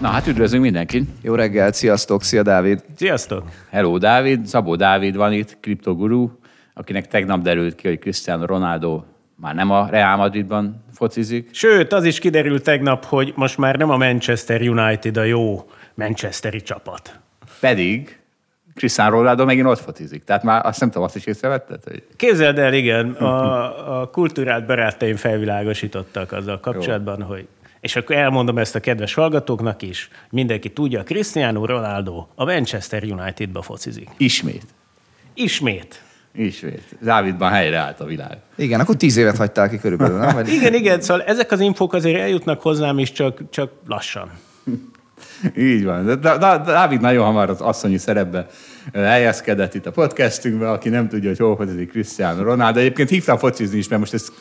Na hát üdvözlünk mindenkit. Jó reggelt, sziasztok, szia Dávid. Sziasztok! Hello Dávid, Szabó Dávid van itt, kriptoguru, akinek tegnap derült ki, hogy Cristiano Ronaldo már nem a Real Madridban focizik. Sőt, az is kiderült tegnap, hogy most már nem a Manchester United a jó manchesteri csapat. Pedig Cristiano Ronaldo megint ott focizik. Tehát már azt nem tudom, azt is észrevetted? Hogy... Képzeld el, igen, a, a kultúrát barátaim felvilágosítottak azzal kapcsolatban, jó. hogy és akkor elmondom ezt a kedves hallgatóknak is, mindenki tudja, Cristiano Ronaldo a Manchester Unitedba focizik. Ismét. Ismét. Ismét. Dávidban helyreállt a világ. Igen, akkor tíz évet hagytál ki körülbelül, nem? Vagy... igen, igen, szóval ezek az infók azért eljutnak hozzám is, csak, csak lassan. Így van. De, Dávid nagyon hamar az asszonyi szerepbe helyezkedett itt a podcastünkbe, aki nem tudja, hogy hol focizik Cristiano Ronaldo. Egyébként hívtam focizni is, mert most ezt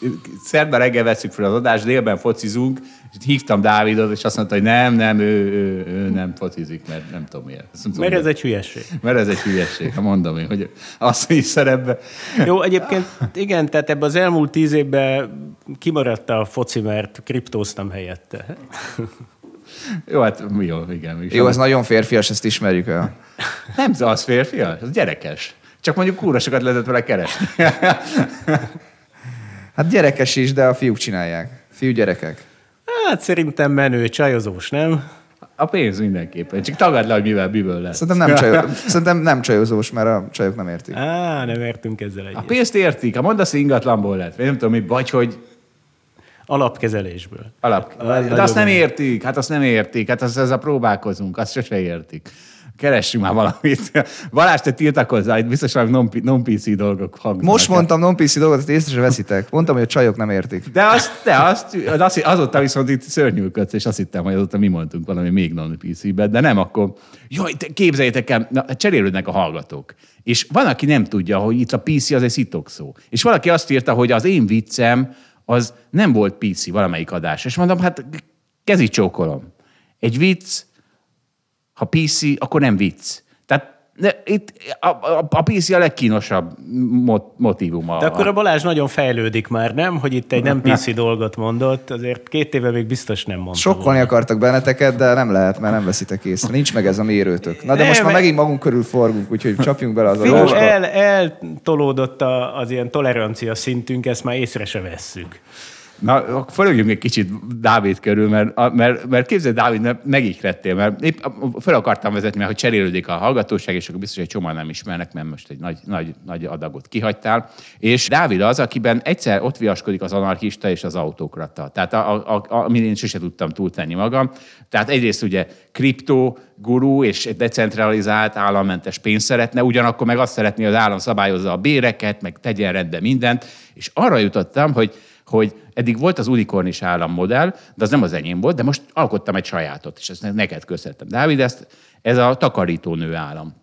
szerda reggel veszük fel az adást, délben focizunk, és hívtam Dávidot, és azt mondta, hogy nem, nem, ő, ő, ő nem focizik, mert nem tudom miért. Nem tudom, mert ez egy hülyeség. Mert ez egy hülyeség, ha mondom én, hogy azt is szerepbe. Jó, egyébként igen, tehát ebben az elmúlt tíz évben kimaradt a foci, mert kriptóztam helyette. Jó, hát jó, igen. Jó, ez nagyon férfias, ezt ismerjük el. Nem, az férfias, az gyerekes. Csak mondjuk kúra sokat lehetett vele keresni. hát gyerekes is, de a fiúk csinálják. Fiú gyerekek. Hát szerintem menő, csajozós, nem? A pénz mindenképpen. Csak tagad le, hogy mivel miből lesz. Szerintem nem, csajó, szerintem nem csajozós, mert a csajok nem értik. Á, nem értünk ezzel egyet. A pénzt értik. Ha mondasz, ingatlanból lett. Vagy nem tudom mi, vagy hogy Alapkezelésből. Alap. De azt nem értik, hát azt nem értik, hát azt ezzel próbálkozunk, azt sose értik. Keressünk már valamit. Balázs, te tiltakozzál, itt biztos non-PC dolgok hangzanak. Most mondtam non-PC dolgot, ezt észre se veszitek. Mondtam, hogy a csajok nem értik. De, azt, de azt, az, azóta viszont itt szörnyűködsz, és azt hittem, hogy azóta mi mondtunk valami még non-PC-be, de nem, akkor jaj, képzeljétek el, na, cserélődnek a hallgatók. És van, aki nem tudja, hogy itt a PC az egy szitokszó. És valaki azt írta, hogy az én viccem, az nem volt PC valamelyik adás. És mondom, hát kezi csókolom. Egy vicc, ha PC, akkor nem vicc. Tehát itt a, a, a PC a legkínosabb mot, motivuma. De akkor a Balázs nagyon fejlődik már, nem? Hogy itt egy nem PC dolgot mondott, azért két éve még biztos nem mondta Sokkolni akartak benneteket, de nem lehet, mert nem veszitek észre. Nincs meg ez a mérőtök. Na de most már megint magunk körül forgunk, úgyhogy csapjunk bele az adásba. El, eltolódott az ilyen tolerancia szintünk, ezt már észre se vesszük. Na, forduljunk egy kicsit Dávid körül, mert, mert, mert képzeld, Dávid, megikrettél, mert épp fel akartam vezetni, mert hogy cserélődik a hallgatóság, és akkor biztos, hogy csomóan nem ismernek, mert most egy nagy, nagy, nagy adagot kihagytál. És Dávid az, akiben egyszer ott viaskodik az anarchista és az autokrata. Tehát a, a, a, amin én sose tudtam túltenni magam. Tehát egyrészt ugye kriptó, gurú és decentralizált állammentes pénzt szeretne, ugyanakkor meg azt szeretné, hogy az állam szabályozza a béreket, meg tegyen rendbe mindent. És arra jutottam, hogy hogy eddig volt az unikornis állammodell, de az nem az enyém volt, de most alkottam egy sajátot, és ezt neked köszönhetem. Dávid, ezt, ez a takarítónő állam.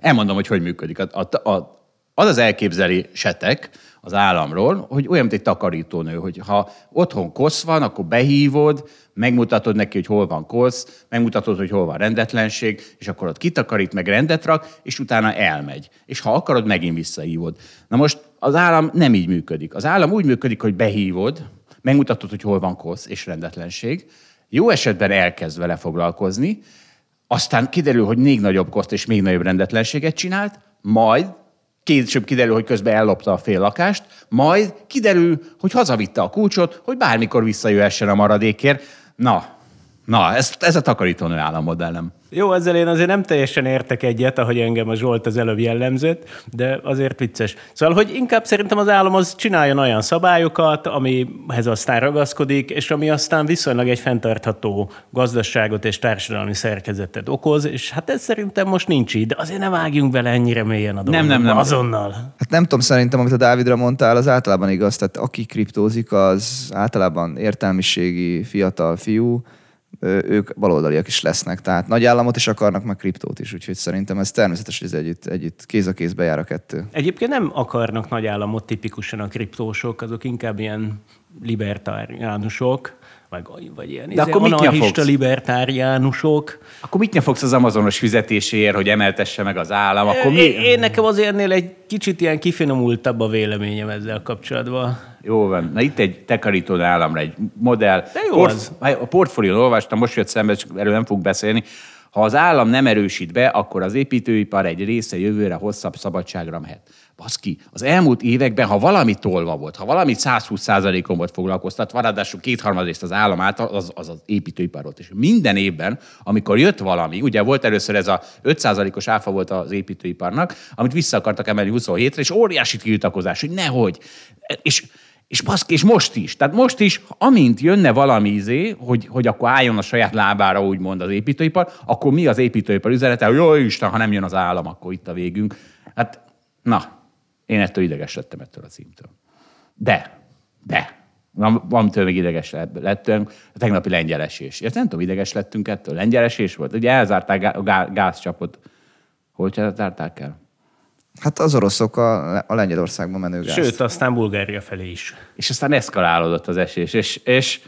Elmondom, hogy hogy működik. A, a, a, az az elképzelésetek az államról, hogy olyan, mint egy takarítónő, hogy ha otthon kosz van, akkor behívod, megmutatod neki, hogy hol van kosz, megmutatod, hogy hol van rendetlenség, és akkor ott kitakarít, meg rendet rak, és utána elmegy. És ha akarod, megint visszahívod. Na most az állam nem így működik. Az állam úgy működik, hogy behívod, megmutatod, hogy hol van kosz és rendetlenség, jó esetben elkezd vele foglalkozni, aztán kiderül, hogy még nagyobb koszt és még nagyobb rendetlenséget csinált, majd később kiderül, hogy közben ellopta a fél lakást, majd kiderül, hogy hazavitte a kulcsot, hogy bármikor visszajöhessen a maradékért. Na, Na, ez, ez a takarítónő állammodellem. Jó, ezzel én azért nem teljesen értek egyet, ahogy engem a Zsolt az előbb jellemzett, de azért vicces. Szóval, hogy inkább szerintem az állam az csináljon olyan szabályokat, amihez aztán ragaszkodik, és ami aztán viszonylag egy fenntartható gazdaságot és társadalmi szerkezetet okoz, és hát ez szerintem most nincs így, de azért ne vágjunk bele ennyire mélyen a Nem, nem, nem. Azonnal. Hát nem tudom, szerintem, amit a Dávidra mondtál, az általában igaz. Tehát aki kriptózik, az általában értelmiségi fiatal fiú, ők baloldaliak is lesznek. Tehát nagy államot is akarnak, meg kriptót is. Úgyhogy szerintem ez természetes, hogy ez együtt, együtt kéz a kézbe jár a kettő. Egyébként nem akarnak nagy államot tipikusan a kriptósok, azok inkább ilyen libertáriánusok, vagy, vagy ilyen De akkor mit anarchista libertáriánusok. Akkor mit fogsz az Amazonos fizetéséért, hogy emeltesse meg az állam? Akkor mi? Én, nekem azért ennél egy kicsit ilyen kifinomultabb a véleményem ezzel kapcsolatban. Jó van. Na itt egy takarító államra egy modell. De jó az. A portfólión olvastam, most jött szembe, csak erről nem fogunk beszélni. Ha az állam nem erősít be, akkor az építőipar egy része jövőre hosszabb szabadságra mehet. Baszki, az elmúlt években, ha valami tolva volt, ha valami 120%-on volt foglalkoztatva, ráadásul kétharmad részt az állam által, az, az az építőipar volt. És minden évben, amikor jött valami, ugye volt először ez a 5%-os áfa volt az építőiparnak, amit vissza akartak emelni 27-re, és óriási tiltakozás, hogy nehogy. És és baszki, és most is. Tehát most is, amint jönne valami izé, hogy, hogy akkor álljon a saját lábára, úgymond az építőipar, akkor mi az építőipar üzenete, jó Isten, ha nem jön az állam, akkor itt a végünk. Hát, na, én ettől ideges lettem ettől a címtől. De, de, van- vamitől még ideges lett- lettünk, a tegnapi lengyelesés. Ezt nem tudom, ideges lettünk ettől. Lengyelesés volt. Ugye elzárták a gá- gázcsapot. Hol zárták el? Hát az oroszok a, a Lengyelországban menő gázt. Sőt, aztán Bulgária felé is. És aztán eszkalálódott az esés. És, és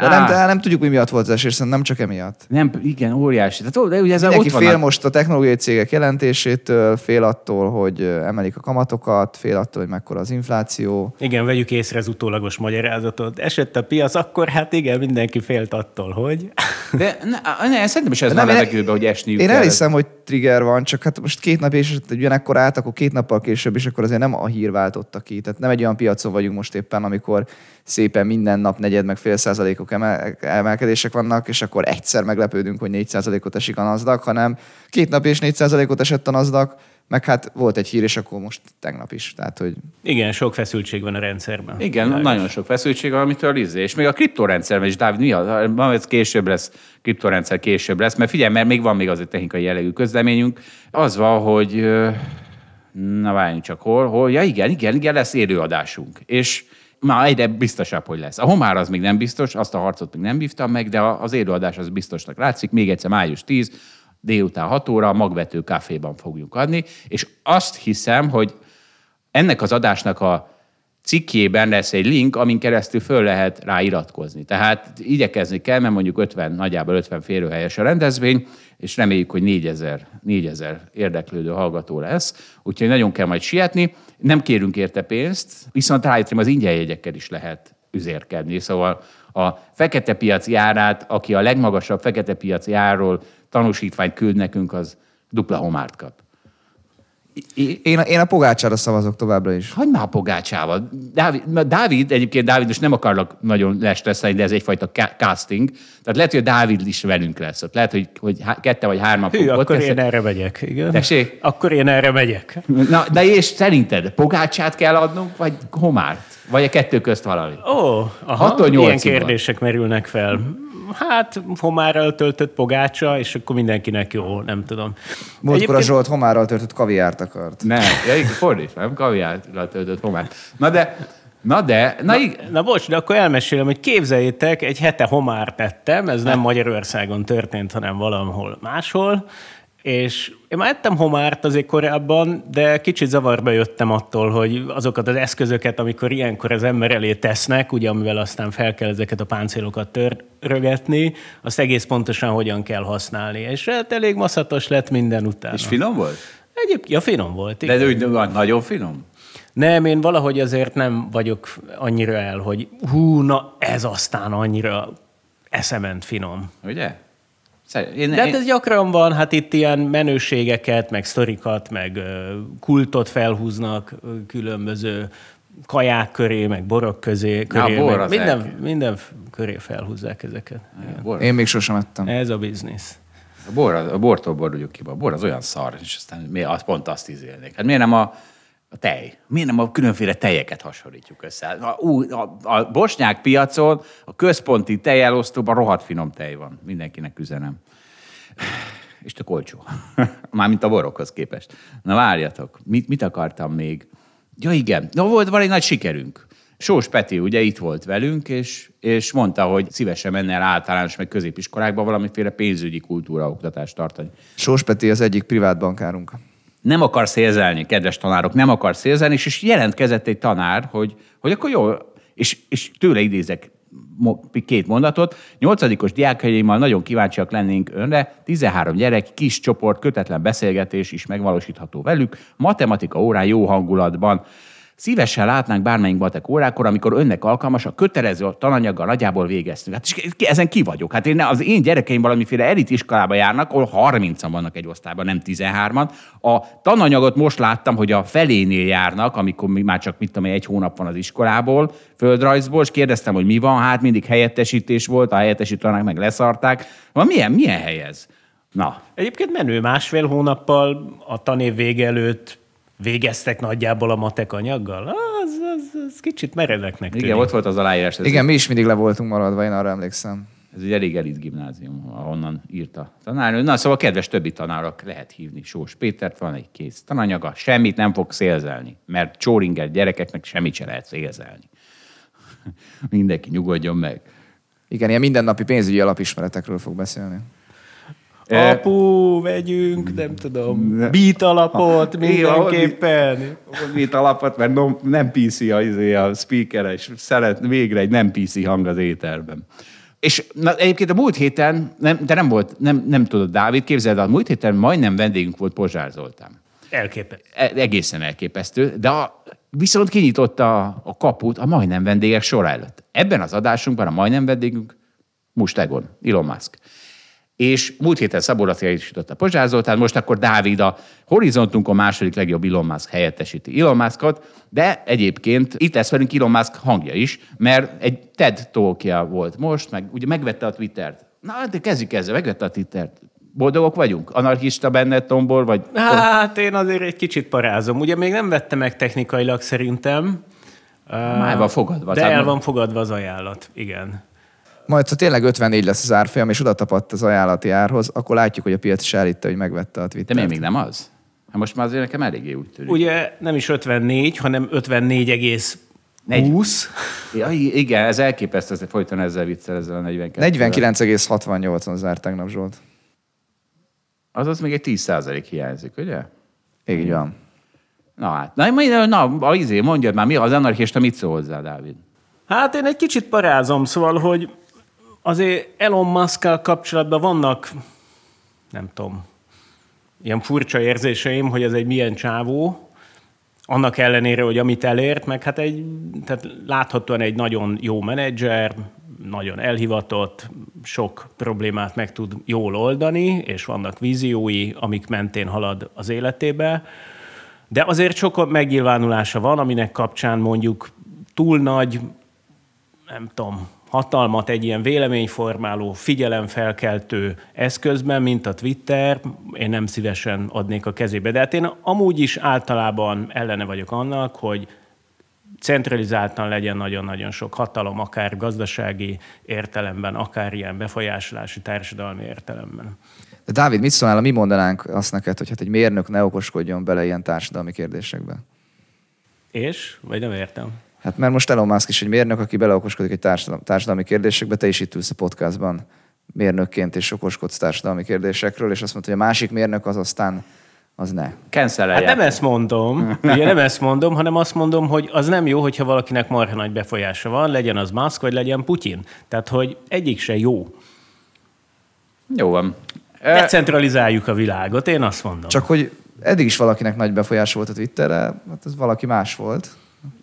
De nem, de nem tudjuk, mi miatt volt az esés, szerintem nem csak emiatt. Nem, igen, óriási. Tehát, de ugye ez Mindenki ott fél a- most a technológiai cégek jelentésétől, fél attól, hogy emelik a kamatokat, fél attól, hogy mekkora az infláció. Igen, vegyük észre az utólagos magyarázatot. Esett a piac, akkor hát igen, mindenki félt attól, hogy... De ne, ne, szerintem is ez De van a én- levegőben, hogy esniük Én kell. elhiszem, hogy trigger van, csak hát most két nap és ugyanekkor át, akkor két nappal később, és akkor azért nem a hír váltotta ki. Tehát nem egy olyan piacon vagyunk most éppen, amikor szépen minden nap negyed meg fél százalékok emel- emelkedések vannak, és akkor egyszer meglepődünk, hogy 4 százalékot esik a NASDAQ, hanem két nap és 4 százalékot esett a NASDAQ, meg hát volt egy hír, és akkor most tegnap is. Tehát, hogy Igen, sok feszültség van a rendszerben. Igen, Világos. nagyon sok feszültség van, amitől izé. És még a kriptorendszerben is, Dávid, mi az? Ma ez később lesz, kriptorendszer később lesz, mert figyelj, mert még van még az egy technikai jellegű közleményünk. Az van, hogy na várjunk csak, hol, hol, ja igen, igen, igen, lesz élőadásunk. És már egyre biztosabb, hogy lesz. A homár az még nem biztos, azt a harcot még nem vívtam meg, de az élőadás az biztosnak látszik. Még egyszer május 10, délután 6 óra a magvető kávéban fogjuk adni, és azt hiszem, hogy ennek az adásnak a cikkében lesz egy link, amin keresztül föl lehet rá. Tehát igyekezni kell, mert mondjuk 50, nagyjából 50 férőhelyes a rendezvény, és reméljük, hogy 4000, 4000 érdeklődő hallgató lesz, úgyhogy nagyon kell majd sietni. Nem kérünk érte pénzt, viszont rájöttem, az ingyen jegyekkel is lehet üzérkedni. Szóval a fekete piaci árát, aki a legmagasabb fekete piaci árról tanúsítványt küld nekünk, az dupla homárt kap. I- én, én a Pogácsára szavazok továbbra is. Hagyd már a pogácsával. Dávid, Dávid, egyébként Dávid, most nem akarlak nagyon lestresselni, de ez egyfajta ca- casting. Tehát lehet, hogy a Dávid is velünk lesz. ott. Lehet, hogy, hogy kette vagy hárman Hű, akkor én erre megyek, igen. Tessék? Akkor én erre megyek. Na, de és szerinted pogácsát kell adnunk, vagy homárt? Vagy a kettő közt valami? Ó, aha, ilyen kérdések merülnek fel. Hát, homárral töltött pogácsa, és akkor mindenkinek jó, nem tudom. Múltkor a Egyébként- Zsolt homárral törtött kaviárt akart. Nem, ja, igen, fordít, nem kaviárra töltött homárt. Na de, na de, na, na igen. Na bocs, de akkor elmesélem, hogy képzeljétek, egy hete homár tettem, ez nem Magyarországon történt, hanem valahol máshol, és én már ettem homárt azért korábban, de kicsit zavarba jöttem attól, hogy azokat az eszközöket, amikor ilyenkor az ember elé tesznek, ugye amivel aztán fel kell ezeket a páncélokat törögetni, azt egész pontosan hogyan kell használni. És hát elég maszatos lett minden utána. És finom volt? Egyébként, ja, finom volt. igen. De úgy nagyon finom. Nem, én valahogy azért nem vagyok annyira el, hogy hú, na ez aztán annyira eszement finom. Ugye? Én, De hát ez gyakran van, hát itt ilyen menőségeket, meg sztorikat, meg kultot felhúznak különböző kaják köré, meg borok közé, köré, bor meg az minden, minden köré felhúzzák ezeket. Igen. Bor, Én még sosem ettem. Ez a biznisz. a, bor, a bortól boruljuk ki. A bor az olyan szar, és aztán mi, az pont azt izélnék. Hát miért nem a, a tej? Miért nem a különféle tejeket hasonlítjuk össze? A, a, a bosnyák piacon, a központi tejelosztóban rohadt finom tej van. Mindenkinek üzenem. És tök olcsó. Mármint a borokhoz képest. Na várjatok, mit, mit akartam még? Ja igen, na volt egy nagy sikerünk. Sós Peti ugye itt volt velünk, és, és mondta, hogy szívesen menne el általános meg középiskolákba valamiféle pénzügyi kultúra oktatást tartani. Sós Peti az egyik privát bankárunk. Nem akar szélzelni, kedves tanárok, nem akar szélzelni, és, és jelentkezett egy tanár, hogy, hogy akkor jó, és, és tőle idézek két mondatot. Nyolcadikos diákjaimmal nagyon kíváncsiak lennénk önre. 13 gyerek, kis csoport, kötetlen beszélgetés is megvalósítható velük. Matematika órán jó hangulatban. Szívesen látnánk bármelyik matek órákor, amikor önnek alkalmas, a kötelező tananyaggal nagyjából végeztünk. Hát és ezen ki vagyok. Hát én, az én gyerekeim valamiféle elit iskolába járnak, ahol 30-an vannak egy osztályban, nem 13-an. A tananyagot most láttam, hogy a felénél járnak, amikor mi már csak mit tudom, egy hónap van az iskolából, földrajzból, és kérdeztem, hogy mi van, hát mindig helyettesítés volt, a helyettesítő tanárok meg leszarták. Van milyen, milyen hely ez? Na, Egyébként menő másfél hónappal a tanév vége előtt végeztek nagyjából a matek anyaggal. Az, az, az kicsit meredeknek tűnik. igen, ott volt az aláírás. Ez Igen, mi is mindig le voltunk maradva, én arra emlékszem. Ez egy elég elit gimnázium, ahonnan írta a tanárnő. Na, szóval kedves többi tanárok, lehet hívni Sós Pétert, van egy kész tananyaga, semmit nem fog szélzelni, mert csóringer gyerekeknek semmit se lehet szélzelni. Mindenki nyugodjon meg. Igen, ilyen mindennapi pénzügyi alapismeretekről fog beszélni. Apu, vegyünk, nem tudom, beat alapot mindenképpen. Mit alapot, mert no, nem PC a, izé, a speaker, és szeret végre egy nem PC hang az éterben. És na, egyébként a múlt héten, nem, de nem volt, nem, nem tudod, Dávid, képzeld, el, a múlt héten majdnem vendégünk volt Pozsár Zoltán. Elképesztő. E- egészen elképesztő, de a, viszont kinyitotta a, a kaput a majdnem vendégek sora előtt. Ebben az adásunkban a majdnem vendégünk Mustegon, Elon Musk. És múlt héten Szabó Laci a Pozsár Zoltán, most akkor Dávid a horizontunkon második legjobb Elon Musk helyettesíti Elon Muskot, de egyébként itt lesz velünk Elon Musk hangja is, mert egy TED talkja volt most, meg ugye megvette a Twittert. Na, de kezdjük ezzel, megvette a Twittert. Boldogok vagyunk? Anarchista benne tombol, vagy Hát én azért egy kicsit parázom. Ugye még nem vette meg technikailag szerintem. Már van fogadva. De el van fogadva az ajánlat, igen. Majd, ha tényleg 54 lesz az árfolyam, és oda tapadt az ajánlati árhoz, akkor látjuk, hogy a piac is elhitte, hogy megvette a De Twittert. miért még nem az? Hát most már azért nekem eléggé úgy tűnik. Ugye nem is 54, hanem 54,20. Ja, i- igen, ez elképesztő, hogy folyton ezzel viccel, ezzel a 42 49,68-on zárt tegnap Zsolt. Azaz még egy 10% hiányzik, ugye? Így van. Na hát, na, na, na a izé, mondjad már, mi az anarchista, mit szól hozzá, Dávid? Hát én egy kicsit parázom, szóval, hogy azért Elon musk kapcsolatban vannak, nem tudom, ilyen furcsa érzéseim, hogy ez egy milyen csávó, annak ellenére, hogy amit elért, meg hát egy, tehát láthatóan egy nagyon jó menedzser, nagyon elhivatott, sok problémát meg tud jól oldani, és vannak víziói, amik mentén halad az életébe. De azért sok megnyilvánulása van, aminek kapcsán mondjuk túl nagy, nem tudom, hatalmat egy ilyen véleményformáló, figyelemfelkeltő eszközben, mint a Twitter, én nem szívesen adnék a kezébe. De hát én amúgy is általában ellene vagyok annak, hogy centralizáltan legyen nagyon-nagyon sok hatalom, akár gazdasági értelemben, akár ilyen befolyásolási társadalmi értelemben. De Dávid, mit szólnál, mi mondanánk azt neked, hogy hát egy mérnök ne okoskodjon bele ilyen társadalmi kérdésekbe? És? Vagy nem értem? Hát mert most Elon Musk is egy mérnök, aki beleokoskodik egy társadalmi, társadalmi kérdésekbe, te is itt ülsz a podcastban mérnökként, és okoskodsz társadalmi kérdésekről, és azt mondta, hogy a másik mérnök az aztán az ne. Cancelelják. Hát nem ezt mondom, ugye nem ezt mondom, hanem azt mondom, hogy az nem jó, hogyha valakinek marha nagy befolyása van, legyen az Musk, vagy legyen Putyin. Tehát, hogy egyik se jó. Jó van. Decentralizáljuk a világot, én azt mondom. Csak hogy eddig is valakinek nagy befolyása volt a Twitterre, hát ez valaki más volt,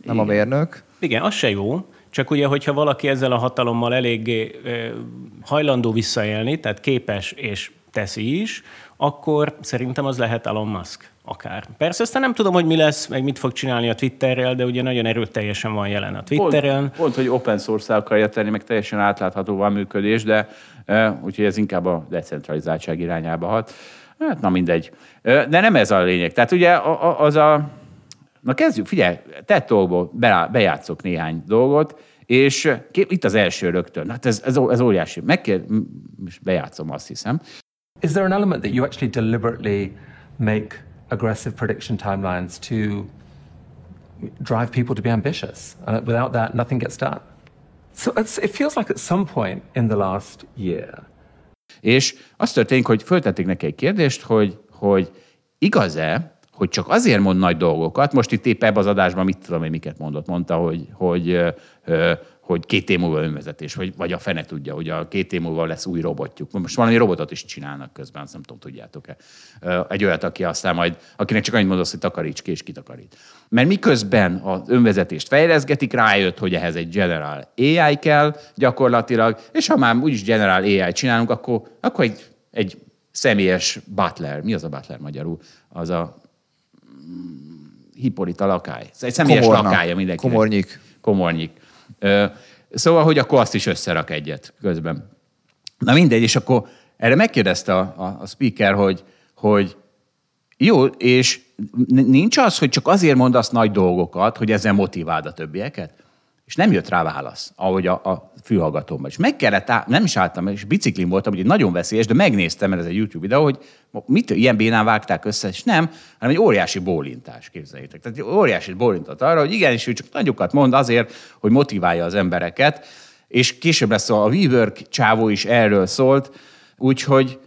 nem a mérnök. Igen, az se jó, csak ugye, hogyha valaki ezzel a hatalommal eléggé hajlandó visszaélni, tehát képes és teszi is, akkor szerintem az lehet Elon Musk akár. Persze aztán nem tudom, hogy mi lesz, meg mit fog csinálni a Twitterrel, de ugye nagyon erőteljesen van jelen a Twitteren. Pont, pont hogy open source akarja tenni, meg teljesen átláthatóvá működés, de úgyhogy ez inkább a decentralizáltság irányába hat. Hát na mindegy. De nem ez a lényeg. Tehát ugye az a... Na kezdjük, figyelj, tett dolgból bejátszok néhány dolgot, és itt az első rögtön. Hát ez, ez, ez óriási. Megkér, most bejátszom, azt hiszem. Is there an element that you actually deliberately make aggressive prediction timelines to drive people to be ambitious? Uh, without that, nothing gets done. So it feels like at some point in the last year. És az történik, hogy föltették neki egy kérdést, hogy, hogy igaz-e, hogy csak azért mond nagy dolgokat, most itt épp ebben az adásban mit tudom én, miket mondott. Mondta, hogy, hogy hogy két év múlva önvezetés, vagy, vagy a fene tudja, hogy a két év múlva lesz új robotjuk. Most valami robotot is csinálnak közben, azt nem tudom, tudjátok-e. Egy olyat, aki aztán majd, akinek csak annyit mondasz, hogy takaríts ki, és kitakarít. Mert miközben az önvezetést fejleszgetik, rájött, hogy ehhez egy General AI kell gyakorlatilag, és ha már úgyis General AI csinálunk, akkor, akkor egy, egy személyes butler, mi az a butler magyarul? Az a Hippolyta lakály. Egy személyes Komorna. lakája mindenki. Komornyik. Komornyik. Szóval, hogy akkor azt is összerak egyet közben. Na mindegy, és akkor erre megkérdezte a, a, a speaker, hogy, hogy jó, és nincs az, hogy csak azért mondasz nagy dolgokat, hogy ezzel motiváld a többieket? És nem jött rá válasz, ahogy a, a fülhallgatómban. És meg kellett, áll, nem is álltam, és biciklin voltam, hogy nagyon veszélyes, de megnéztem, mert ez egy YouTube videó, hogy mit ilyen bénán vágták össze, és nem, hanem egy óriási bólintás, képzeljétek. Tehát egy óriási bólintott arra, hogy igenis, ő csak nagyokat mond azért, hogy motiválja az embereket, és később lesz a WeWork csávó is erről szólt, úgyhogy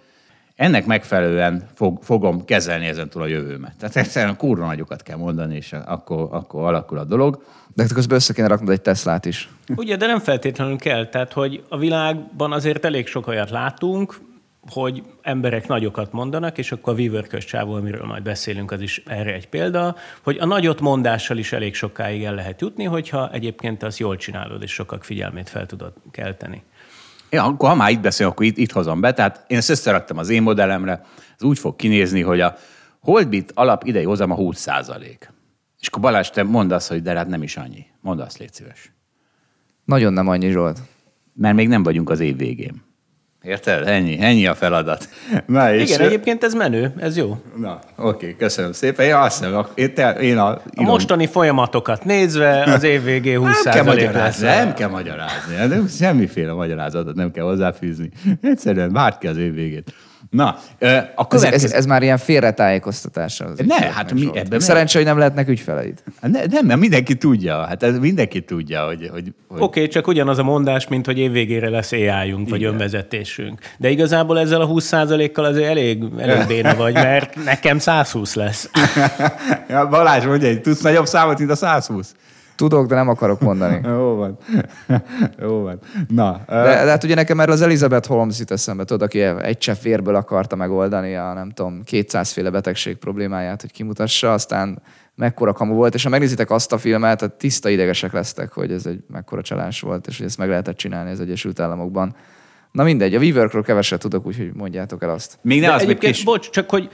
ennek megfelelően fog, fogom kezelni ezentúl a jövőmet. Tehát egyszerűen kurva nagyokat kell mondani, és akkor, akkor alakul a dolog. De közben össze kéne raknod egy Teslát is. Ugye, de nem feltétlenül kell. Tehát, hogy a világban azért elég sok olyat látunk, hogy emberek nagyokat mondanak, és akkor a Weaver csávó, amiről majd beszélünk, az is erre egy példa, hogy a nagyot mondással is elég sokáig el lehet jutni, hogyha egyébként azt jól csinálod, és sokak figyelmét fel tudod kelteni. Ja, akkor ha már itt beszélünk, akkor itt, itt hozom be. Tehát én ezt összeraktam az én modellemre. Ez úgy fog kinézni, hogy a Holdbit alap idei hozam a 20 százalék. És akkor Balázs, te mondd azt, hogy de hát nem is annyi. Mondd azt, légy szíves. Nagyon nem annyi, Zsolt. Mert még nem vagyunk az év végén. Érted? Ennyi, ennyi a feladat. Na, és Igen, egyébként ez menő, ez jó. Na, oké, köszönöm szépen. Én azt hiszem, én, te, én a, a mostani folyamatokat nézve az év végé 20 nem kell magyarázni, nem kell magyarázni. Nem, semmiféle magyarázatot nem kell hozzáfűzni. Egyszerűen várt ki az év végét. Na, a következő... ez, ez, ez, már ilyen félretájékoztatás. Az ne, hát mi ebben... Szerencsé, hogy nem lehetnek ügyfeleid. Hát ne, nem, mert mindenki tudja. Hát ez mindenki tudja, hogy... hogy, hogy... Oké, okay, csak ugyanaz a mondás, mint hogy évvégére lesz ai vagy önvezetésünk. De igazából ezzel a 20%-kal azért elég, elég béna vagy, mert nekem 120 lesz. ja, Balázs mondja, hogy tudsz nagyobb számot, mint a 120? Tudok, de nem akarok mondani. Jó van. Jó van. Na. De, de hát ugye nekem erről az Elizabeth Holmes jut eszembe, tudod, aki egy csepp vérből akarta megoldani a, nem tudom, 200 féle betegség problémáját, hogy kimutassa, aztán mekkora kamu volt, és ha megnézitek azt a filmet, tehát tiszta idegesek lesztek, hogy ez egy mekkora csalás volt, és hogy ezt meg lehetett csinálni az Egyesült Államokban. Na mindegy, a WeWorkról keveset tudok, úgyhogy mondjátok el azt. Még ne De az egyébként, kis... bocs, csak hogy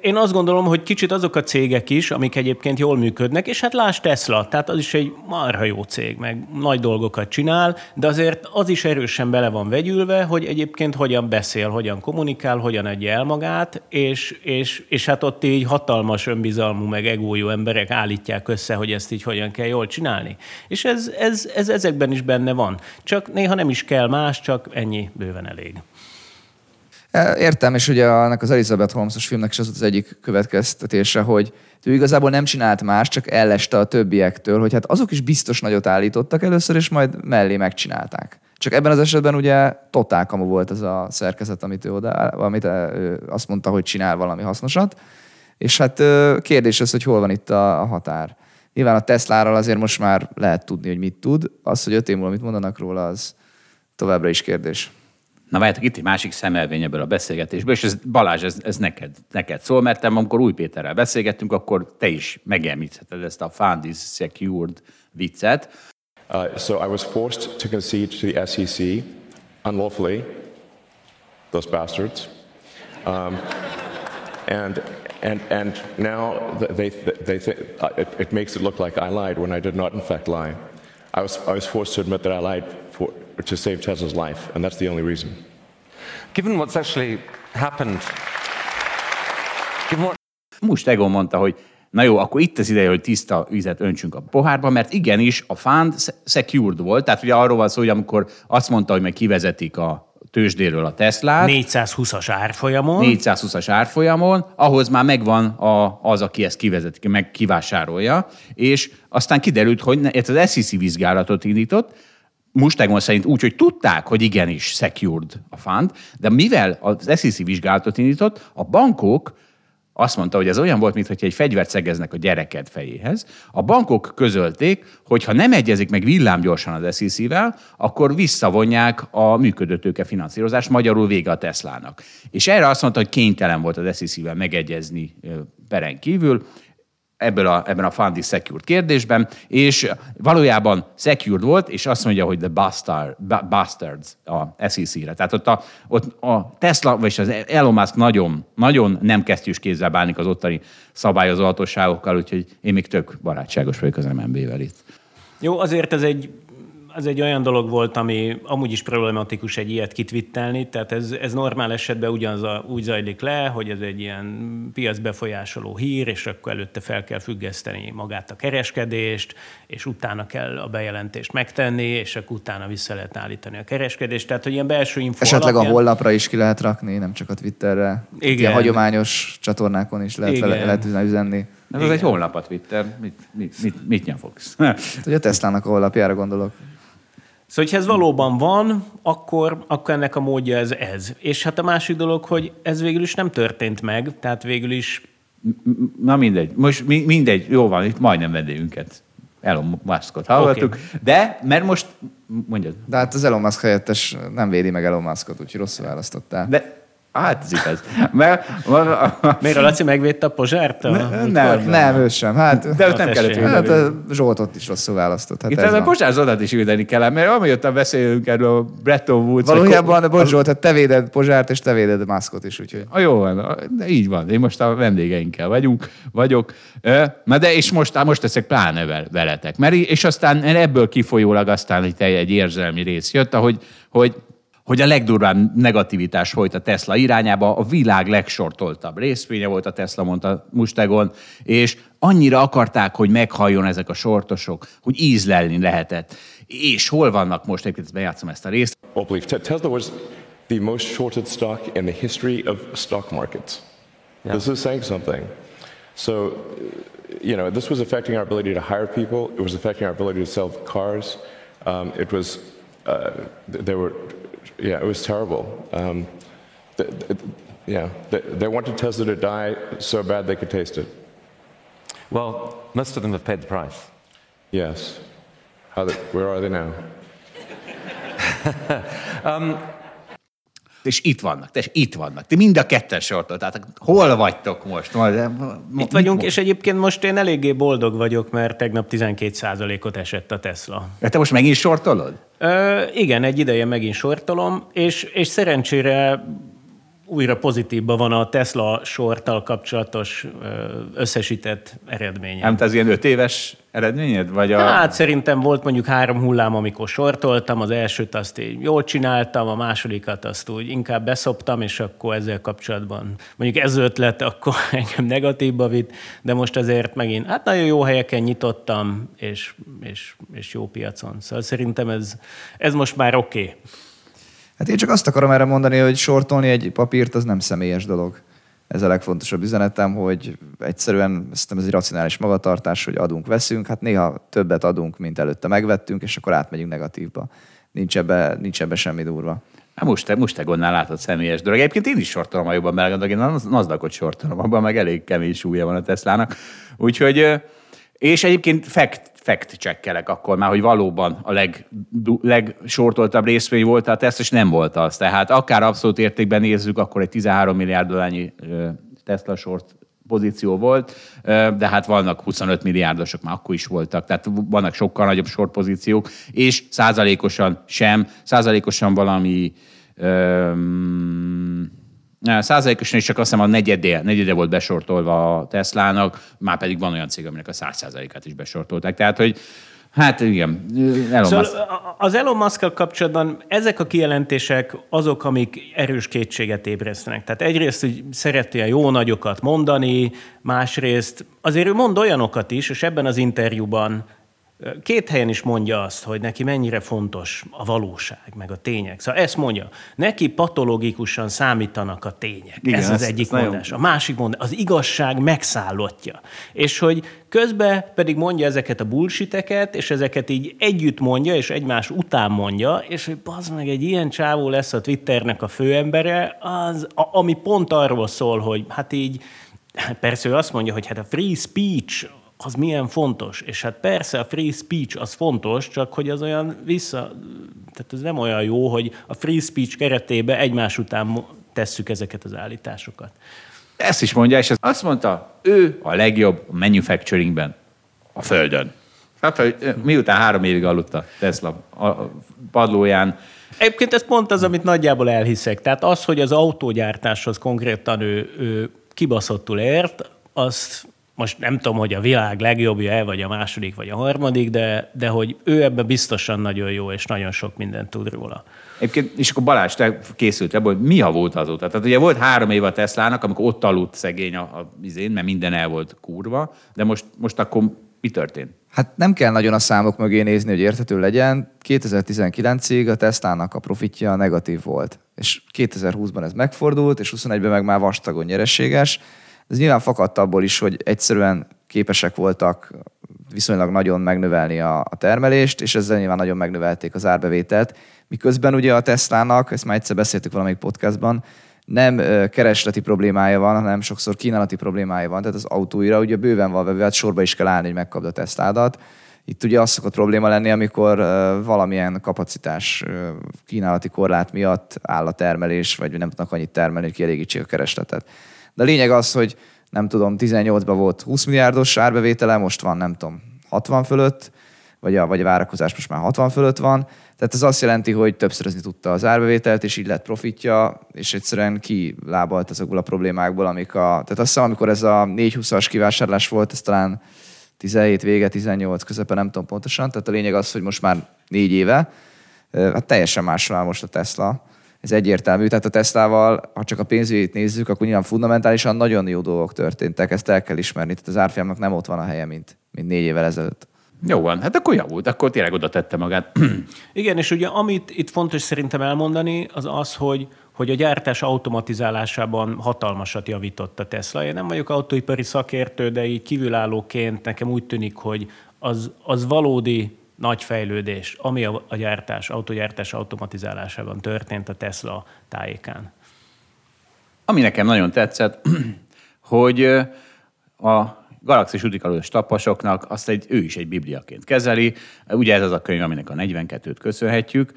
én azt gondolom, hogy kicsit azok a cégek is, amik egyébként jól működnek, és hát láss Tesla, tehát az is egy marha jó cég, meg nagy dolgokat csinál, de azért az is erősen bele van vegyülve, hogy egyébként hogyan beszél, hogyan kommunikál, hogyan adja el magát, és, és, és hát ott így hatalmas önbizalmú, meg egójú emberek állítják össze, hogy ezt így hogyan kell jól csinálni. És ez, ez, ez ezekben is benne van. Csak néha nem is kell más, csak ennyi bőven elég. Értem, és ugye annak az Elizabeth Holmes-os filmnek is az az egyik következtetése, hogy ő igazából nem csinált más, csak elleste a többiektől, hogy hát azok is biztos nagyot állítottak először, és majd mellé megcsinálták. Csak ebben az esetben ugye totál kamu volt ez a szerkezet, amit ő, oda, amit ő azt mondta, hogy csinál valami hasznosat. És hát kérdés az, hogy hol van itt a, határ. Nyilván a Tesláról azért most már lehet tudni, hogy mit tud. Az, hogy öt év múlva mit mondanak róla, az továbbra is kérdés. Na várjátok, itt egy másik szemelvény ebből a beszélgetésből, és ez, Balázs, ez, ez neked, neked szól, mert te, amikor Új Péterrel beszélgettünk, akkor te is megemlítheted ezt a fund is secured viccet. Uh, so I was forced to concede to the SEC unlawfully, those bastards. Um, And, and, and now they, they think, it, it makes it look like I lied when I did not, in fact, lie. I was, I was forced to admit that I lied to save Tesla's life, and that's the only reason. Given what's actually happened, given what Most Egon mondta, hogy na jó, akkor itt az ideje, hogy tiszta vizet öntsünk a pohárba, mert igenis a fund secured volt, tehát ugye arról van szó, hogy amikor azt mondta, hogy meg kivezetik a tőzsdéről a Teslát, 420-as árfolyamon. 420-as árfolyamon, ahhoz már megvan a, az, aki ezt kivezeti, meg kivásárolja, és aztán kiderült, hogy ne- ez az SEC vizsgálatot indított, Mustegon szerint úgy, hogy tudták, hogy igenis secured a fund, de mivel az SEC vizsgálatot indított, a bankok azt mondta, hogy ez olyan volt, mintha egy fegyvert szegeznek a gyereked fejéhez. A bankok közölték, hogy ha nem egyezik meg villámgyorsan az SEC-vel, akkor visszavonják a működőtőke finanszírozást, magyarul vége a Teslának. És erre azt mondta, hogy kénytelen volt az SEC-vel megegyezni peren kívül, ebből a, ebben a Fund is Secured kérdésben, és valójában Secured volt, és azt mondja, hogy the bastard, ba- bastards a SEC-re. Tehát ott a, ott a Tesla, vagy az Elon Musk nagyon, nagyon nem kesztyűs kézzel bánik az ottani szabályozó hatóságokkal, úgyhogy én még tök barátságos vagyok az MNB-vel itt. Jó, azért ez egy, ez egy olyan dolog volt, ami amúgy is problematikus egy ilyet kitvittelni, tehát ez, ez normál esetben ugyanaz a, úgy zajlik le, hogy ez egy ilyen piacbefolyásoló hír, és akkor előtte fel kell függeszteni magát a kereskedést, és utána kell a bejelentést megtenni, és akkor utána vissza lehet állítani a kereskedést. Tehát, hogy ilyen belső info Esetleg a alapján- honlapra is ki lehet rakni, nem csak a Twitterre. Igen. Ilyen hagyományos csatornákon is lehet, Igen. vele, lehet üzenni. Ez az egy honlap a Twitter. Mit, mit, mit, mit nyafogsz? Hát, hogy a Teslának a honlapjára gondolok. Szóval, hogyha ez valóban van, akkor, akkor ennek a módja ez ez. És hát a másik dolog, hogy ez végül is nem történt meg, tehát végül is Na mindegy. Most mi- mindegy. Jó van, itt majdnem vendégünket. Elon Muskot hallgattuk. Okay. De, mert most, mondjad. De hát az Elon Musk helyettes nem védi meg Elon Muskot, úgyhogy rosszul választottál. De, hát ez igaz. Mert, Miért a Laci megvédte a pozsárt? A, nem, nem, Nem, ő sem. Hát, De ott nem tessék. kellett hát védeni. a Zsoltot is rosszul választott. Hát Itt ez a. Bocsár Zoltát is védeni kell, mert amióta beszélünk erről a Bretton Woods... Valójában, bocs Zsolt, hát te véded Pozsárt, és te véded Muskot is, úgyhogy. A jó van, de így van. Én most a vendégeinkkel vagyunk, vagyok. Na de és most, most teszek pláne vel- veletek. Mert, és aztán ebből kifolyólag aztán egy, egy érzelmi rész jött, ahogy, hogy hogy a legdurvább negativitás folyt a Tesla irányába, a világ legsortoltabb részvénye volt a Tesla, mondta Mustegon, és annyira akarták, hogy meghalljon ezek a sortosok, hogy ízlelni lehetett. És hol vannak most, egyébként bejátszom ezt a részt, Well, Tesla was the most shorted stock in the history of stock markets. This is saying something. So, you know, this was affecting our ability to hire people. It was affecting our ability to sell cars. Um, it was, uh, th- they were, yeah, it was terrible. Um, th- th- yeah, they, they wanted Tesla to die so bad they could taste it. well, most of them have paid the price. Yes. They, where are they now? és itt vannak, és itt vannak. Ti mind a ketten sortol, tehát hol vagytok most? Itt vagyunk, és egyébként most én eléggé boldog vagyok, mert tegnap 12%-ot esett a Tesla. Ja, Te most megint sortolod? Ö, igen, egy ideje megint sortolom, és, és szerencsére újra pozitívban van a Tesla sorttal kapcsolatos összesített eredménye. Nem, te az ilyen öt éves eredményed? Vagy a... Hát szerintem volt mondjuk három hullám, amikor sortoltam, az elsőt azt így jól csináltam, a másodikat azt úgy inkább beszoptam, és akkor ezzel kapcsolatban mondjuk ez ötlet, akkor engem negatívba vitt, de most azért megint, hát nagyon jó helyeken nyitottam, és, és, és jó piacon. Szóval szerintem ez, ez most már oké. Okay. Hát én csak azt akarom erre mondani, hogy sortolni egy papírt az nem személyes dolog. Ez a legfontosabb üzenetem, hogy egyszerűen szerintem ez egy racionális magatartás, hogy adunk, veszünk, hát néha többet adunk, mint előtte megvettünk, és akkor átmegyünk negatívba. Nincs ebbe, nincs ebbe semmi durva. Hát most te, most te gondnál látod személyes dolog. Egyébként én is sortolom, ha jobban belegondolok, én a Nasdaqot sortolom, abban meg elég kemény súlya van a Teslának. Úgyhogy, és egyébként fact, fact checkelek akkor már, hogy valóban a leg, legsortoltabb részvény volt a Tesla, és nem volt az. Tehát akár abszolút értékben nézzük, akkor egy 13 milliárd dollárnyi ö, Tesla short pozíció volt, de hát vannak 25 milliárdosok, már akkor is voltak, tehát vannak sokkal nagyobb short pozíciók, és százalékosan sem, százalékosan valami öm, Százalékosan is csak azt hiszem a negyedé, negyedé volt besortolva a Teslának, már pedig van olyan cég, aminek a száz százalékát is besortolták. Tehát, hogy Hát igen, Elon szóval Musk. Az Elon musk kapcsolatban ezek a kijelentések azok, amik erős kétséget ébresztenek. Tehát egyrészt, hogy szereti a jó nagyokat mondani, másrészt azért ő mond olyanokat is, és ebben az interjúban Két helyen is mondja azt, hogy neki mennyire fontos a valóság, meg a tények. Szóval ezt mondja. Neki patológikusan számítanak a tények. Igen, Ez az egyik ez mondás. Nagyon... A másik mondás, az igazság megszállottja. És hogy közben pedig mondja ezeket a bullshiteket, és ezeket így együtt mondja, és egymás után mondja, és hogy bazd meg, egy ilyen csávó lesz a Twitternek a főembere, az, a, ami pont arról szól, hogy hát így Persze ő azt mondja, hogy hát a free speech az milyen fontos. És hát persze a free speech az fontos, csak hogy az olyan vissza, tehát ez nem olyan jó, hogy a free speech keretébe egymás után tesszük ezeket az állításokat. Ezt is mondja, és azt mondta, ő a legjobb manufacturingben a Földön. Hát, hogy miután három évig aludt a Tesla a padlóján, Egyébként ez pont az, amit nagyjából elhiszek. Tehát az, hogy az autógyártáshoz konkrétan ő, ő kibaszottul ért, azt most nem tudom, hogy a világ legjobbja-e, vagy a második, vagy a harmadik, de, de hogy ő ebben biztosan nagyon jó, és nagyon sok mindent tud róla. Egyébként, és akkor Balázs, te készült ebből, hogy mi a volt azóta? Tehát ugye volt három év a Teslának, amikor ott aludt szegény a, a izén, mert minden el volt kurva, de most, most akkor mi történt? Hát nem kell nagyon a számok mögé nézni, hogy érthető legyen. 2019-ig a Teslának a profitja negatív volt. És 2020-ban ez megfordult, és 21-ben meg már vastagon nyereséges. Ez nyilván fakadt abból is, hogy egyszerűen képesek voltak viszonylag nagyon megnövelni a, a termelést, és ezzel nyilván nagyon megnövelték az árbevételt. Miközben ugye a Teslának, ezt már egyszer beszéltük valamelyik podcastban, nem keresleti problémája van, hanem sokszor kínálati problémája van. Tehát az autóira ugye bőven van vevő, hát sorba is kell állni, hogy megkapd a Tesládat. Itt ugye az szokott probléma lenni, amikor valamilyen kapacitás kínálati korlát miatt áll a termelés, vagy nem tudnak annyit termelni, hogy kielégítsék a keresletet. De a lényeg az, hogy nem tudom, 18-ban volt 20 milliárdos árbevétele, most van nem tudom, 60 fölött, vagy a, vagy a várakozás most már 60 fölött van. Tehát ez azt jelenti, hogy többszörözni tudta az árbevételt, és így lett profitja, és egyszerűen kilábalt azokból a problémákból, amik a... Tehát azt hiszem, amikor ez a 420-as kivásárlás volt, ez talán 17 vége, 18 közepe, nem tudom pontosan. Tehát a lényeg az, hogy most már négy éve, hát teljesen máshol áll most a Tesla ez egyértelmű. Tehát a Teslával, ha csak a pénzügyét nézzük, akkor nyilván fundamentálisan nagyon jó dolgok történtek, ezt el kell ismerni. Tehát az árfolyamnak nem ott van a helye, mint, mint négy évvel ezelőtt. Jó van, hát akkor javult, akkor tényleg oda tette magát. Igen, és ugye amit itt fontos szerintem elmondani, az az, hogy, hogy a gyártás automatizálásában hatalmasat javított a Tesla. Én nem vagyok autóipari szakértő, de így kívülállóként nekem úgy tűnik, hogy az, az valódi nagy fejlődés, ami a, gyártás, autogyártás automatizálásában történt a Tesla tájékán. Ami nekem nagyon tetszett, hogy a galaxis utikalós tapasoknak azt egy, ő is egy bibliaként kezeli. Ugye ez az a könyv, aminek a 42-t köszönhetjük,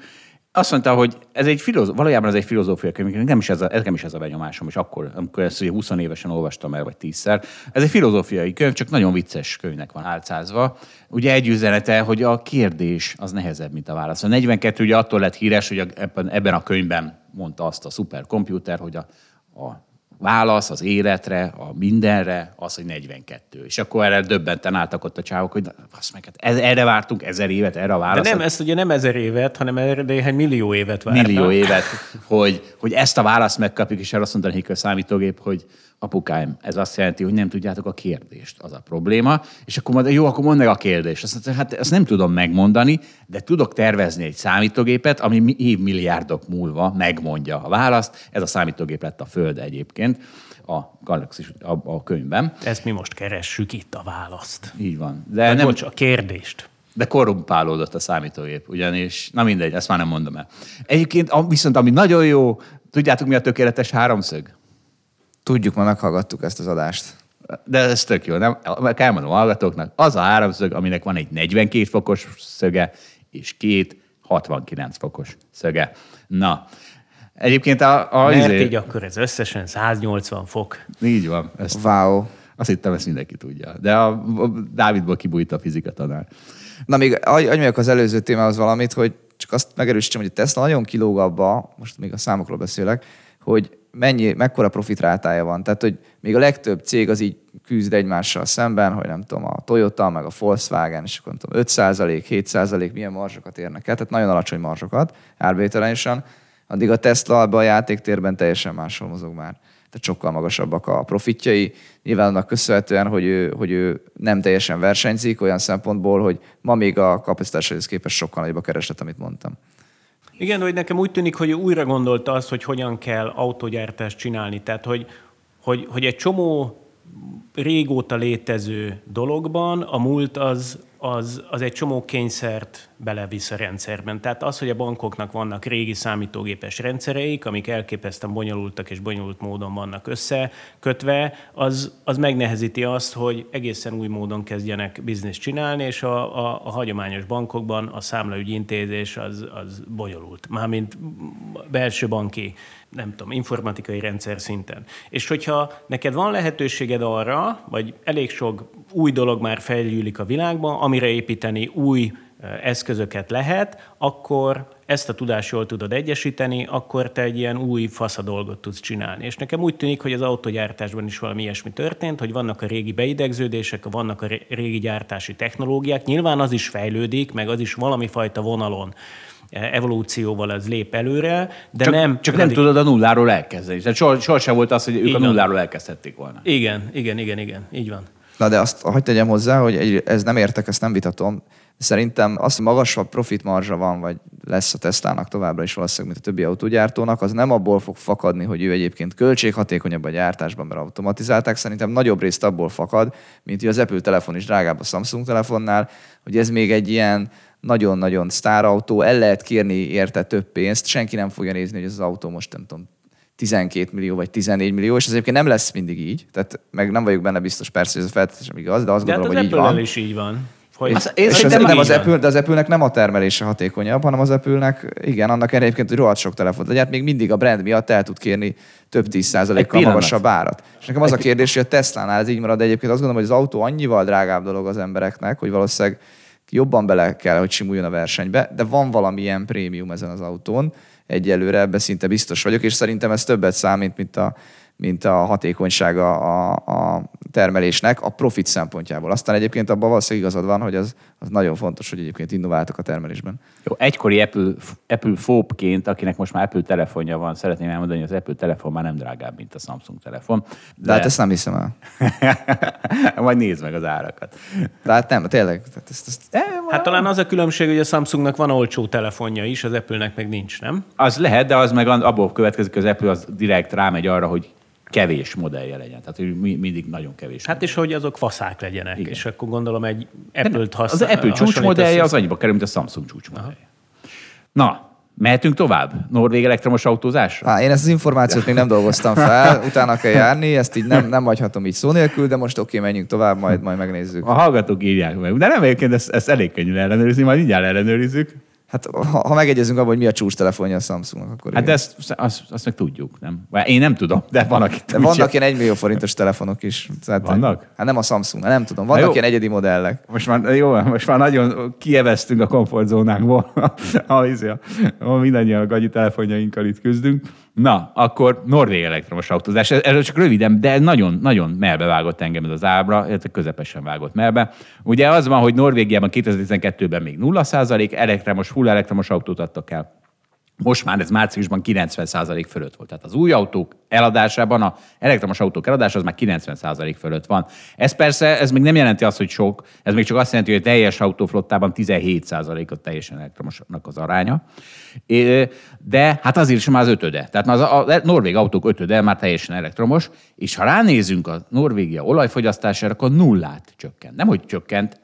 azt mondta, hogy ez egy filozó, valójában ez egy filozófia könyv, nekem is ez a, nekem is ez a benyomásom, és akkor, amikor ezt ugye 20 évesen olvastam el, vagy 10-szer. Ez egy filozófiai könyv, csak nagyon vicces könyvnek van álcázva. Ugye egy üzenete, hogy a kérdés az nehezebb, mint a válasz. A 42 ugye attól lett híres, hogy ebben, a könyvben mondta azt a szuperkomputer, hogy a, a válasz az életre, a mindenre, az, hogy 42. És akkor erre döbbenten álltak ott a csávok, hogy azt meg, hát erre vártunk ezer évet, erre a választ. De nem, ezt ugye nem ezer évet, hanem erre néhány millió évet várnak. Millió évet, hogy, hogy ezt a választ megkapjuk, és erre azt mondta a számítógép, hogy apukáim, ez azt jelenti, hogy nem tudjátok a kérdést, az a probléma, és akkor mondja, jó, akkor mondd meg a kérdést. Azt mondta, hát ezt nem tudom megmondani, de tudok tervezni egy számítógépet, ami évmilliárdok múlva megmondja a választ. Ez a számítógép lett a Föld egyébként a Galaxis a, a könyvben. Ezt mi most keressük itt a választ. Így van. De, de nem, bocs, a kérdést. De korrumpálódott a számítógép, ugyanis, na mindegy, ezt már nem mondom el. Egyébként viszont ami nagyon jó, tudjátok mi a tökéletes háromszög? Tudjuk, ma meghallgattuk ezt az adást. De ez tök jó, nem? Meg elmondom a hallgatóknak, az a háromszög, aminek van egy 42 fokos szöge, és két 69 fokos szöge. Na, egyébként a... a Mert izé... így akkor ez összesen 180 fok. Így van. Ezt, wow. Azt hittem, ezt mindenki tudja. De a, a Dávidból kibújt a fizika tanár. Na még adj az előző témához valamit, hogy csak azt megerősítsem, hogy a Tesla nagyon kilóg abba, most még a számokról beszélek, hogy mennyi, mekkora profitrátája van. Tehát, hogy még a legtöbb cég az így küzd egymással szemben, hogy nem tudom, a Toyota, meg a Volkswagen, és akkor nem tudom, 5 7 milyen marzsokat érnek el, tehát nagyon alacsony marzsokat árbevételányosan, addig a Tesla abban a játéktérben teljesen máshol mozog már. Tehát sokkal magasabbak a profitjai. Nyilván annak köszönhetően, hogy ő, hogy ő nem teljesen versenyzik olyan szempontból, hogy ma még a kapacitáshoz képest sokkal nagyobb a kereslet, amit mondtam. Igen, hogy nekem úgy tűnik, hogy újra gondolta azt, hogy hogyan kell autógyártást csinálni. Tehát, hogy, hogy, hogy egy csomó régóta létező dologban a múlt az, az, az egy csomó kényszert belevisz a rendszerben. Tehát az, hogy a bankoknak vannak régi számítógépes rendszereik, amik elképesztően bonyolultak és bonyolult módon vannak összekötve, az, az megnehezíti azt, hogy egészen új módon kezdjenek bizniszt csinálni, és a, a, a hagyományos bankokban a számlaügyi intézés az, az bonyolult. Mármint belső banki nem tudom, informatikai rendszer szinten. És hogyha neked van lehetőséged arra, vagy elég sok új dolog már fejlődik a világban, amire építeni új eszközöket lehet, akkor ezt a tudást jól tudod egyesíteni, akkor te egy ilyen új fasza dolgot tudsz csinálni. És nekem úgy tűnik, hogy az autogyártásban is valami ilyesmi történt, hogy vannak a régi beidegződések, vannak a régi gyártási technológiák, nyilván az is fejlődik, meg az is valami fajta vonalon evolúcióval ez lép előre, de csak, nem... Csak nem tudod a nulláról elkezdeni. Tehát soha, soha volt az, hogy ők igen. a nulláról elkezdhették volna. Igen, igen, igen, igen, így van. Na de azt hagyd tegyem hozzá, hogy egy, ez nem értek, ezt nem vitatom. Szerintem az, magasabb profit marzsa van, vagy lesz a Teslának továbbra is valószínűleg, mint a többi autógyártónak, az nem abból fog fakadni, hogy ő egyébként költséghatékonyabb a gyártásban, mert automatizálták. Szerintem nagyobb részt abból fakad, mint hogy az Apple telefon is drágább a Samsung telefonnál, hogy ez még egy ilyen nagyon-nagyon sztárautó, el lehet kérni érte több pénzt, senki nem fogja nézni, hogy ez az autó most nem tudom, 12 millió vagy 14 millió, és ez egyébként nem lesz mindig így, tehát meg nem vagyok benne biztos persze, hogy ez feltétlenül igaz, de azt de gondolom, hát hogy így van. is így van. Hogy az, és az, nem az Apple, de az Apple-nek nem a termelése hatékonyabb, hanem az Apple-nek, igen, annak egyébként, hogy rohadt sok telefon hát még mindig a brand miatt el tud kérni több tíz százalékkal magasabb árat. És nekem az a kérdés, hogy a Tesla-nál ez így marad, de egyébként azt gondolom, hogy az autó annyival drágább dolog az embereknek, hogy valószínűleg jobban bele kell, hogy simuljon a versenybe, de van valamilyen prémium ezen az autón, egyelőre ebbe szinte biztos vagyok, és szerintem ez többet számít, mint a, mint a hatékonysága a, a termelésnek a profit szempontjából. Aztán egyébként abban valószínűleg igazad van, hogy az, az nagyon fontos, hogy egyébként innováltak a termelésben. Jó, egykori Apple, Apple fópként, akinek most már Apple telefonja van, szeretném elmondani, hogy az Apple telefon már nem drágább, mint a Samsung telefon. De, de hát ezt nem hiszem el. Majd nézd meg az árakat. De hát nem, tényleg. Tehát ezt, ezt... Hát talán az a különbség, hogy a Samsungnak van olcsó telefonja is, az Apple-nek meg nincs, nem? Az lehet, de az meg abból következik, hogy az Apple az direkt rámegy arra, hogy kevés modellje legyen. Tehát hogy mindig nagyon kevés. Hát és hogy azok faszák legyenek. Igen. És akkor gondolom egy Apple-t használ. Az Apple csúcsmodellje az annyiba kerül, mint a Samsung csúcsmodellje. Na, Mehetünk tovább? Norvég elektromos autózás? Há, én ezt az információt még nem dolgoztam fel, utána kell járni, ezt így nem, nem hagyhatom így szó nélkül, de most oké, menjünk tovább, majd, majd megnézzük. A hallgatók írják meg. De nem egyébként ezt, ezt elég könnyű ellenőrizni, majd mindjárt ellenőrizzük. Hát ha, ha megegyezünk abban, hogy mi a csúcs telefonja a Samsungnak, akkor Hát de ezt, azt, azt meg tudjuk, nem? Én nem tudom, de van, aki De vannak ilyen egymillió forintos telefonok is. Tehát, vannak? Hát nem a Samsung, nem tudom. Vannak ilyen egyedi modellek. Most már, jó, most már nagyon kieveztünk a komfortzónánkból, ahol mindannyian a gagyi telefonjainkkal itt küzdünk. Na, akkor Norvég elektromos autózás. Ez csak röviden, de nagyon, nagyon melbevágott engem ez az ábra, illetve közepesen vágott melbe. Ugye az van, hogy Norvégiában 2012-ben még 0% elektromos, full elektromos autót adtak el. Most már ez márciusban 90% fölött volt. Tehát az új autók eladásában, a elektromos autók eladása az már 90% fölött van. Ez persze, ez még nem jelenti azt, hogy sok, ez még csak azt jelenti, hogy a teljes autóflottában 17% a teljesen elektromosnak az aránya. De hát azért is már az ötöde. Tehát már az a norvég autók ötöde már teljesen elektromos, és ha ránézünk a Norvégia olajfogyasztására, akkor nullát csökkent. Nem, hogy csökkent,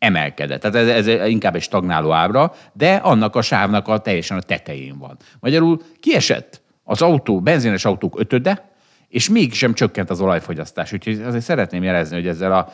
emelkedett. Tehát ez, ez inkább egy stagnáló ábra, de annak a sávnak a teljesen a tetején van. Magyarul kiesett az autó, benzines autók ötöde, és mégsem csökkent az olajfogyasztás. Úgyhogy azért szeretném jelezni, hogy ezzel a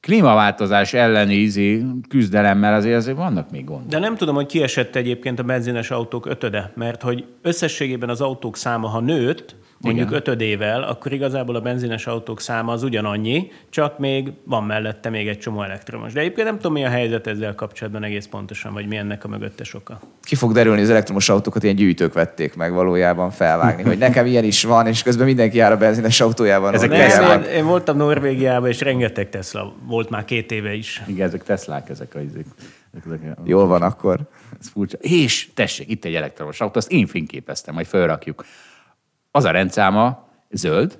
klímaváltozás elleni ízi küzdelemmel azért, azért vannak még gondok. De nem tudom, hogy kiesett egyébként a benzines autók ötöde, mert hogy összességében az autók száma, ha nőtt, mondjuk Igen. ötödével, akkor igazából a benzines autók száma az ugyanannyi, csak még van mellette még egy csomó elektromos. De egyébként nem tudom, mi a helyzet ezzel kapcsolatban egész pontosan, vagy mi ennek a mögöttes oka. Ki fog derülni, az elektromos autókat ilyen gyűjtők vették meg valójában felvágni, hogy nekem ilyen is van, és közben mindenki jár a benzines autójában. Ezek Nem, én, én voltam Norvégiában, és rengeteg Tesla volt már két éve is. Igen, ezek Teslák, ezek a izék. Jól van akkor. Ez furcsa. És tessék, itt egy elektromos autó, azt én fényképeztem, majd felrakjuk. Az a rendszáma zöld,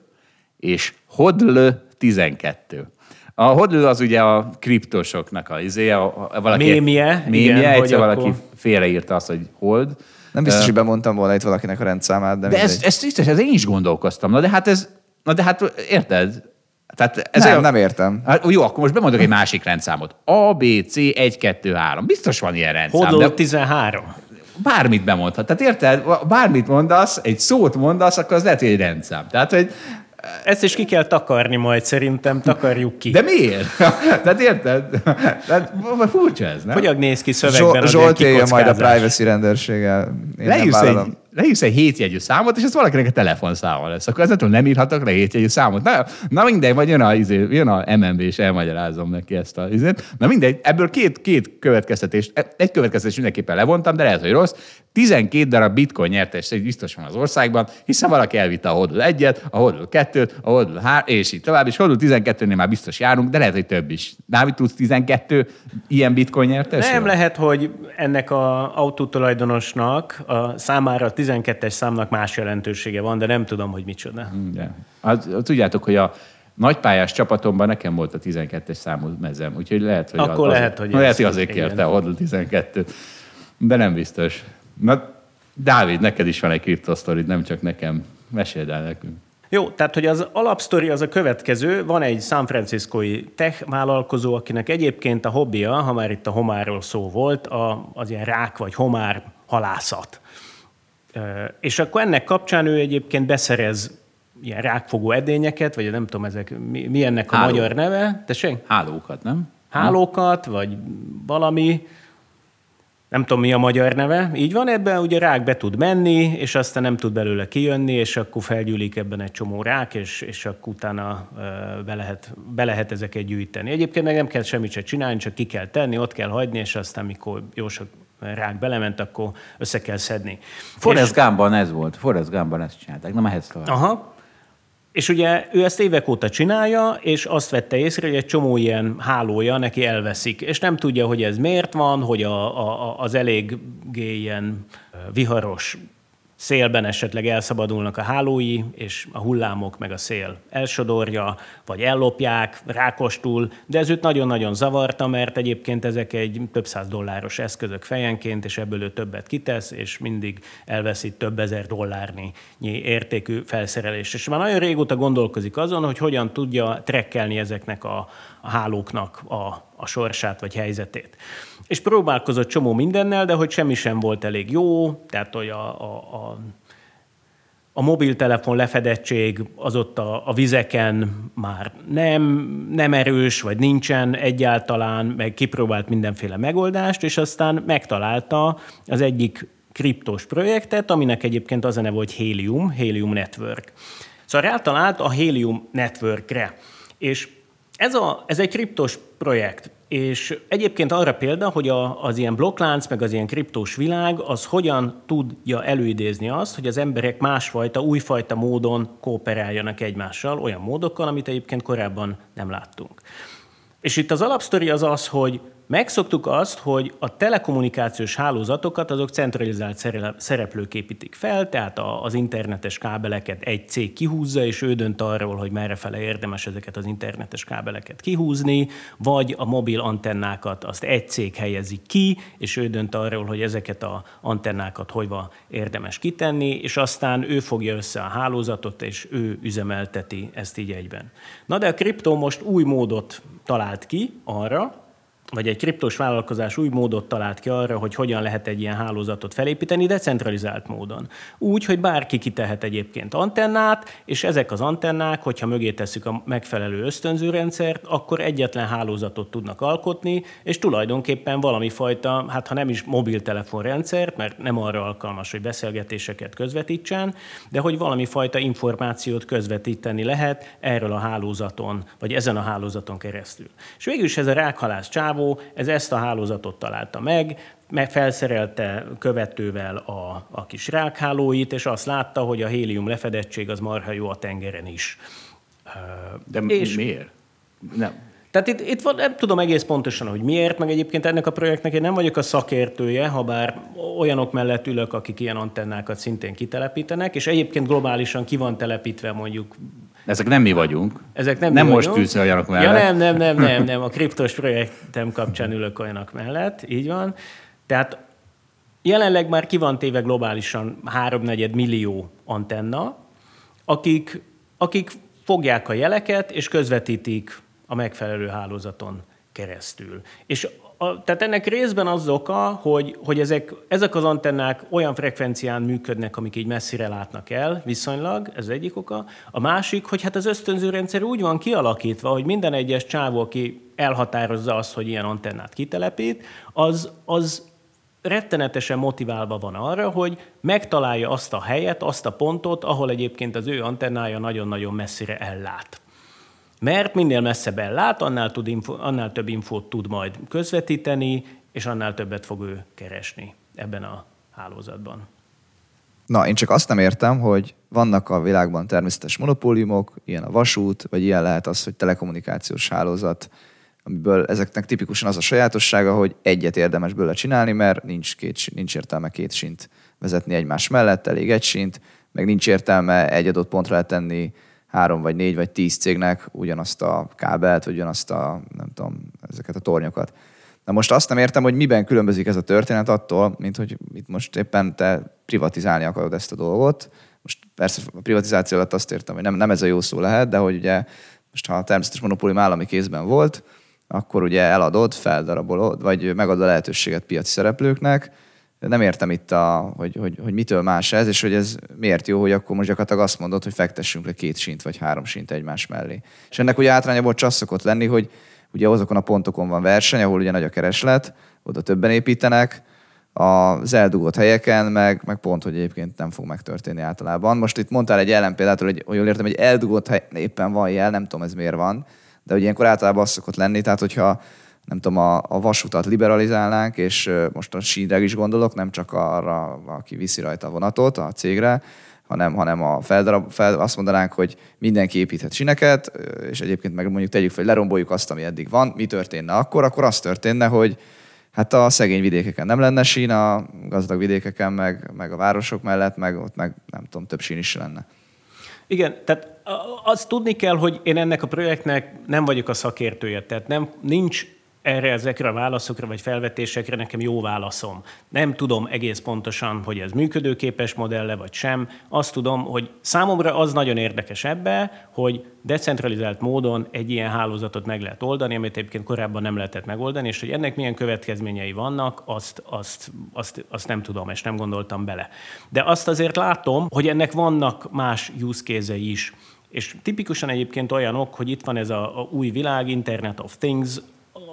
és Hodl 12. A Hodl az ugye a kriptosoknak a izé, a, a, valaki, Mémje, mémje igen, egyszer valaki akkor- félreírta azt, hogy hold. Nem biztos, hogy bemondtam volna itt valakinek a rendszámát, de, De ez, ez biztos, ez én is gondolkoztam. Na de hát ez, na de hát érted? Tehát ez Nem, olyan- nem értem. Hát, jó, akkor most bemondok egy másik rendszámot. A, B, C, 1, 2, 3. Biztos van ilyen rendszám. Hodl de 13. bármit bemondhat. Tehát érted? Bármit mondasz, egy szót mondasz, akkor az lehet, hogy egy rendszám. Tehát, hogy Ezt is ki kell takarni majd, szerintem takarjuk ki. de miért? Tehát érted? Tehát furcsa ez, nem? Hogyan néz ki szövegben Zsolt, az Zsolt élje majd a privacy rendőrséggel. Én nem Leírsz egy. Leírsz egy hétjegyű számot, és ez valakinek a telefonszáma lesz. Akkor ezzel nem írhatok le hétjegyű számot. Na, na mindegy, vagy jön a, izé, jön a MNB, és elmagyarázom neki ezt a izét. Na mindegy, ebből két, két következtetést, egy következtetést mindenképpen levontam, de lehet, hogy rossz. 12 darab bitcoin nyertes biztos van az országban, hiszen valaki elvitte a hodl egyet, a hodl kettőt, a hodl hár, és így tovább, és hodl 12-nél már biztos járunk, de lehet, hogy több is. Dávid, tudsz 12 ilyen bitcoin nyertes? Nem lehet, hogy ennek a autótulajdonosnak a számára a 12-es számnak más jelentősége van, de nem tudom, hogy micsoda. Ja. Hát, tudjátok, hogy a nagypályás csapatomban nekem volt a 12-es számú mezem, úgyhogy lehet, hogy Akkor az, lehet, hogy lehet, ez- hogy azért igen. kérte a Hodl 12 de nem biztos. Na, Dávid, neked is van egy kriptosztorid, nem csak nekem. Meséld el nekünk. Jó, tehát hogy az alapsztori az a következő. Van egy San Franciscoi tech vállalkozó, akinek egyébként a hobbija, ha már itt a homáról szó volt, a, az ilyen rák vagy homár halászat. És akkor ennek kapcsán ő egyébként beszerez ilyen rákfogó edényeket, vagy nem tudom, ezek, mi, mi ennek a Háló. magyar neve? Tessék? Hálókat, nem? hálókat, vagy valami, nem tudom mi a magyar neve, így van, ebben ugye rák be tud menni, és aztán nem tud belőle kijönni, és akkor felgyűlik ebben egy csomó rák, és, és akkor utána be lehet, be lehet ezeket gyűjteni. Egyébként meg nem kell semmit se csinálni, csak ki kell tenni, ott kell hagyni, és aztán mikor jó sok rák belement, akkor össze kell szedni. Forrest Gumpban ez volt. Forrest Gumpban ezt csinálták. Na, mehetsz tovább. Aha. És ugye ő ezt évek óta csinálja, és azt vette észre, hogy egy csomó ilyen hálója neki elveszik, és nem tudja, hogy ez miért van, hogy a, a, az eléggé ilyen viharos szélben esetleg elszabadulnak a hálói, és a hullámok meg a szél elsodorja, vagy ellopják rákostul, de ez őt nagyon-nagyon zavarta, mert egyébként ezek egy több száz dolláros eszközök fejenként, és ebből ő többet kitesz, és mindig elveszít több ezer dollárnyi értékű felszerelést. És már nagyon régóta gondolkozik azon, hogy hogyan tudja trekkelni ezeknek a, a hálóknak a, a sorsát vagy helyzetét. És próbálkozott csomó mindennel, de hogy semmi sem volt elég jó, tehát hogy a, a, a a mobiltelefon lefedettség az ott a, a vizeken már nem, nem erős, vagy nincsen egyáltalán, meg kipróbált mindenféle megoldást, és aztán megtalálta az egyik kriptos projektet, aminek egyébként az a neve, hogy Helium, Helium Network. Szóval rátalált a Helium Networkre, és ez, a, ez egy kriptos projekt, és egyébként arra példa, hogy a, az ilyen blokklánc, meg az ilyen kriptós világ, az hogyan tudja előidézni azt, hogy az emberek másfajta, újfajta módon kooperáljanak egymással, olyan módokkal, amit egyébként korábban nem láttunk. És itt az alapsztori az az, hogy megszoktuk azt, hogy a telekommunikációs hálózatokat azok centralizált szereplők építik fel, tehát az internetes kábeleket egy cég kihúzza, és ő dönt arról, hogy merrefele érdemes ezeket az internetes kábeleket kihúzni, vagy a mobil antennákat azt egy cég helyezi ki, és ő dönt arról, hogy ezeket a antennákat hova érdemes kitenni, és aztán ő fogja össze a hálózatot, és ő üzemelteti ezt így egyben. Na de a kriptó most új módot talált ki arra, vagy egy kriptos vállalkozás új módot talált ki arra, hogy hogyan lehet egy ilyen hálózatot felépíteni decentralizált módon. Úgy, hogy bárki kitehet egyébként antennát, és ezek az antennák, hogyha mögé tesszük a megfelelő ösztönzőrendszert, akkor egyetlen hálózatot tudnak alkotni, és tulajdonképpen valami fajta, hát ha nem is mobiltelefonrendszert, mert nem arra alkalmas, hogy beszélgetéseket közvetítsen, de hogy valami fajta információt közvetíteni lehet erről a hálózaton, vagy ezen a hálózaton keresztül. És végül is ez a rákhalász csávó csávó, ez ezt a hálózatot találta meg, meg felszerelte követővel a, a kis rákhálóit, és azt látta, hogy a hélium lefedettség az marha jó a tengeren is. De és miért? Nem. Tehát itt, itt van, nem tudom egész pontosan, hogy miért, meg egyébként ennek a projektnek én nem vagyok a szakértője, ha bár olyanok mellett ülök, akik ilyen antennákat szintén kitelepítenek, és egyébként globálisan ki van telepítve mondjuk ezek nem mi vagyunk. Ezek nem, nem mi most ülsz olyanok mellett. Ja, nem, nem, nem, nem, nem. A kriptos projektem kapcsán ülök olyanok mellett, így van. Tehát jelenleg már ki van téve globálisan háromnegyed millió antenna, akik, akik fogják a jeleket és közvetítik a megfelelő hálózaton keresztül. És a, tehát ennek részben az oka, hogy, hogy ezek, ezek az antennák olyan frekvencián működnek, amik így messzire látnak el, viszonylag, ez egyik oka. A másik, hogy hát az ösztönző rendszer úgy van kialakítva, hogy minden egyes csávó, aki elhatározza azt, hogy ilyen antennát kitelepít, az, az rettenetesen motiválva van arra, hogy megtalálja azt a helyet, azt a pontot, ahol egyébként az ő antennája nagyon-nagyon messzire ellát. Mert minél messzebb ellát, annál, tud info, annál több infót tud majd közvetíteni, és annál többet fog ő keresni ebben a hálózatban. Na, én csak azt nem értem, hogy vannak a világban természetes monopóliumok, ilyen a vasút, vagy ilyen lehet az, hogy telekommunikációs hálózat, amiből ezeknek tipikusan az a sajátossága, hogy egyet érdemes bőle csinálni, mert nincs, két, nincs értelme két sint vezetni egymás mellett, elég egy sint, meg nincs értelme egy adott pontra letenni három vagy négy vagy tíz cégnek ugyanazt a kábelt, vagy ugyanazt a, nem tudom, ezeket a tornyokat. Na most azt nem értem, hogy miben különbözik ez a történet attól, mint hogy itt most éppen te privatizálni akarod ezt a dolgot. Most persze a privatizáció alatt azt értem, hogy nem, nem ez a jó szó lehet, de hogy ugye most ha a természetes monopólium állami kézben volt, akkor ugye eladod, feldarabolod, vagy megadod a lehetőséget piaci szereplőknek, nem értem itt, a, hogy, hogy, hogy mitől más ez, és hogy ez miért jó, hogy akkor most gyakorlatilag azt mondod, hogy fektessünk le két sint vagy három sint egymás mellé. És ennek ugye átrányából csak szokott lenni, hogy ugye azokon a pontokon van verseny, ahol ugye nagy a kereslet, oda többen építenek, az eldugott helyeken, meg, meg pont, hogy egyébként nem fog megtörténni általában. Most itt mondtál egy ellenpéldát, hogy, jól értem, hogy eldugott hely, éppen van jel, nem tudom ez miért van, de hogy ilyenkor általában az szokott lenni, tehát hogyha nem tudom, a, a vasutat liberalizálnánk, és most a sínre is gondolok, nem csak arra, aki viszi rajta a vonatot a cégre, hanem, hanem a feldarab, fel, azt mondanánk, hogy mindenki építhet sineket, és egyébként meg mondjuk tegyük fel, hogy leromboljuk azt, ami eddig van, mi történne akkor? Akkor az történne, hogy hát a szegény vidékeken nem lenne sín, a gazdag vidékeken, meg, meg a városok mellett, meg ott meg nem tudom, több sín is lenne. Igen, tehát azt tudni kell, hogy én ennek a projektnek nem vagyok a szakértője, tehát nem, nincs erre ezekre a válaszokra vagy felvetésekre nekem jó válaszom. Nem tudom egész pontosan, hogy ez működőképes modelle vagy sem. Azt tudom, hogy számomra az nagyon érdekes ebbe, hogy decentralizált módon egy ilyen hálózatot meg lehet oldani, amit egyébként korábban nem lehetett megoldani, és hogy ennek milyen következményei vannak, azt, azt, azt, azt nem tudom, és nem gondoltam bele. De azt azért látom, hogy ennek vannak más use case is. És tipikusan egyébként olyanok, hogy itt van ez a, a új világ, Internet of Things,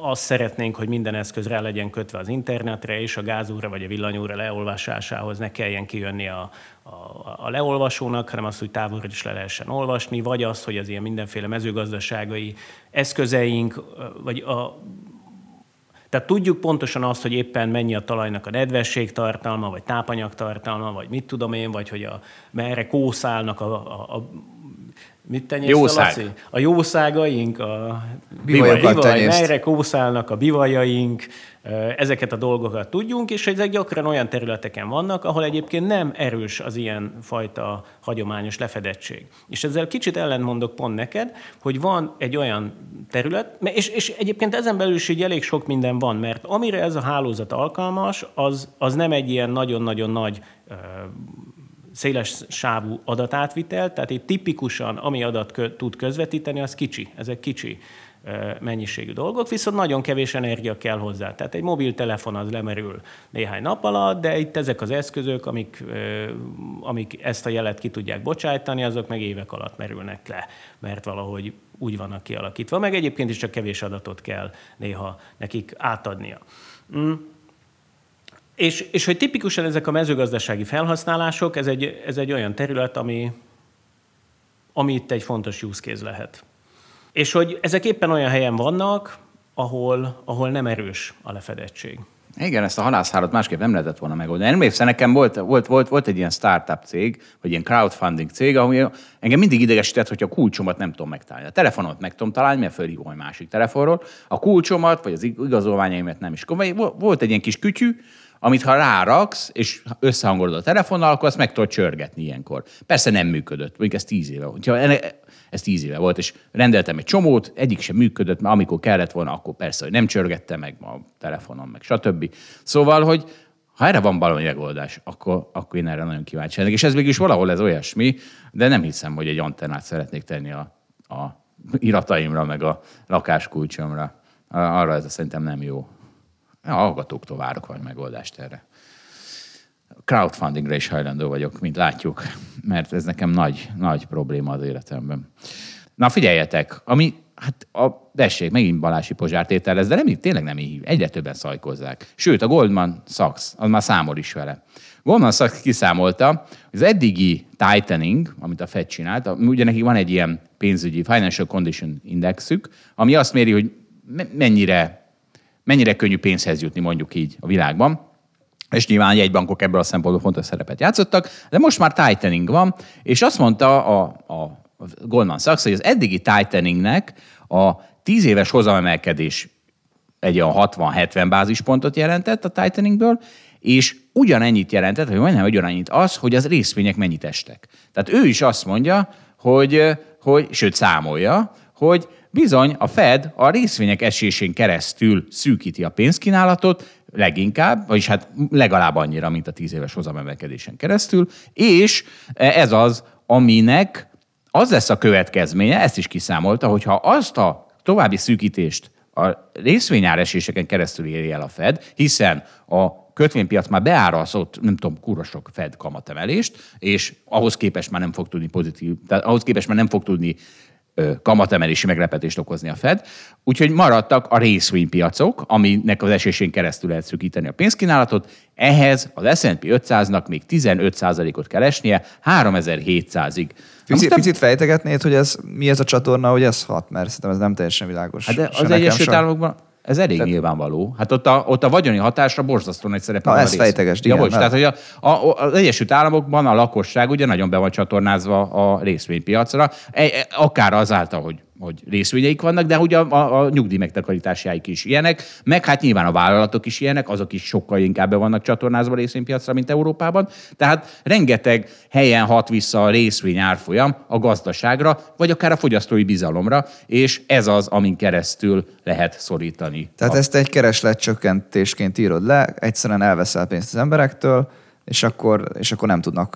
azt szeretnénk, hogy minden eszköz rá legyen kötve az internetre, és a gázúra vagy a villanyúra leolvasásához ne kelljen kijönni a, a, a leolvasónak, hanem azt, hogy távolról is le lehessen olvasni, vagy azt, hogy az ilyen mindenféle mezőgazdaságai eszközeink, vagy a tehát tudjuk pontosan azt, hogy éppen mennyi a talajnak a nedvesség tartalma, vagy tápanyag tartalma, vagy mit tudom én, vagy hogy a, merre kószálnak a, a Mit tenyészt Jószág. A jószágaink, a bivajokat bivaj, melyre kószálnak a bivajaink, ezeket a dolgokat tudjunk, és ezek gyakran olyan területeken vannak, ahol egyébként nem erős az ilyen fajta hagyományos lefedettség. És ezzel kicsit ellentmondok pont neked, hogy van egy olyan terület, és, és egyébként ezen belül is így elég sok minden van, mert amire ez a hálózat alkalmas, az, az nem egy ilyen nagyon-nagyon nagy széles sávú adatátvitel, tehát itt tipikusan, ami adat kö, tud közvetíteni, az kicsi, ezek kicsi mennyiségű dolgok, viszont nagyon kevés energia kell hozzá. Tehát egy mobiltelefon az lemerül néhány nap alatt, de itt ezek az eszközök, amik, amik ezt a jelet ki tudják bocsájtani, azok meg évek alatt merülnek le, mert valahogy úgy vannak kialakítva. Meg egyébként is csak kevés adatot kell néha nekik átadnia. Mm. És, és hogy tipikusan ezek a mezőgazdasági felhasználások, ez egy, ez egy olyan terület, ami, ami itt egy fontos use case lehet. És hogy ezek éppen olyan helyen vannak, ahol, ahol nem erős a lefedettség. Igen, ezt a halászhárat másképp nem lehetett volna megoldani. Emlékszem, nekem volt, volt, volt, volt egy ilyen startup cég, vagy ilyen crowdfunding cég, ahol engem mindig idegesített, hogy a kulcsomat nem tudom megtalálni. A telefonomat meg tudom találni, mert fölhívom egy másik telefonról. A kulcsomat, vagy az igazolványaimat nem is. Volt egy ilyen kis kütyű, amit ha ráraksz, és összehangolod a telefonnal, akkor azt meg tudod csörgetni ilyenkor. Persze nem működött, mondjuk ez tíz éve volt. Ez tíz éve volt, és rendeltem egy csomót, egyik sem működött, mert amikor kellett volna, akkor persze, hogy nem csörgette meg a telefonon, meg stb. Szóval, hogy ha erre van valami megoldás, akkor, akkor én erre nagyon kíváncsi lennék. És ez mégis valahol ez olyasmi, de nem hiszem, hogy egy antennát szeretnék tenni a, a irataimra, meg a lakáskulcsomra. Arra ez szerintem nem jó. A hallgatóktól várok valami megoldást erre. Crowdfundingra is hajlandó vagyok, mint látjuk, mert ez nekem nagy, nagy probléma az életemben. Na figyeljetek, ami, hát a, dessék, megint Balási Pozsár ez, de nem, tényleg nem így, egyre többen szajkozzák. Sőt, a Goldman Sachs, az már számol is vele. Goldman Sachs kiszámolta, hogy az eddigi tightening, amit a Fed csinált, ugye neki van egy ilyen pénzügyi Financial Condition Indexük, ami azt méri, hogy mennyire mennyire könnyű pénzhez jutni mondjuk így a világban. És nyilván jegybankok ebből a szempontból fontos szerepet játszottak, de most már tightening van, és azt mondta a, a Goldman Sachs, hogy az eddigi tighteningnek a 10 éves hozamemelkedés egy olyan 60-70 bázispontot jelentett a tighteningből, és ugyanennyit jelentett, hogy majdnem ugyanannyit az, hogy az részvények mennyit estek. Tehát ő is azt mondja, hogy, hogy sőt számolja, hogy Bizony, a Fed a részvények esésén keresztül szűkíti a pénzkínálatot, leginkább, vagyis hát legalább annyira, mint a tíz éves hozamemelkedésen keresztül, és ez az, aminek az lesz a következménye, ezt is kiszámolta, hogyha azt a további szűkítést a részvényáreséseken keresztül éri el a Fed, hiszen a kötvénypiac már beáraszott, nem tudom, kurosok Fed kamatemelést, és ahhoz képest már nem fog tudni pozitív, tehát ahhoz képest már nem fog tudni kamatemelési meglepetést okozni a Fed. Úgyhogy maradtak a részvénypiacok, aminek az esésén keresztül lehet szűkíteni a pénzkínálatot. Ehhez az S&P 500-nak még 15%-ot kell esnie, 3700-ig. Picit, picit fejtegetnéd, hogy ez, mi ez a csatorna, hogy ez hat, mert szerintem ez nem teljesen világos. Hát de az Egyesült Államokban ez elég tehát, nyilvánvaló. Hát ott a, ott a vagyoni hatásra borzasztó nagy szerepe Na, van ezt fejteges, igen. Ja, bocs, tehát, hogy a, a, az Egyesült Államokban a lakosság ugye nagyon be van csatornázva a részvénypiacra, e, e, akár azáltal, hogy hogy részvényeik vannak, de ugye a, a, a nyugdíj megtakarításáik is ilyenek, meg hát nyilván a vállalatok is ilyenek, azok is sokkal inkább be vannak csatornázva a részvénypiacra, mint Európában. Tehát rengeteg helyen hat vissza a részvény árfolyam a gazdaságra, vagy akár a fogyasztói bizalomra, és ez az, amin keresztül lehet szorítani. Tehát a... ezt egy keresletcsökkentésként írod le, egyszerűen elveszel pénzt az emberektől, és akkor, és akkor nem tudnak,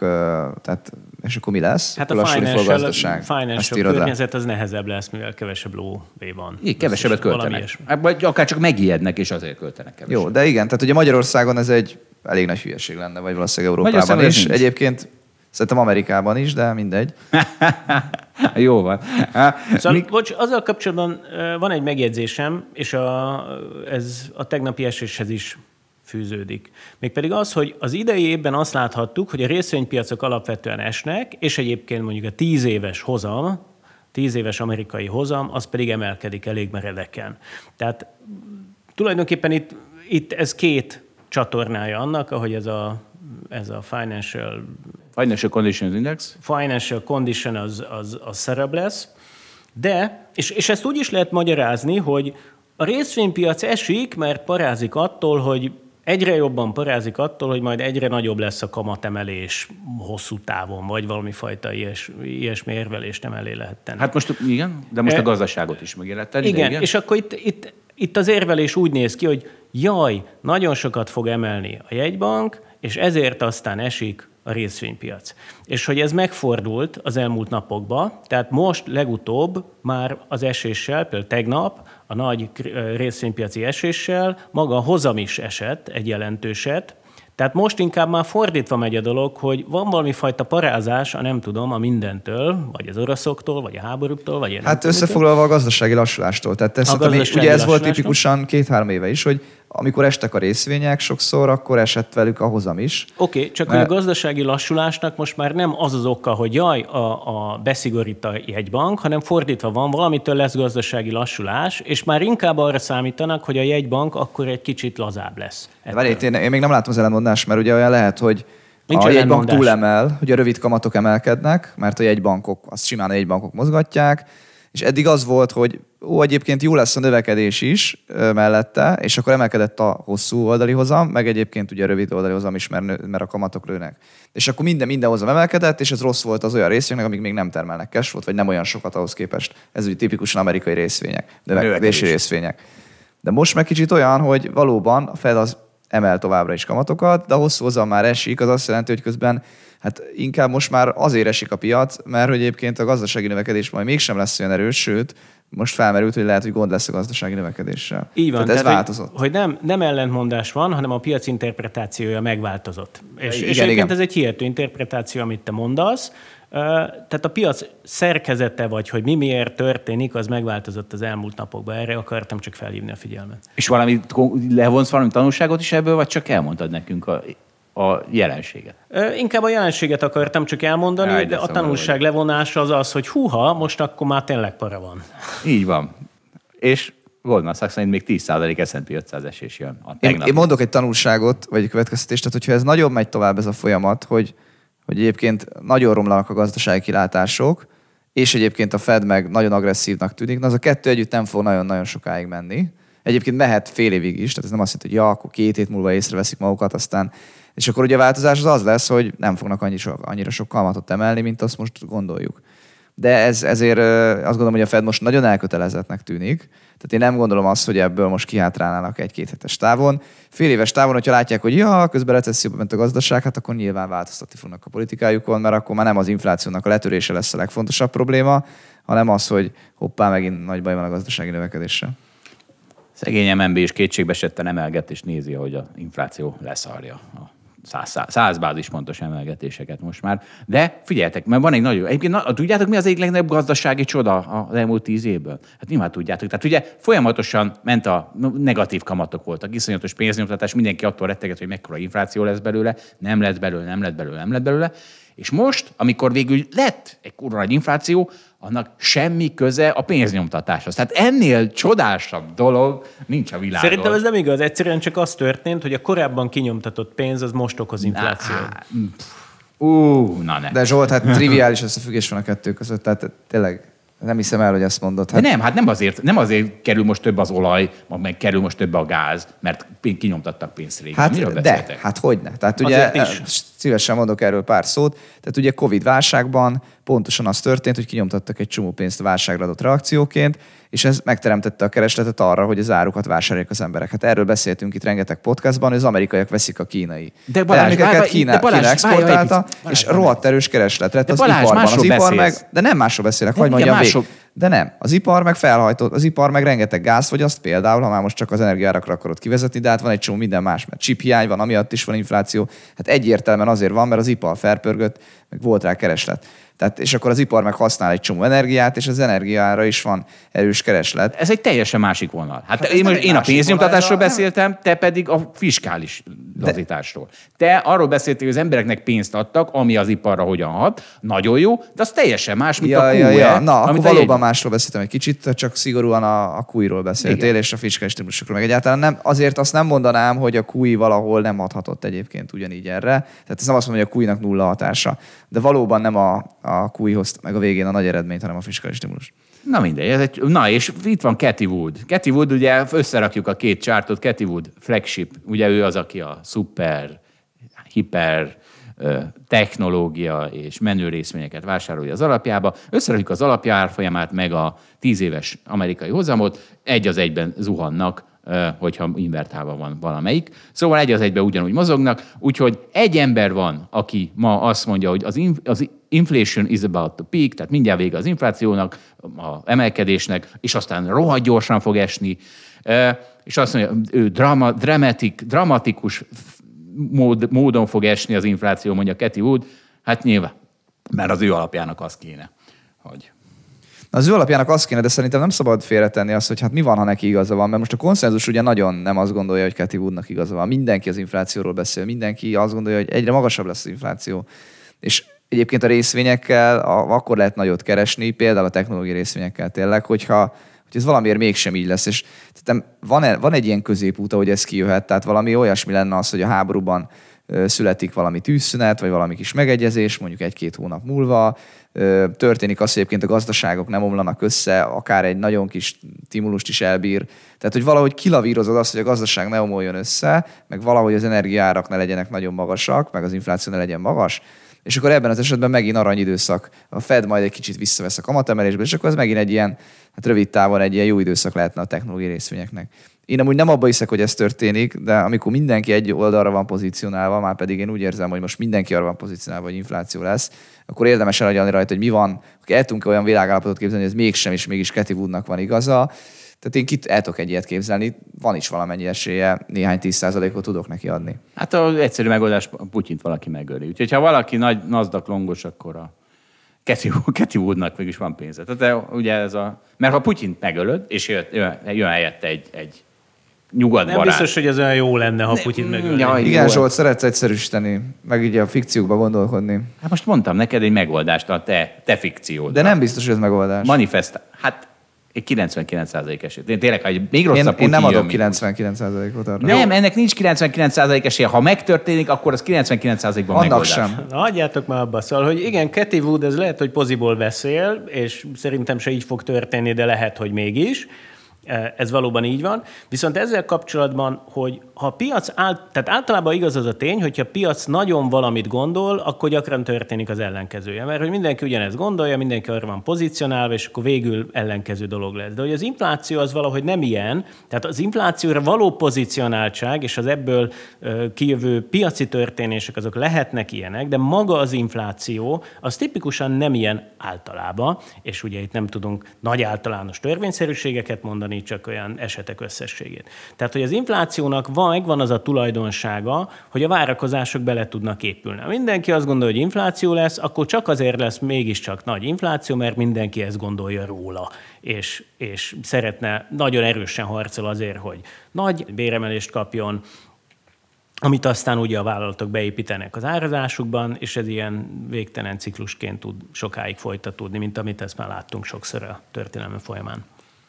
tehát, és akkor mi lesz? Hát a financial, a financial környezet le. az nehezebb lesz, mivel kevesebb lóvé van. Így, kevesebbet költenek. Hát, vagy akár csak megijednek, és azért költenek kevesebbet. Jó, de igen, tehát ugye Magyarországon ez egy elég nagy hülyeség lenne, vagy valószínűleg Európában is. Nincs. Egyébként Szerintem Amerikában is, de mindegy. Jó van. Szóval, Mi... bocs, azzal kapcsolatban van egy megjegyzésem, és a, ez a tegnapi eséshez is fűződik. Mégpedig az, hogy az idei évben azt láthattuk, hogy a részvénypiacok alapvetően esnek, és egyébként mondjuk a tíz éves hozam, tíz éves amerikai hozam, az pedig emelkedik elég meredeken. Tehát tulajdonképpen itt, itt ez két csatornája annak, ahogy ez a, ez a financial... Financial Conditions Index. Financial Condition az, az, az szerep lesz. De, és, és ezt úgy is lehet magyarázni, hogy a részvénypiac esik, mert parázik attól, hogy egyre jobban parázik attól, hogy majd egyre nagyobb lesz a kamatemelés hosszú távon, vagy valami fajta ilyes, ilyesmi érvelést emelé lehet tenni. Hát most igen, de most e, a gazdaságot is meg lehet tenni. Igen, igen, és akkor itt, itt, itt az érvelés úgy néz ki, hogy jaj, nagyon sokat fog emelni a jegybank, és ezért aztán esik a részvénypiac. És hogy ez megfordult az elmúlt napokban, tehát most legutóbb már az eséssel, például tegnap a nagy részvénypiaci eséssel maga a hozam is esett, egy jelentőset, tehát most inkább már fordítva megy a dolog, hogy van valami fajta parázás, a nem tudom, a mindentől, vagy az oroszoktól, vagy a háborúktól, vagy Hát összefoglalva a gazdasági lassulástól. Tehát ez, a ugye ez volt tipikusan két-három éve is, hogy amikor estek a részvények sokszor, akkor esett velük a hozam is. Oké, okay, csak mert... hogy a gazdasági lassulásnak most már nem az az oka, hogy jaj, a, a beszigorít a jegybank, hanem fordítva van, valamitől lesz gazdasági lassulás, és már inkább arra számítanak, hogy a jegybank akkor egy kicsit lazább lesz. Várj, én, én még nem látom az ellenmondást, mert ugye olyan lehet, hogy Nincs a jegybank túlemel, hogy a rövid kamatok emelkednek, mert a jegybankok, azt simán a jegybankok mozgatják, és eddig az volt, hogy ó, egyébként jó lesz a növekedés is ö, mellette, és akkor emelkedett a hosszú oldali hozam, meg egyébként ugye a rövid oldali hozam is, mert, mert a kamatok lőnek. És akkor minden, minden hozam emelkedett, és ez rossz volt az olyan részvények, amik még nem termelnek cash volt, vagy nem olyan sokat ahhoz képest. Ez ugye tipikusan amerikai részvények, növekedési részvények. De most meg kicsit olyan, hogy valóban a Fed az emel továbbra is kamatokat, de a hosszú hozam már esik, az azt jelenti, hogy közben hát inkább most már azért esik a piac, mert hogy egyébként a gazdasági növekedés majd mégsem lesz olyan erős, sőt, most felmerült, hogy lehet, hogy gond lesz a gazdasági növekedéssel. Így van. Tehát ez tehát, változott. Hogy, hogy nem, nem ellentmondás van, hanem a piac interpretációja megváltozott. És, igen, és egyébként igen. ez egy hihető interpretáció, amit te mondasz. Tehát a piac szerkezete, vagy hogy mi miért történik, az megváltozott az elmúlt napokban. Erre akartam csak felhívni a figyelmet. És valami, levonsz valami tanulságot is ebből, vagy csak elmondtad nekünk a a jelenséget. Inkább a jelenséget akartam csak elmondani, Jaj, de, de a tanulság levonása az az, hogy húha, most akkor már tényleg para van. Így van. És Goldman Sachs szerint még 10% S&P 500 esés jön. A én, én mondok egy tanulságot, vagy egy következtetést, tehát hogyha ez nagyon megy tovább ez a folyamat, hogy, hogy egyébként nagyon romlanak a gazdasági kilátások, és egyébként a Fed meg nagyon agresszívnak tűnik, na az a kettő együtt nem fog nagyon-nagyon sokáig menni. Egyébként mehet fél évig is, tehát ez nem azt jelenti, hogy ja, akkor két hét múlva észreveszik magukat, aztán és akkor ugye a változás az az lesz, hogy nem fognak annyi sok, annyira sok kamatot emelni, mint azt most gondoljuk. De ez, ezért azt gondolom, hogy a Fed most nagyon elkötelezettnek tűnik. Tehát én nem gondolom azt, hogy ebből most kihátrálnának egy-két hetes távon. Fél éves távon, hogyha látják, hogy ja, közben recesszióban ment a gazdaság, hát akkor nyilván változtatni fognak a politikájukon, mert akkor már nem az inflációnak a letörése lesz a legfontosabb probléma, hanem az, hogy hoppá, megint nagy baj van a gazdasági növekedéssel. Szegény MNB is kétségbe esetten emelget, és nézi, hogy a infláció leszarja a száz, száz bázispontos emelgetéseket most már. De figyeljetek, mert van egy nagyon... Egyébként na, tudjátok, mi az egyik legnagyobb gazdasági csoda az elmúlt tíz évből? Hát nyilván tudjátok. Tehát ugye folyamatosan ment a negatív kamatok voltak, iszonyatos pénznyomtatás, mindenki attól retteget, hogy mekkora infláció lesz belőle, nem lett belőle, nem lett belőle, nem lett belőle. És most, amikor végül lett egy kurva nagy infláció, annak semmi köze a pénznyomtatáshoz. Tehát ennél csodásabb dolog nincs a világon. Szerintem ez nem igaz. Egyszerűen csak az történt, hogy a korábban kinyomtatott pénz az most okoz inflációt. Ú, na ne. De Zsolt, hát triviális összefüggés van a kettő között. Tehát tényleg nem hiszem el, hogy ezt mondod. Hát... De nem, hát nem azért, nem azért kerül most több az olaj, meg kerül most több a gáz, mert kinyomtattak pénzt régen. Hát Miről de, hát hogyne. Tehát ugye is. szívesen mondok erről pár szót. Tehát ugye Covid válságban pontosan az történt, hogy kinyomtattak egy csomó pénzt a válságra adott reakcióként, és ez megteremtette a keresletet arra, hogy az árukat vásárolják az emberek. Hát erről beszéltünk itt rengeteg podcastban, hogy az amerikaiak veszik a kínai de Balázs, termékeket, Kína, de Balázs, Kína exportálta, Balázs, Balázs, és rohadt erős kereslet lett az Balázs, iparban. Az ipar meg, de nem másról beszélek, hogy mondjam másról... De nem. Az ipar meg felhajtott, az ipar meg rengeteg gáz fogyaszt, például, ha már most csak az energiárakra akarod kivezetni, de hát van egy csomó minden más, mert chip hiány van, amiatt is van infláció. Hát egyértelműen azért van, mert az ipar felpörgött, meg volt rá kereslet. Tehát, és akkor az ipar meg használ egy csomó energiát, és az energiára is van erős kereslet. Ez egy teljesen másik vonal. Hát, hát én, most, én a pénznyomtatásról beszéltem, te pedig a fiskális lazításról. Te arról beszéltél, hogy az embereknek pénzt adtak, ami az iparra hogyan hat. Nagyon jó, de az teljesen más, mint ja, a QE. Ja, ja. Na, akkor valóban egy... másról beszéltem egy kicsit, csak szigorúan a, a QE-ról beszéltél, Igen. és a fiskális stimulusokról. Meg egyáltalán nem, azért azt nem mondanám, hogy a QE valahol nem adhatott egyébként ugyanígy erre. Tehát ez nem azt mondom, hogy a QE-nak nulla hatása. De valóban nem a, a QE hozta meg a végén a nagy eredményt, hanem a fiskális stimulus. Na mindegy, ez egy, na és itt van Cathy Wood. Cathy Wood, ugye összerakjuk a két csártot, Cathy Wood flagship, ugye ő az, aki a szuper, hiper, technológia és menő részvényeket vásárolja az alapjába. Összerakjuk az alapja árfolyamát, meg a tíz éves amerikai hozamot, egy az egyben zuhannak hogyha invertálva van valamelyik. Szóval egy az egybe ugyanúgy mozognak, úgyhogy egy ember van, aki ma azt mondja, hogy az, in, az inflation is about to peak, tehát mindjárt vége az inflációnak, a emelkedésnek, és aztán rohadt gyorsan fog esni, és azt mondja, ő drama, dramatik, dramatikus mód, módon fog esni az infláció, mondja Keti Wood, hát nyilván, mert az ő alapjának az kéne, hogy az ő alapjának az kéne, de szerintem nem szabad félretenni azt, hogy hát mi van, ha neki igaza van, mert most a konszenzus ugye nagyon nem azt gondolja, hogy Cathy Woodnak igaza van. Mindenki az inflációról beszél, mindenki azt gondolja, hogy egyre magasabb lesz az infláció. És egyébként a részvényekkel a, akkor lehet nagyot keresni, például a technológiai részvényekkel tényleg, hogyha hogy ez valamiért mégsem így lesz. És van, van egy ilyen középút, hogy ez kijöhet, tehát valami olyasmi lenne az, hogy a háborúban születik valami tűzszünet, vagy valami kis megegyezés, mondjuk egy-két hónap múlva, történik az, hogy egyébként a gazdaságok nem omlanak össze, akár egy nagyon kis stimulust is elbír. Tehát, hogy valahogy kilavírozod azt, hogy a gazdaság ne omoljon össze, meg valahogy az energiárak ne legyenek nagyon magasak, meg az infláció ne legyen magas, és akkor ebben az esetben megint aranyidőszak. A Fed majd egy kicsit visszavesz a kamatemelésbe, és akkor ez megint egy ilyen, hát rövid távon egy ilyen jó időszak lehetne a technológiai részvényeknek. Én amúgy nem abba hiszek, hogy ez történik, de amikor mindenki egy oldalra van pozícionálva, már pedig én úgy érzem, hogy most mindenki arra van pozícionálva, hogy infláció lesz, akkor érdemes elagyalni rajta, hogy mi van, hogy el tudunk olyan világállapotot képzelni, hogy ez mégsem, és mégis Keti Woodnak van igaza. Tehát én kit el tudok egy ilyet képzelni, van is valamennyi esélye, néhány tíz százalékot tudok neki adni. Hát az egyszerű megoldás, Putyint valaki megöli. Úgyhogy ha valaki nagy Nasdaq longos, akkor a Keti Woodnak mégis van pénze. Tehát ugye ez a... Mert ha Putyint megölöd, és jön, jön helyette egy, egy nyugat Nem biztos, hogy ez olyan jó lenne, ha Putyin megölni. Ja, igen, Zsolt, szeretsz egyszerűsíteni, meg így a fikciókba gondolkodni. Hát most mondtam neked egy megoldást a te, te fikciód. De nem biztos, hogy ez megoldás. Manifest. Hát 99% esély. Én tényleg, hogy még rosszabb én, én nem adok 99%-ot arra. Nem, ennek nincs 99% esélye. Ha megtörténik, akkor az 99%-ban Annak megoldás. sem. Na, adjátok már abba. Szóval, hogy igen, Cathy Wood, ez lehet, hogy poziból beszél, és szerintem se így fog történni, de lehet, hogy mégis. Ez valóban így van. Viszont ezzel kapcsolatban, hogy ha a piac, áll, tehát általában igaz az a tény, hogyha a piac nagyon valamit gondol, akkor gyakran történik az ellenkezője. Mert hogy mindenki ugyanezt gondolja, mindenki arra van pozícionálva, és akkor végül ellenkező dolog lesz. De hogy az infláció az valahogy nem ilyen, tehát az inflációra való pozícionáltság és az ebből kijövő piaci történések azok lehetnek ilyenek, de maga az infláció az tipikusan nem ilyen általában, és ugye itt nem tudunk nagy általános törvényszerűségeket mondani, csak olyan esetek összességét. Tehát, hogy az inflációnak van megvan az a tulajdonsága, hogy a várakozások bele tudnak épülni. Ha mindenki azt gondolja, hogy infláció lesz, akkor csak azért lesz mégiscsak nagy infláció, mert mindenki ezt gondolja róla, és, és szeretne, nagyon erősen harcol azért, hogy nagy béremelést kapjon, amit aztán ugye a vállalatok beépítenek az árazásukban, és ez ilyen végtelen ciklusként tud sokáig folytatódni, mint amit ezt már láttunk sokszor a történelme folyamán.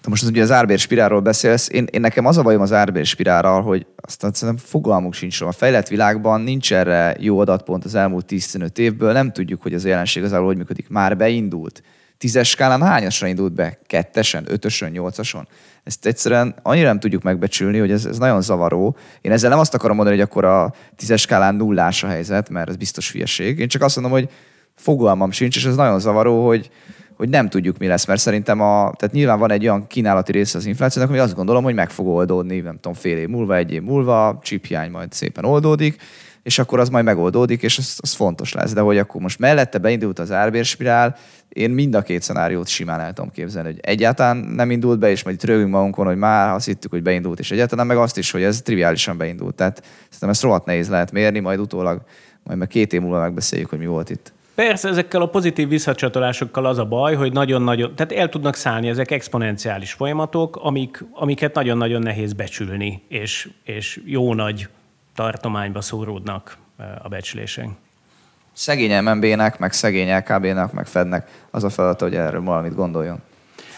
De most az, ugye az árbér spirálról beszélsz, én, én nekem az a bajom az árbér spirálral, hogy aztán szerintem fogalmunk sincs A fejlett világban nincs erre jó adatpont az elmúlt 15 évből, nem tudjuk, hogy az jelenség az hogy működik. Már beindult. Tízes skálán hányasra indult be? Kettesen, ötösön, nyolcason? Ezt egyszerűen annyira nem tudjuk megbecsülni, hogy ez, ez nagyon zavaró. Én ezzel nem azt akarom mondani, hogy akkor a tízes skálán nullás a helyzet, mert ez biztos hülyeség. Én csak azt mondom, hogy fogalmam sincs, és ez nagyon zavaró, hogy, hogy nem tudjuk, mi lesz, mert szerintem a, tehát nyilván van egy olyan kínálati része az inflációnak, hogy azt gondolom, hogy meg fog oldódni, nem tudom, fél év múlva, egy év múlva, csiphiány majd szépen oldódik, és akkor az majd megoldódik, és az, az fontos lesz. De hogy akkor most mellette beindult az árbérspirál, én mind a két szenáriót simán el tudom képzelni, hogy egyáltalán nem indult be, és majd itt rögünk magunkon, hogy már azt hittük, hogy beindult, és egyáltalán meg azt is, hogy ez triviálisan beindult. Tehát szerintem ezt rohadt nehéz lehet mérni, majd utólag, majd meg két év múlva megbeszéljük, hogy mi volt itt. Persze ezekkel a pozitív visszacsatolásokkal az a baj, hogy nagyon-nagyon, tehát el tudnak szállni ezek exponenciális folyamatok, amik, amiket nagyon-nagyon nehéz becsülni, és, és jó nagy tartományba szóródnak eh, a becslések. Szegény MNB-nek, meg szegény LKB-nek, meg Fednek az a feladat, hogy erről valamit gondoljon.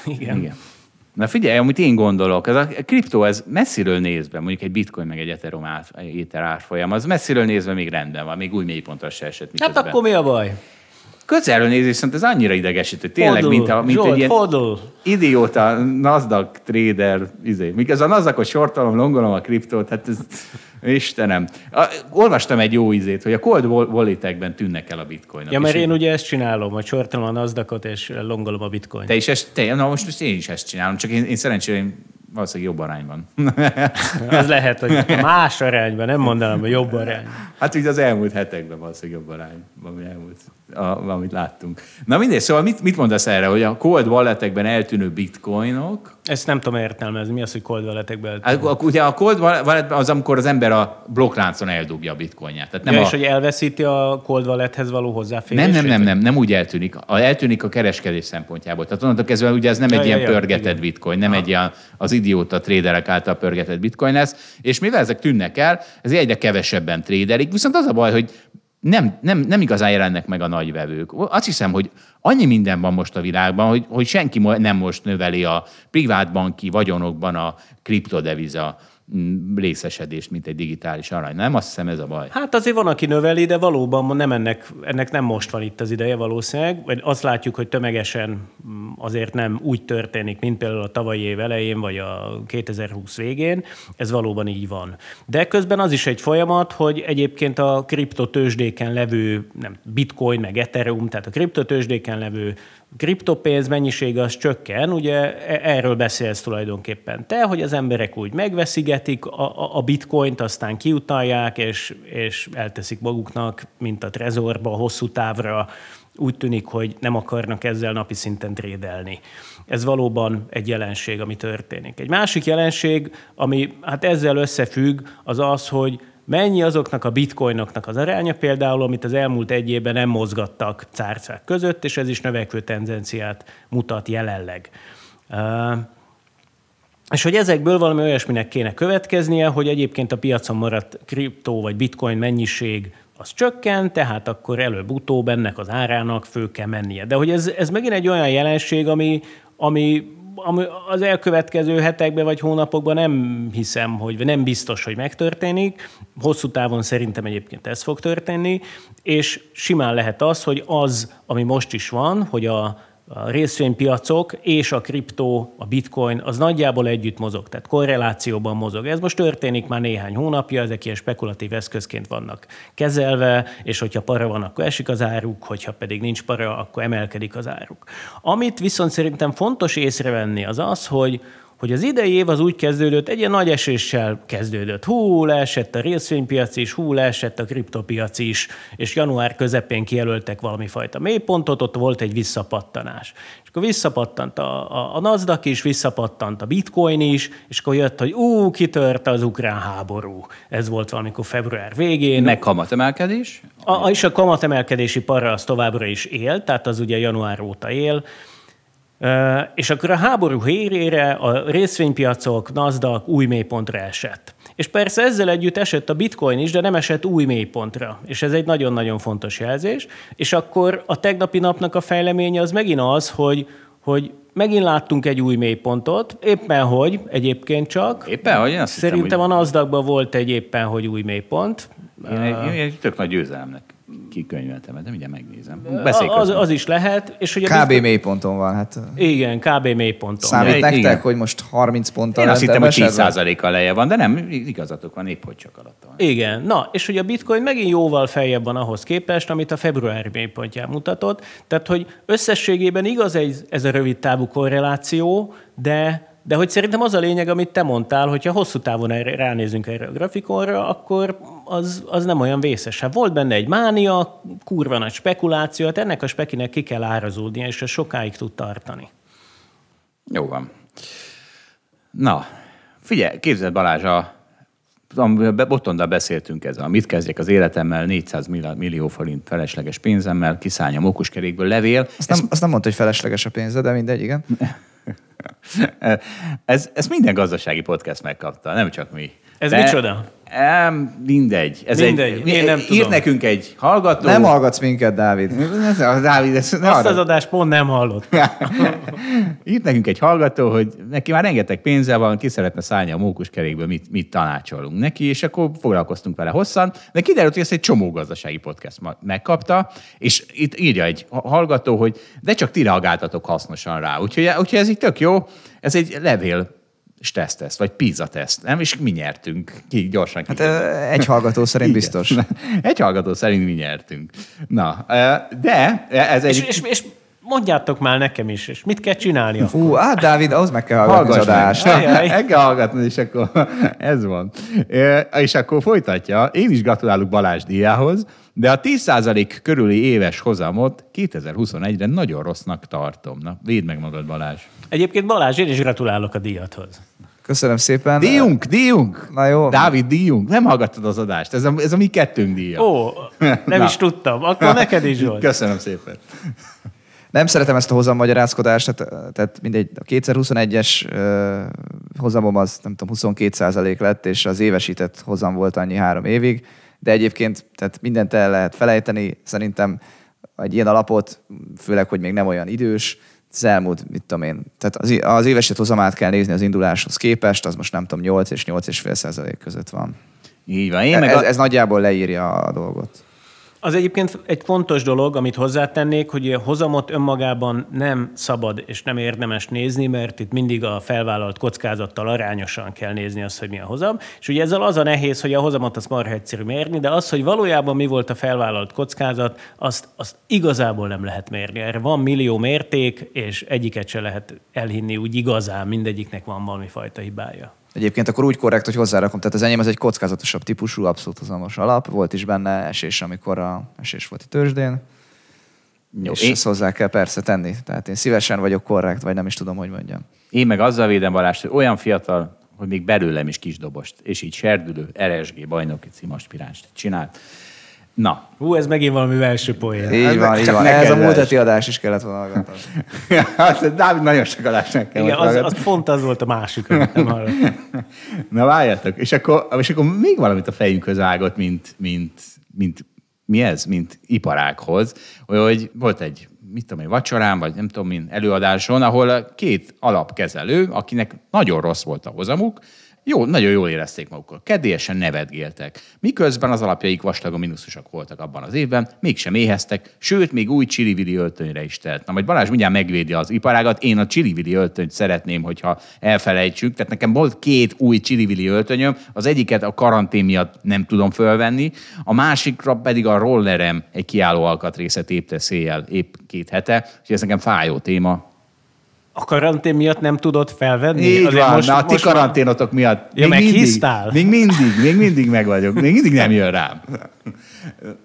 Igen. Igen. Na figyelj, amit én gondolok, ez a kriptó, ez messziről nézve, mondjuk egy bitcoin meg egy ethereum éter árfolyam, az messziről nézve még rendben van, még új mélypontra se esett. Hát akkor mi a baj? Közelről nézés, viszont ez annyira idegesítő. Tényleg, hodl, mint, a, mint Zsolt, egy ilyen hodl. idióta Nasdaq trader, izé. Míg ez a Nasdaqot sortolom, longolom a kriptót, hát ez, Istenem. A, olvastam egy jó izét, hogy a cold walletekben tűnnek el a bitcoinok. Ja, mert én ugye ezt csinálom, hogy sortolom a Nasdaqot és longolom a bitcoint. Te is ezt, te, na most, most én is ezt csinálom, csak én, én szerencsére én Valószínűleg jobb arányban. Az lehet, hogy más arányban, nem mondanám, hogy jobb arányban. Hát ugye az elmúlt hetekben valószínűleg jobb arány, ami elmúlt, a, amit láttunk. Na mindegy, szóval mit, mit mondasz erre, hogy a cold walletekben eltűnő bitcoinok, Ezt nem tudom értelmezni. Mi az, hogy cold walletekben? Hát, akkor ugye a cold wallet az, amikor az ember a blokkláncon eldobja a bitcoinját. Tehát nem ja, a... és hogy elveszíti a cold wallethez való Nem, hozzáférését? nem, nem, nem, nem úgy eltűnik. A, eltűnik a kereskedés szempontjából. Tehát onnantól kezdve ugye ez nem Ja, egy ja, ilyen ja, pörgetett igen. bitcoin, nem egy ilyen az idióta tréderek által pörgetett bitcoin lesz. És mivel ezek tűnnek el, ez egyre kevesebben trédelik. Viszont az a baj, hogy nem, nem, nem igazán jelennek meg a nagyvevők. Azt hiszem, hogy annyi minden van most a világban, hogy, hogy senki nem most növeli a privátbanki vagyonokban a kriptodeviza részesedést, mint egy digitális arany. Nem? Azt hiszem ez a baj. Hát azért van, aki növeli, de valóban nem ennek, ennek nem most van itt az ideje valószínűleg. Vagy azt látjuk, hogy tömegesen mm, azért nem úgy történik, mint például a tavalyi év elején, vagy a 2020 végén. Ez valóban így van. De közben az is egy folyamat, hogy egyébként a kriptotősdéken levő nem, bitcoin, meg ethereum, tehát a kriptotősdéken levő kriptopénz mennyisége az csökken, ugye e- erről beszélsz tulajdonképpen te, hogy az emberek úgy megveszigetik a, a- bitcoint, aztán kiutalják, és, és elteszik maguknak, mint a trezorba, hosszú távra, úgy tűnik, hogy nem akarnak ezzel napi szinten trédelni. Ez valóban egy jelenség, ami történik. Egy másik jelenség, ami hát ezzel összefügg, az az, hogy mennyi azoknak a bitcoinoknak az aránya például, amit az elmúlt egy évben nem mozgattak cárcák között, és ez is növekvő tendenciát mutat jelenleg. És hogy ezekből valami olyasminek kéne következnie, hogy egyébként a piacon maradt kriptó vagy bitcoin mennyiség az csökken, tehát akkor előbb-utóbb ennek az árának fő kell mennie. De hogy ez, ez megint egy olyan jelenség, ami, ami az elkövetkező hetekben vagy hónapokban nem hiszem, hogy nem biztos, hogy megtörténik. Hosszú távon szerintem egyébként ez fog történni, és simán lehet az, hogy az, ami most is van, hogy a, a részvénypiacok és a kriptó, a bitcoin, az nagyjából együtt mozog, tehát korrelációban mozog. Ez most történik már néhány hónapja, ezek ilyen spekulatív eszközként vannak kezelve, és hogyha para van, akkor esik az áruk, hogyha pedig nincs para, akkor emelkedik az áruk. Amit viszont szerintem fontos észrevenni az az, hogy, hogy az idei év az úgy kezdődött, egy ilyen nagy eséssel kezdődött. Hú, leesett a részvénypiac is, hú, leesett a kriptopiac is, és január közepén kijelöltek valami fajta mélypontot, ott volt egy visszapattanás. És akkor visszapattant a, a, a NASDAQ is, visszapattant a bitcoin is, és akkor jött, hogy ú, kitört az ukrán háború. Ez volt valamikor február végén. Meg kamatemelkedés. A, és a kamatemelkedési para az továbbra is él, tehát az ugye január óta él. És akkor a háború hírére a részvénypiacok, NASDAQ új mélypontra esett. És persze ezzel együtt esett a bitcoin is, de nem esett új mélypontra. És ez egy nagyon-nagyon fontos jelzés. És akkor a tegnapi napnak a fejleménye az megint az, hogy, hogy megint láttunk egy új mélypontot, éppen hogy egyébként csak. Éppen, hogy én azt hiszem, Szerintem hogy- a NASDAQ-ban volt egy éppen, hogy új mélypont. Én én egy tök nagy győzelemnek kikönyveltem, de mindjárt megnézem. Beszélj Az, az is lehet. És hogy a Kb. bitcoin- mélyponton van. Hát Igen, kb. mélyponton. számít igen. nektek, hogy most 30 ponttal Én azt hittem, hogy lentebb esetben? 10%-kal lejje van, de nem, igazatok van, épp hogy csak alatta van. Igen, na, és hogy a bitcoin megint jóval feljebb van ahhoz képest, amit a februári mélypontján mutatott. Tehát, hogy összességében igaz ez, ez a rövid távú korreláció, de de hogy szerintem az a lényeg, amit te mondtál, hogyha hosszú távon erre, ránézünk erre a grafikonra, akkor az, az nem olyan vészes. Hát volt benne egy mánia, kurva nagy spekuláció, hát ennek a spekinek ki kell árazódnia, és ez sokáig tud tartani. Jó van. Na, figyelj, képzeld Balázs, a Botondal beszéltünk ez a mit kezdjek az életemmel, 400 millió- forint felesleges pénzemmel, kiszálljam okoskerékből levél. Azt nem, azt nem mondta, hogy felesleges a pénze, de mindegy, igen. Ez, ez minden gazdasági podcast megkapta, nem csak mi. Ez micsoda? Em, mindegy. Ez Mindegy, egy, én nem írt tudom. nekünk egy hallgató. Nem hallgatsz minket, Dávid. Ez a Dávid, ez ne Azt arra- az adást pont nem hallott. Írt nekünk egy hallgató, hogy neki már rengeteg pénze van, ki szeretne szállni a mókuskerékből, mit, mit tanácsolunk neki, és akkor foglalkoztunk vele hosszan, de kiderült, hogy ezt egy csomó gazdasági podcast megkapta, és itt írja egy ha- hallgató, hogy de csak ti reagáltatok hasznosan rá. Úgyhogy, úgyhogy ez így tök jó. Ez egy levél tesztesz, vagy pizza teszt, nem? És mi nyertünk. Ki gyorsan Hát ki. ö, egy hallgató szerint Igen. biztos. Egy hallgató szerint mi nyertünk. Na, de ez egy... És, és, és Mondjátok már nekem is, és mit kell csinálni? akkor? Fú, hát Dávid, ahhoz meg kell hallgatni az Hallgass adást. Ajaj. Meg kell hallgatni, és akkor ez van. És akkor folytatja. Én is gratulálok Balázs díjához, de a 10% körüli éves hozamot 2021-re nagyon rossznak tartom. Na, védd meg magad, Balázs. Egyébként Balázs, én is gratulálok a díjathoz. Köszönöm szépen. Díjunk, díjunk! Na jó. Dávid, díjunk. Nem hallgattad az adást. Ez a, ez a mi kettőnk díja. Ó, nem is tudtam. Akkor neked is volt. Köszönöm szépen. Nem szeretem ezt a hozammagyarázkodást, tehát, tehát mindegy, a 2021-es ö, hozamom az nem tudom, 22 lett, és az évesített hozam volt annyi három évig, de egyébként tehát mindent el lehet felejteni, szerintem egy ilyen alapot, főleg, hogy még nem olyan idős, az elmúlt, mit tudom én, tehát az, az évesített hozamát kell nézni az induláshoz képest, az most nem tudom, 8 és 8,5 százalék között van. Így van. Én meg Ez, a... ez nagyjából leírja a dolgot. Az egyébként egy fontos dolog, amit hozzátennék, hogy a hozamot önmagában nem szabad és nem érdemes nézni, mert itt mindig a felvállalt kockázattal arányosan kell nézni azt, hogy mi a hozam. És ugye ezzel az a nehéz, hogy a hozamot azt marha egyszerű mérni, de az, hogy valójában mi volt a felvállalt kockázat, azt, azt igazából nem lehet mérni. Erre van millió mérték, és egyiket se lehet elhinni úgy igazán, mindegyiknek van valami fajta hibája. Egyébként akkor úgy korrekt, hogy hozzárakom. Tehát az enyém az egy kockázatosabb típusú, abszolút hozamos alap. Volt is benne esés, amikor a esés volt a tőzsdén. Jó, és én- ezt hozzá kell persze tenni. Tehát én szívesen vagyok korrekt, vagy nem is tudom, hogy mondjam. Én meg azzal védem Balást, hogy olyan fiatal, hogy még belőlem is kisdobost, és így serdülő, RSG bajnoki címaspiránst csinált. Na, Hú, ez megint valami belső poén. Így van, így van. Ez a múlt heti adás is kellett volna hallgatni. hát Dávid nagyon sok adást meg kell Igen, az, az pont az volt a másik, amit nem hallottam. Na várjatok, és akkor, és akkor még valamit a fejünkhöz ágott, mint, mint, mint mi ez, mint iparághoz, hogy volt egy mit tudom én, vacsorán, vagy nem tudom min, előadáson, ahol két alapkezelő, akinek nagyon rossz volt a hozamuk, jó, nagyon jól érezték magukat, kedélyesen nevetgéltek. Miközben az alapjaik vastagon mínuszosak voltak abban az évben, mégsem éheztek, sőt, még új csirivili öltönyre is telt. Na majd Balázs mindjárt megvédi az iparágat, én a csirivili öltönyt szeretném, hogyha elfelejtsük. Tehát nekem volt két új csirivili öltönyöm, az egyiket a karantén miatt nem tudom fölvenni, a másikra pedig a rollerem egy kiálló alkatrészet tépte széjjel épp két hete, úgyhogy ez nekem fájó téma. A karantén miatt nem tudod felvenni? Így Azért van, most- na, a ti most karanténotok miatt. Ja, még mindig, még mindig, még mindig meg vagyok. Még mindig nem jön rám.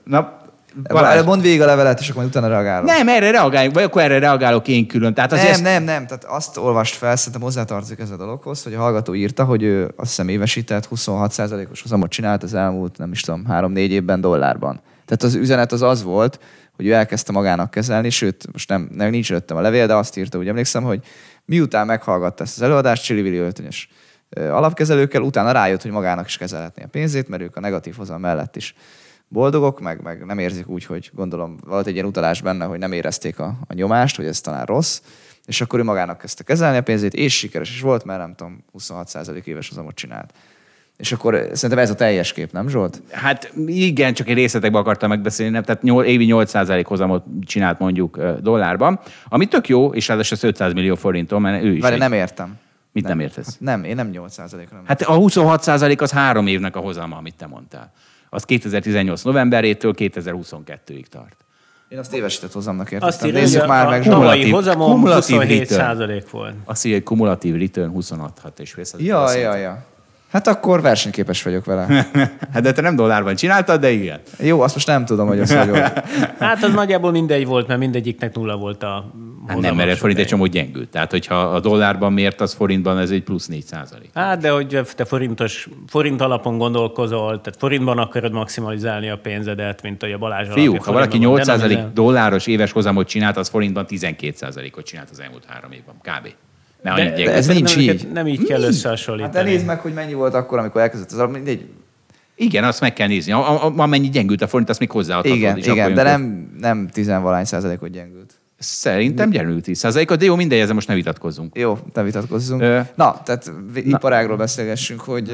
Na, Balázs. Mondd végig a levelet, és akkor majd utána reagálok. nem, erre reagáljunk, vagy akkor erre reagálok én külön. Tehát azért nem, nem, nem. Tehát azt olvast fel, szerintem hozzátartozik ez a dologhoz, hogy a hallgató írta, hogy ő azt hiszem évesített 26%-os hozamot csinált az elmúlt, nem is tudom, 3-4 évben dollárban. Tehát az üzenet az az volt, hogy ő elkezdte magának kezelni, sőt, most nem, nem nincs előttem a levél, de azt írta, úgy emlékszem, hogy miután meghallgatta ezt az előadást, Csili öltönyös alapkezelőkkel, utána rájött, hogy magának is kezelhetné a pénzét, mert ők a negatív hozam mellett is boldogok, meg, meg nem érzik úgy, hogy gondolom volt egy ilyen utalás benne, hogy nem érezték a, a nyomást, hogy ez talán rossz, és akkor ő magának kezdte kezelni a pénzét, és sikeres is volt, mert nem tudom, 26% éves hozamot csinált. És akkor szerintem ez a teljes kép, nem Zsolt? Hát igen, csak egy részletekben akartam megbeszélni, nem? tehát nyol, évi 8% hozamot csinált mondjuk ö, dollárban, ami tök jó, és ráadásul az 500 millió forinton, mert ő is. Várj, egy- nem értem. Mit nem értesz? Hát nem, én nem 8%-ra nem. Hát a 26% az három évnek a hozama, amit te mondtál. Az 2018 novemberétől 2022-ig tart. Én azt évesített hozamnak értettem. Azt írja, Nézzük már a, meg, Kumulatív- hozamom kumulatív 27 return. százalék volt. Azt írja, hogy kumulatív return 26 és fél százalék. Ja, ja, ja. Hát akkor versenyképes vagyok vele. Hát de te nem dollárban csináltad, de igen. Jó, azt most nem tudom, hogy az hogy. Hát az nagyjából mindegy volt, mert mindegyiknek nulla volt a Hát nem, mert a forint egy csomó gyengült. Tehát, hogyha a dollárban mért, az forintban ez egy plusz 4 százalék. Hát, de hogy te forintos, forint alapon gondolkozol, tehát forintban akarod maximalizálni a pénzedet, mint hogy a Balázs alapja Fiúk, ha valaki forintban 8 van, százalék dolláros éves hozamot csinált, az forintban 12 százalékot csinált az elmúlt három évben. Kb. Ne De, gyengült. ez nincs őket így. Nem így kell Hát de összehasonlítani. nézd meg, hogy mennyi volt akkor, amikor elkezdett az mindegy. Igen, azt meg kell nézni. A- a- Amennyi gyengült a forint, azt még hozzáadhatod. Igen, is, igen, de nem, nem tizenvalány százalékot gyengült. Szerintem gyengült 10 százalékot, de jó, mindegy, ezzel most ne vitatkozzunk. Jó, ne vitatkozzunk. Ö. Na, tehát iparágról beszélgessünk, hogy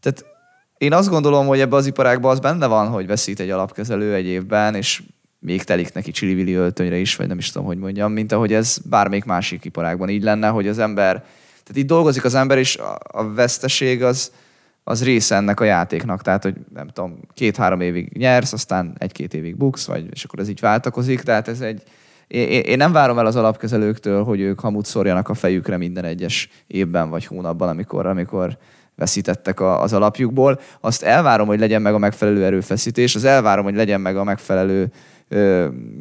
tehát én azt gondolom, hogy ebbe az iparágban az benne van, hogy veszít egy alapkezelő egy évben, és még telik neki csili öltönyre is, vagy nem is tudom, hogy mondjam, mint ahogy ez bármelyik másik iparágban így lenne, hogy az ember, tehát itt dolgozik az ember, és a, a veszteség az, az része ennek a játéknak. Tehát, hogy nem tudom, két-három évig nyersz, aztán egy-két évig buksz, vagy, és akkor ez így váltakozik. Tehát ez egy, én, én nem várom el az alapkezelőktől, hogy ők hamut szórjanak a fejükre minden egyes évben vagy hónapban, amikor, amikor veszítettek a, az alapjukból. Azt elvárom, hogy legyen meg a megfelelő erőfeszítés, az elvárom, hogy legyen meg a megfelelő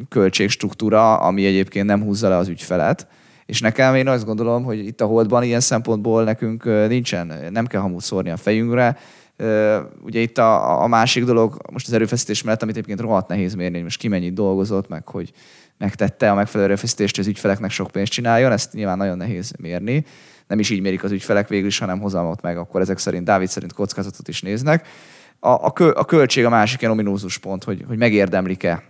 költségstruktúra, ami egyébként nem húzza le az ügyfelet. És nekem én azt gondolom, hogy itt a Holdban ilyen szempontból nekünk nincsen, nem kell hamut szórni a fejünkre. Ugye itt a, a másik dolog, most az erőfeszítés mellett, amit egyébként rohadt nehéz mérni, hogy most ki mennyit dolgozott, meg hogy megtette a megfelelő erőfeszítést, hogy az ügyfeleknek sok pénzt csináljon, ezt nyilván nagyon nehéz mérni. Nem is így mérik az ügyfelek végül is, hanem hozamot meg, akkor ezek szerint, Dávid szerint kockázatot is néznek. A, a, kö, a költség a másik ilyen ominózus pont, hogy, hogy megérdemlik-e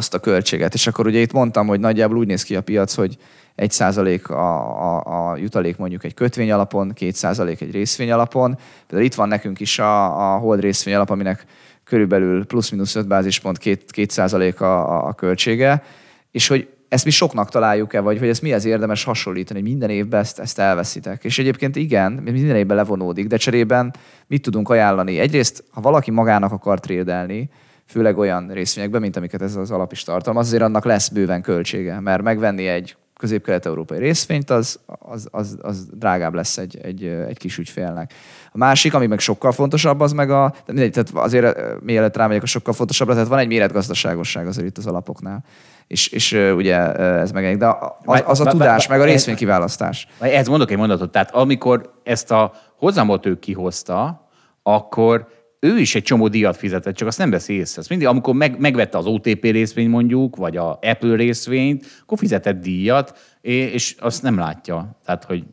azt a költséget. És akkor ugye itt mondtam, hogy nagyjából úgy néz ki a piac, hogy 1 százalék a, a, a jutalék mondjuk egy kötvény alapon, 2 százalék egy részvény alapon. Például itt van nekünk is a, a hold részvény alap, aminek körülbelül plusz-minusz 5 bázispont 2, 2 százalék a, a költsége, és hogy ezt mi soknak találjuk-e, vagy hogy ezt az érdemes hasonlítani, hogy minden évben ezt, ezt elveszitek. És egyébként igen, minden évben levonódik, de cserében mit tudunk ajánlani? Egyrészt, ha valaki magának akar trédelni, főleg olyan részvényekben, mint amiket ez az alap is tartalmaz, azért annak lesz bőven költsége, mert megvenni egy közép-kelet-európai részvényt, az, az, az, az drágább lesz egy, egy, egy kis ügyfélnek. A másik, ami meg sokkal fontosabb, az meg a, de mindegy, tehát azért mielőtt rámegyek a sokkal fontosabbra, tehát van egy méretgazdaságosság azért itt az alapoknál. És, és ugye ez meg de az, az a tudás, meg a részvénykiválasztás. Ez mondok egy mondatot, tehát amikor ezt a hozamot ő kihozta, akkor ő is egy csomó díjat fizetett, csak azt nem veszi észre. Azt mindig, amikor meg, megvette az OTP részvényt mondjuk, vagy a Apple részvényt, akkor fizetett díjat, és azt nem látja. Tehát, hogy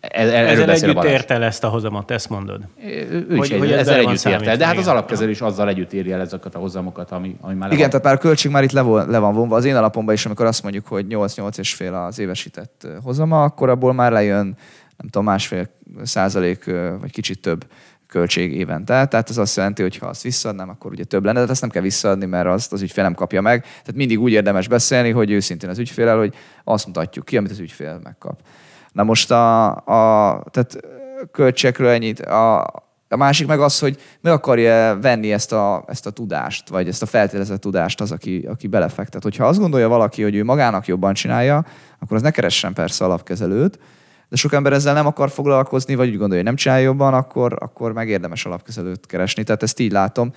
el, el, ezzel együtt ért el ezt a hozamot, ezt mondod? Ő, hogy, is hogy egy, ezzel együtt ért el. De hát az alapkezelő is azzal együtt éri el ezeket a hozamokat, ami, ami már Igen, van. tehát már a költség már itt le, le van vonva. Az én alapomban is, amikor azt mondjuk, hogy 8-8 és fél az évesített hozama, akkor abból már lejön, nem tudom, másfél százalék, vagy kicsit több költség évente. Tehát ez azt jelenti, hogy ha azt visszaadnám, akkor ugye több lenne, de ezt nem kell visszaadni, mert azt az ügyfél nem kapja meg. Tehát mindig úgy érdemes beszélni, hogy őszintén az ügyfélel, hogy azt mutatjuk ki, amit az ügyfél megkap. Na most a, a tehát költségekről ennyit. A, a másik meg az, hogy meg akarja venni ezt a, ezt a tudást, vagy ezt a feltételezett tudást az, aki, aki belefektet. Hogyha azt gondolja valaki, hogy ő magának jobban csinálja, akkor az ne keressen persze alapkezelőt, de sok ember ezzel nem akar foglalkozni, vagy úgy gondolja, hogy nem csinálja jobban, akkor, akkor megérdemes alapkezelőt keresni. Tehát ezt így látom.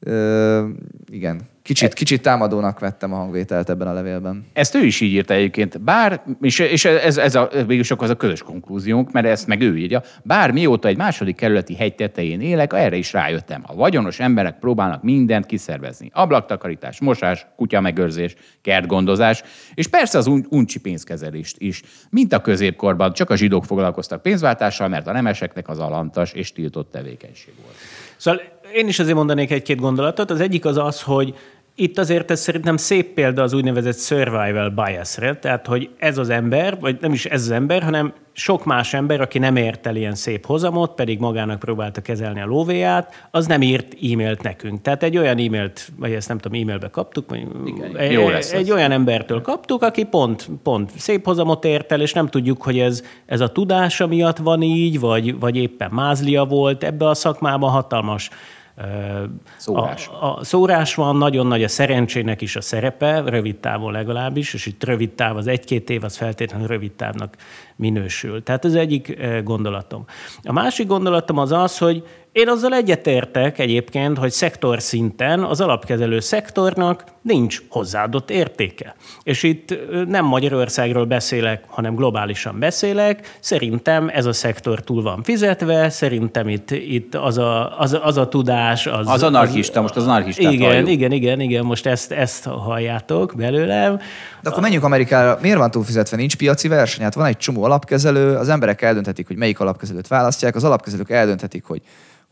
Ö, igen, Kicsit, kicsit támadónak vettem a hangvételt ebben a levélben. Ezt ő is így írta egyébként. Bár, és, és ez, ez a, végül az a közös konklúziónk, mert ezt meg ő írja. Bár mióta egy második kerületi hegy tetején élek, erre is rájöttem. A vagyonos emberek próbálnak mindent kiszervezni. Ablaktakarítás, mosás, kutyamegőrzés, kertgondozás, és persze az un- uncsi pénzkezelést is. Mint a középkorban, csak a zsidók foglalkoztak pénzváltással, mert a nemeseknek az alantas és tiltott tevékenység volt. Szóval én is azért mondanék egy-két gondolatot. Az egyik az az, hogy itt azért ez szerintem szép példa az úgynevezett survival biasre, tehát hogy ez az ember, vagy nem is ez az ember, hanem sok más ember, aki nem ért el ilyen szép hozamot, pedig magának próbálta kezelni a lóvéját, az nem írt e-mailt nekünk. Tehát egy olyan e-mailt, vagy ezt nem tudom, e-mailbe kaptuk, vagy Igen, egy, jó lesz egy olyan embertől kaptuk, aki pont, pont szép hozamot ért el, és nem tudjuk, hogy ez, ez a tudása miatt van így, vagy, vagy éppen mázlia volt. Ebbe a szakmában hatalmas Szórás. A, a szórás van, nagyon nagy a szerencsének is a szerepe, rövid távon legalábbis, és itt rövid táv, az egy-két év, az feltétlenül rövid távnak minősül. Tehát ez egyik gondolatom. A másik gondolatom az az, hogy én azzal egyetértek egyébként, hogy szektor szinten az alapkezelő szektornak nincs hozzáadott értéke. És itt nem Magyarországról beszélek, hanem globálisan beszélek. Szerintem ez a szektor túl van fizetve, szerintem itt, itt az, a, az, az a tudás... Az, az anarchista, az, most az anarchista. Igen, halljuk. igen, igen, igen, most ezt, ezt halljátok belőlem. De akkor menjünk Amerikára. Miért van túl fizetve? Nincs piaci verseny? Hát van egy csomó alapkezelő, az emberek eldönthetik, hogy melyik alapkezelőt választják, az alapkezelők eldönthetik, hogy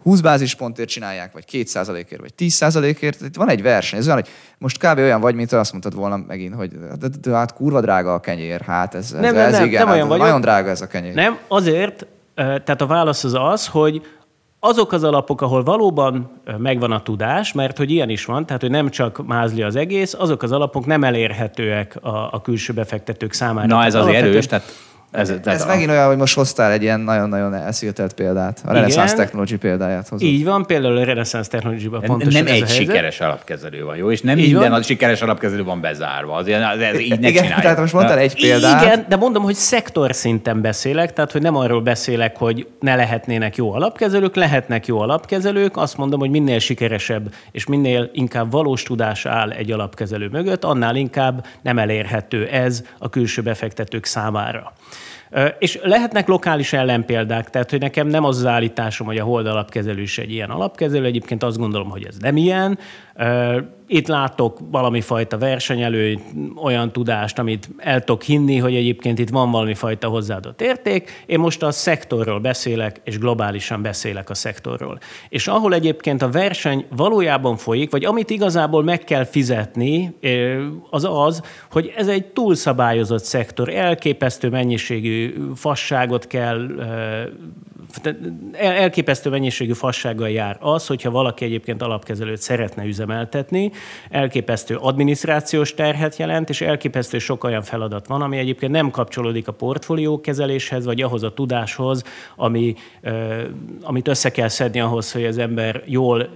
20 bázispontért csinálják, vagy 2%-ért, vagy 10%-ért. Itt van egy verseny. Ez olyan, hogy most kb. olyan vagy, mint azt mondtad volna megint, hogy de, de, de, hát kurva drága a kenyér. Hát ez, ez, nem, ez, nem, igen, nem olyan hát, nagyon drága ez a kenyér. Nem, azért, tehát a válasz az az, hogy azok az alapok, ahol valóban megvan a tudás, mert hogy ilyen is van, tehát hogy nem csak mázli az egész, azok az alapok nem elérhetőek a, a külső befektetők számára. Na ez az erős, tehát Ez, Ez, a- megint olyan, hogy most hoztál egy ilyen nagyon-nagyon elszívetelt példát. A Renaissance Technology példáját hozod. Így van, például a Renaissance Technology-ban pontosan nem ez egy sikeres alapkezelő van, jó? És nem Így minden van. a sikeres alapkezelő van bezárva. Azért ez, ez így ne Igen, csináljuk. tehát most mondtál egy példát. Igen, de mondom, hogy szektor szinten beszélek, tehát hogy nem arról beszélek, hogy ne lehetnének jó alapkezelők, lehetnek jó alapkezelők. Azt mondom, hogy minél sikeresebb és minél inkább valós tudás áll egy alapkezelő mögött, annál inkább nem elérhető ez a külső befektetők számára. És lehetnek lokális ellenpéldák, tehát hogy nekem nem az az állításom, hogy a Hold alapkezelő is egy ilyen alapkezelő, egyébként azt gondolom, hogy ez nem ilyen. Itt látok valami fajta versenyelőnyt, olyan tudást, amit el tudok hinni, hogy egyébként itt van valami fajta hozzáadott érték. Én most a szektorról beszélek, és globálisan beszélek a szektorról. És ahol egyébként a verseny valójában folyik, vagy amit igazából meg kell fizetni, az az, hogy ez egy túlszabályozott szektor, elképesztő mennyiségű fasságot kell elképesztő mennyiségű fassággal jár az, hogyha valaki egyébként alapkezelőt szeretne üzemeltetni, elképesztő adminisztrációs terhet jelent, és elképesztő sok olyan feladat van, ami egyébként nem kapcsolódik a portfólió kezeléshez, vagy ahhoz a tudáshoz, ami, amit össze kell szedni ahhoz, hogy az ember jól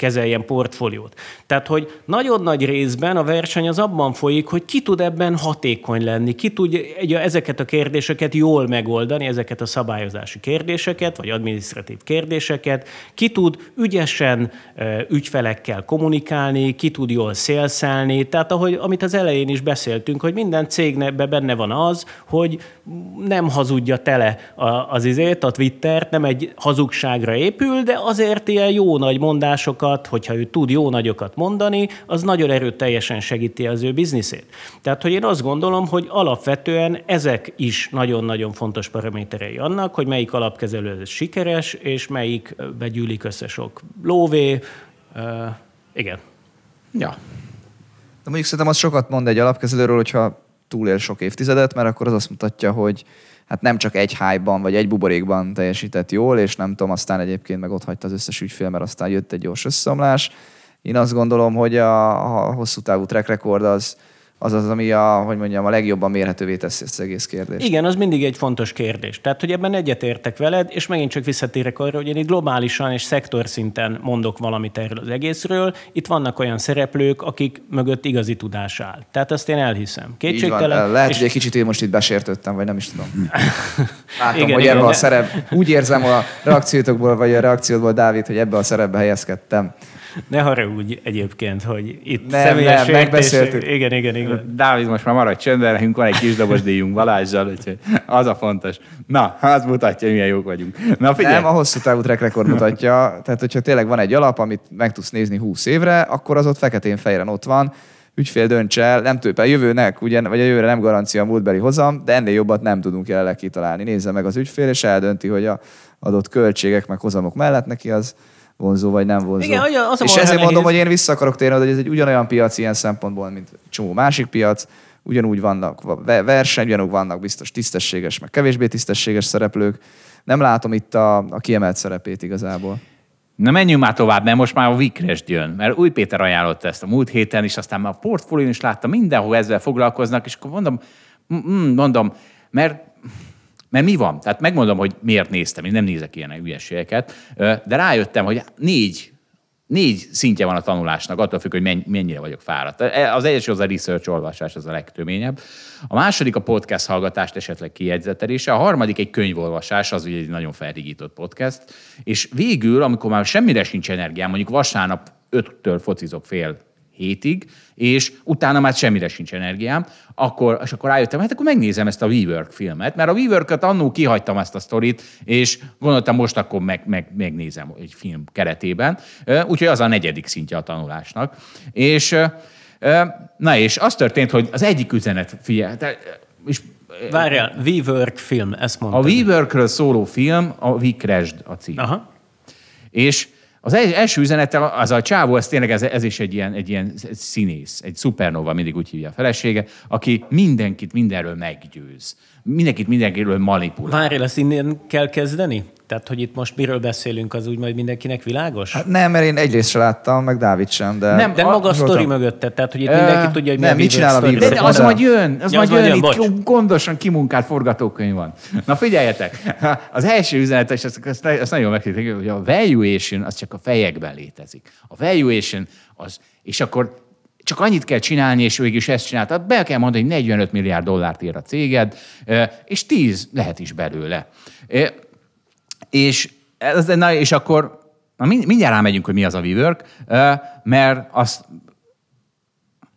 kezeljen portfóliót. Tehát, hogy nagyon nagy részben a verseny az abban folyik, hogy ki tud ebben hatékony lenni, ki tud egy- ezeket a kérdéseket jól megoldani, ezeket a szabályozási kérdéseket, vagy adminisztratív kérdéseket, ki tud ügyesen ügyfelekkel kommunikálni, ki tud jól szélszelni. Tehát, ahogy, amit az elején is beszéltünk, hogy minden cégnek benne van az, hogy nem hazudja tele az izét, a Twittert, nem egy hazugságra épül, de azért ilyen jó nagy mondásokat, hogyha ő tud jó nagyokat mondani, az nagyon erőteljesen segíti az ő bizniszét. Tehát, hogy én azt gondolom, hogy alapvetően ezek is nagyon-nagyon fontos paraméterei annak, hogy melyik alapkezelő ez sikeres, és melyik begyűlik össze sok lóvé. Uh, igen. Ja. De mondjuk szerintem az sokat mond egy alapkezelőről, hogyha túlél sok évtizedet, mert akkor az azt mutatja, hogy hát nem csak egy hype-ban vagy egy buborékban teljesített jól, és nem tudom, aztán egyébként meg ott hagyta az összes ügyfél, mert aztán jött egy gyors összeomlás. Én azt gondolom, hogy a, a hosszú távú track record az, az az, ami a, hogy mondjam, a legjobban mérhetővé teszi ezt az egész kérdést. Igen, az mindig egy fontos kérdés. Tehát, hogy ebben egyetértek veled, és megint csak visszatérek arra, hogy én itt globálisan és szektor szinten mondok valamit erről az egészről. Itt vannak olyan szereplők, akik mögött igazi tudás áll. Tehát azt én elhiszem. Kétségtelen. van. Lehet, és- hogy egy kicsit én most itt besértődtem, vagy nem is tudom. Látom, Igen, hogy igen, ebbe a szerep, úgy érzem a reakciótokból, vagy a reakciódból, Dávid, hogy ebbe a szerepbe helyezkedtem. Ne haragudj egyébként, hogy itt Nem, nem, megbeszéltük. Igen, igen, igen. Dávid, most már maradj csöndben, nekünk van egy kis dobos díjunk Balázsjal, úgyhogy az a fontos. Na, az mutatja, milyen jók vagyunk. Na figyelj, Nem, a hosszú távú track record mutatja. Tehát, hogyha tényleg van egy alap, amit meg tudsz nézni 20 évre, akkor az ott feketén fejren ott van. Ügyfél dönts el, nem tőle, a jövőnek, ugye, vagy a jövőre nem garancia a múltbeli hozam, de ennél jobbat nem tudunk jelenleg kitalálni. Nézze meg az ügyfél, és eldönti, hogy a adott költségek meg hozamok mellett neki az vonzó vagy nem vonzó. Igen, hogy az és ezért mondom, nehéz. hogy én vissza akarok térni, hogy ez egy ugyanolyan piac ilyen szempontból, mint csomó másik piac, ugyanúgy vannak ve- verseny, ugyanúgy vannak biztos tisztességes, meg kevésbé tisztességes szereplők. Nem látom itt a, a kiemelt szerepét igazából. Na menjünk már tovább, mert most már a Vikrest jön, mert Új Péter ajánlotta ezt a múlt héten, és aztán már a portfólión is láttam, mindenhol ezzel foglalkoznak, és akkor mondom, mondom, mert mert mi van? Tehát megmondom, hogy miért néztem, én nem nézek ilyen ügyességeket, ö, de rájöttem, hogy négy, négy szintje van a tanulásnak, attól függ, hogy menny- mennyire vagyok fáradt. E, Az első az a research olvasás, az a legtöményebb. A második a podcast hallgatást, esetleg kijegyzetelése. A harmadik egy könyvolvasás, az ugye egy nagyon felhigított podcast. És végül, amikor már semmire sincs energiám, mondjuk vasárnap öttől focizok fél hétig, és utána már semmire sincs energiám, akkor, és akkor rájöttem, hát akkor megnézem ezt a WeWork filmet, mert a WeWork-ot annó kihagytam ezt a sztorit, és gondoltam, most akkor meg, meg, megnézem egy film keretében. Úgyhogy az a negyedik szintje a tanulásnak. És, na és az történt, hogy az egyik üzenet, figyelj, és Várjál, WeWork film, ezt a mondtad. WeWorkről szóló film, a We Crashed a cím. Aha. És az el- első üzenete, az a csávó, ez tényleg ez, ez is egy ilyen, egy ilyen színész, egy szupernova, mindig úgy hívja a felesége, aki mindenkit mindenről meggyőz. Mindenkit mindenkiről manipulál. Várjál, ezt innen kell kezdeni? Tehát, hogy itt most miről beszélünk, az úgy majd mindenkinek világos? Hát nem, mert én egyrészt sem láttam, meg Dávid sem, de... Nem, de maga a sztori mögötte, tehát, hogy itt mindenki tudja, hogy mi nem, a mit csinál a. Weaver? De, de az majd jön, az Ja, majd jön, jön, itt bocs. gondosan kimunkált forgatókönyv van. Na figyeljetek, az első üzenet, és ezt, ezt, ezt nagyon megkérdezik, hogy a valuation az csak a fejekben létezik. A valuation az, és akkor csak annyit kell csinálni, és végül is ezt csinálta. Be kell mondani, hogy 45 milliárd dollárt ér a céged, és 10 lehet is belőle. És, ez, na, és akkor na, mind- mindjárt rámegyünk, hogy mi az a WeWork, mert azt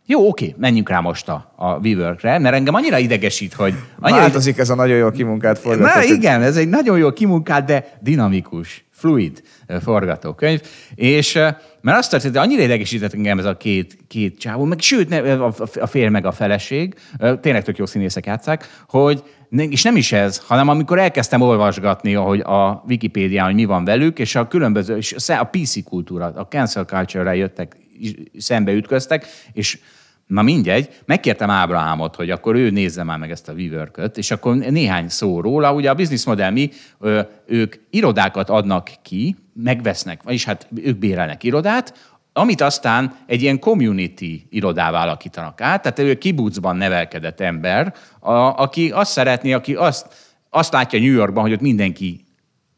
jó, oké, menjünk rá most a, a WeWorkre, mert engem annyira idegesít, hogy... Annyira Változik ez a nagyon jól kimunkált Na forgatókönyv. igen, ez egy nagyon jól kimunkált, de dinamikus, fluid forgatókönyv. És mert azt történt, hogy annyira idegesített engem ez a két, két csávó, meg sőt, ne, a, a- férj meg a feleség, tényleg tök jó színészek játszák, hogy és nem is ez, hanem amikor elkezdtem olvasgatni, hogy a Wikipédián, hogy mi van velük, és a különböző, és a PC kultúra, a cancel culture-re jöttek, szembe ütköztek, és Na mindegy, megkértem Ábrahámot, hogy akkor ő nézze már meg ezt a WeWork-öt, és akkor néhány szó róla. Ugye a business model mi, ők irodákat adnak ki, megvesznek, vagyis hát ők bérelnek irodát, amit aztán egy ilyen community irodává alakítanak át, tehát ő kibucban nevelkedett ember, a, aki azt szeretné, aki azt, azt látja New Yorkban, hogy ott mindenki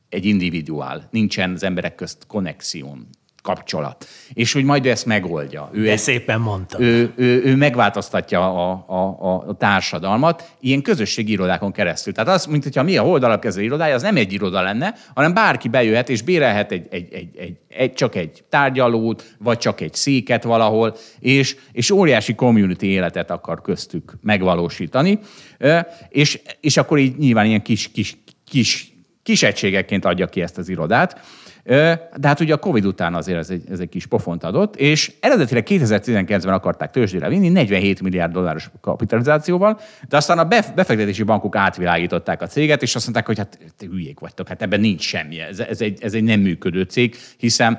egy individuál, nincsen az emberek közt konnexión, kapcsolat. És hogy majd ő ezt megoldja. Ő De ezt, szépen mondta. ő, ő, ő megváltoztatja a, a, a, társadalmat ilyen közösségi irodákon keresztül. Tehát az, mint hogyha mi a holdalapkező irodája, az nem egy iroda lenne, hanem bárki bejöhet és bérelhet egy, egy, egy, egy, egy, csak egy tárgyalót, vagy csak egy széket valahol, és, és óriási community életet akar köztük megvalósítani. És, és akkor így nyilván ilyen kis, kis, kis, kis egységekként adja ki ezt az irodát. De hát ugye a Covid után azért ez egy, ez egy kis pofont adott, és eredetileg 2019-ben akarták tőzsdére vinni 47 milliárd dolláros kapitalizációval, de aztán a bef- befektetési bankok átvilágították a céget, és azt mondták, hogy hát te hülyék vagytok, hát ebben nincs semmi, ez, ez, egy, ez egy nem működő cég, hiszen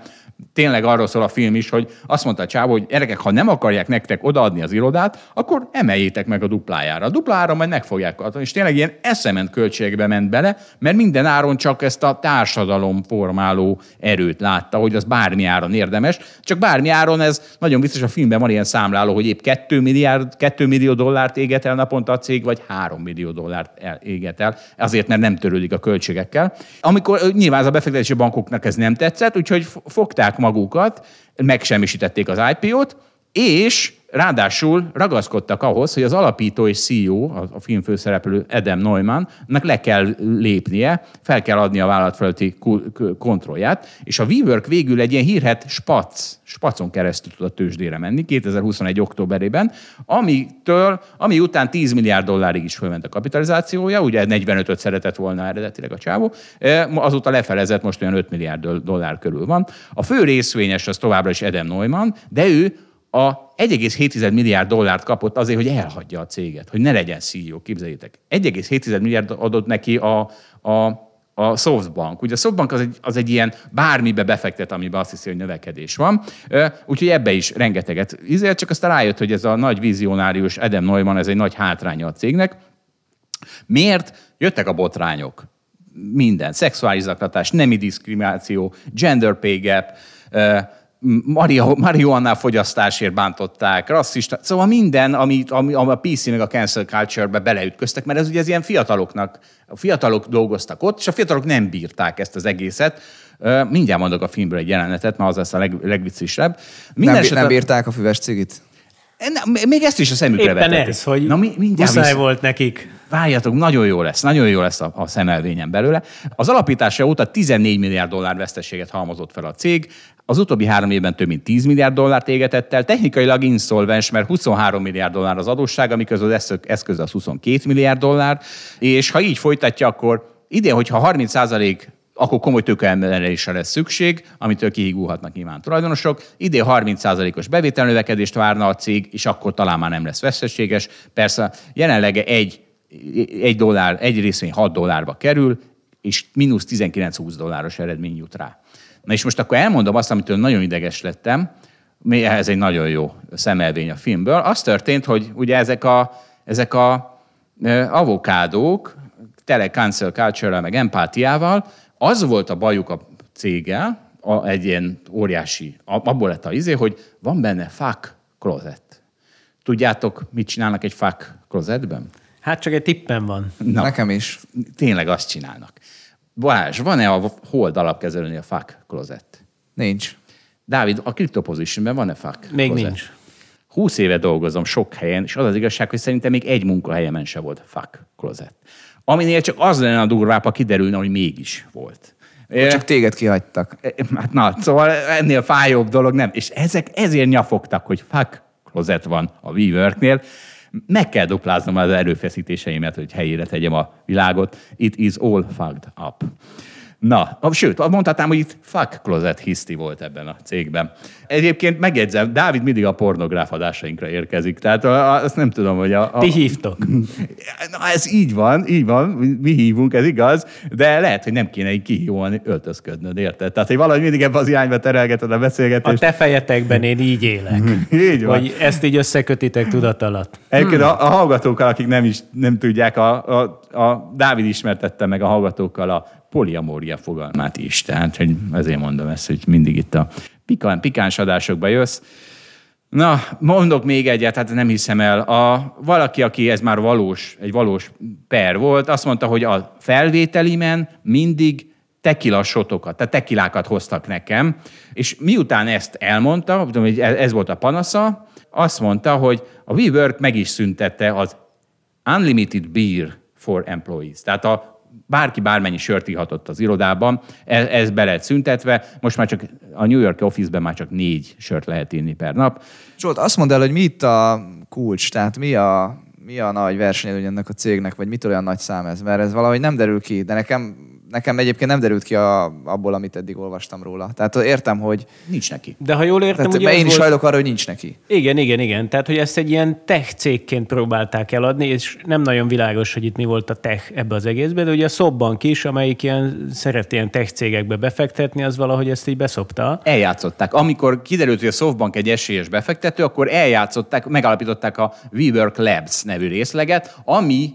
tényleg arról szól a film is, hogy azt mondta a csávó, hogy gyerekek, ha nem akarják nektek odaadni az irodát, akkor emeljétek meg a duplájára. A duplára majd meg fogják adni. És tényleg ilyen eszement költségbe ment bele, mert minden áron csak ezt a társadalom formáló erőt látta, hogy az bármi áron érdemes. Csak bármi áron ez nagyon biztos a filmben van ilyen számláló, hogy épp 2 milliárd, 2 millió dollárt éget el naponta a cég, vagy 3 millió dollárt éget el, azért, mert nem törődik a költségekkel. Amikor nyilván az a befektetési bankoknak ez nem tetszett, úgyhogy fogták magukat, megsemmisítették az IPO-t, és ráadásul ragaszkodtak ahhoz, hogy az alapító és CEO, a, film főszereplő Adam Neumannnak le kell lépnie, fel kell adni a vállalat feletti ku- k- kontrollját, és a WeWork végül egy ilyen hírhet spac, spacon keresztül tudott tőzsdére menni 2021. októberében, amitől, ami után 10 milliárd dollárig is fölment a kapitalizációja, ugye 45-öt szeretett volna eredetileg a csávó, e, azóta lefelezett, most olyan 5 milliárd doll- dollár körül van. A fő részvényes az továbbra is Adam Neumann, de ő a 1,7 milliárd dollárt kapott azért, hogy elhagyja a céget, hogy ne legyen CEO, képzeljétek. 1,7 milliárd adott neki a, a a Softbank. Ugye a Softbank az egy, az egy ilyen bármibe befektet, amiben azt hiszi, hogy növekedés van. Úgyhogy ebbe is rengeteget. Ezért csak aztán rájött, hogy ez a nagy vizionárius Adam Neumann, ez egy nagy hátránya a cégnek. Miért? Jöttek a botrányok. Minden. Szexuális zaklatás, nemi diszkrimináció, gender pay gap, Maria, marihuana fogyasztásért bántották, rasszista, szóval minden, ami, ami, ami a PC meg a cancel culture-be beleütköztek, mert ez ugye ez ilyen fiataloknak, a fiatalok dolgoztak ott, és a fiatalok nem bírták ezt az egészet. Mindjárt mondok a filmből egy jelenetet, mert az lesz a leg, legviccesebb. Minden Nem, esetre- nem bírták a füves cigit? Na, még ezt is a szemükre Éppen vetették. ez, hogy Na, mi, mindjárt muszáj vissza- volt nekik. Várjatok, nagyon jó lesz, nagyon jó lesz a, a szemelvényen belőle. Az alapítása óta 14 milliárd dollár veszteséget halmozott fel a cég, az utóbbi három évben több mint 10 milliárd dollárt égetett el, technikailag inszolvens, mert 23 milliárd dollár az adósság, amiközben az eszköz az 22 milliárd dollár, és ha így folytatja, akkor idén, hogyha 30% akkor komoly tőkeemelésre lesz szükség, amitől kihigulhatnak nyilván tulajdonosok. Idén 30%-os bevételnövekedést várna a cég, és akkor talán már nem lesz veszteséges. Persze jelenleg egy, egy, dollár, egy részvény 6 dollárba kerül, és mínusz 19-20 dolláros eredmény jut rá. Na és most akkor elmondom azt, amitől nagyon ideges lettem, ez egy nagyon jó szemelvény a filmből. Az történt, hogy ugye ezek a, ezek a avokádók, tele cancel culture meg empátiával, Az volt a bajuk a céggel, a, egy ilyen óriási, abból lett a izé, hogy van benne fuck closet. Tudjátok, mit csinálnak egy fuck closetben? Hát csak egy tippem van. Na, Nekem is. Tényleg azt csinálnak. Balázs, van-e a Hold alapkezelőnél fuck closet? Nincs. Dávid, a CryptoPositionben van-e fuck Még closet? nincs. 20 éve dolgozom sok helyen, és az az igazság, hogy szerintem még egy munkahelyemen se volt fuck closet. Aminél csak az lenne a durvább, ha kiderülne, hogy mégis volt. Csak téged kihagytak. Hát na, szóval ennél fájóbb dolog nem. És ezek ezért nyafogtak, hogy fuck closet van a WeWorknél. Meg kell dupláznom az erőfeszítéseimet, hogy helyére tegyem a világot. It is all fucked up. Na, sőt, mondhatnám, hogy itt fuck closet hiszti volt ebben a cégben. Egyébként megjegyzem, Dávid mindig a pornográf adásainkra érkezik, tehát azt nem tudom, hogy a... a... Ti hívtok. Na, ez így van, így van, mi hívunk, ez igaz, de lehet, hogy nem kéne így kihívóan öltözködnöd, érted? Tehát, hogy valahogy mindig ebbe az irányba terelgeted a beszélgetést. A te fejetekben én így élek. így van. Hogy ezt így összekötitek tudat alatt. Egyébként a, a hallgatókkal, akik nem is nem tudják, a, a, a Dávid ismertette meg a hallgatókkal a poliamória fogalmát is. Tehát, hogy ezért mondom ezt, hogy mindig itt a pikán, pikáns adásokba jössz. Na, mondok még egyet, hát nem hiszem el. A, valaki, aki ez már valós, egy valós per volt, azt mondta, hogy a felvételimen mindig tekila tehát tekilákat hoztak nekem, és miután ezt elmondta, hogy ez volt a panasza, azt mondta, hogy a WeWork meg is szüntette az Unlimited Beer for Employees. Tehát a bárki bármennyi sört ihatott az irodában, ez, ez be lehet szüntetve, most már csak a New York Office-ben már csak négy sört lehet inni per nap. Zsolt, azt mondd el, hogy mi itt a kulcs, tehát mi a, mi a nagy versenyelőny ennek a cégnek, vagy mitől olyan nagy szám ez? Mert ez valahogy nem derül ki, de nekem nekem egyébként nem derült ki a, abból, amit eddig olvastam róla. Tehát értem, hogy... Nincs neki. De ha jól értem, Tehát, ugye én is volt... hajlok arra, hogy nincs neki. Igen, igen, igen. Tehát, hogy ezt egy ilyen tech cégként próbálták eladni, és nem nagyon világos, hogy itt mi volt a tech ebbe az egészben, de ugye a Szobbank is, amelyik ilyen, szeret ilyen tech cégekbe befektetni, az valahogy ezt így beszopta. Eljátszották. Amikor kiderült, hogy a Softbank egy esélyes befektető, akkor eljátszották, megalapították a WeWork Labs nevű részleget, ami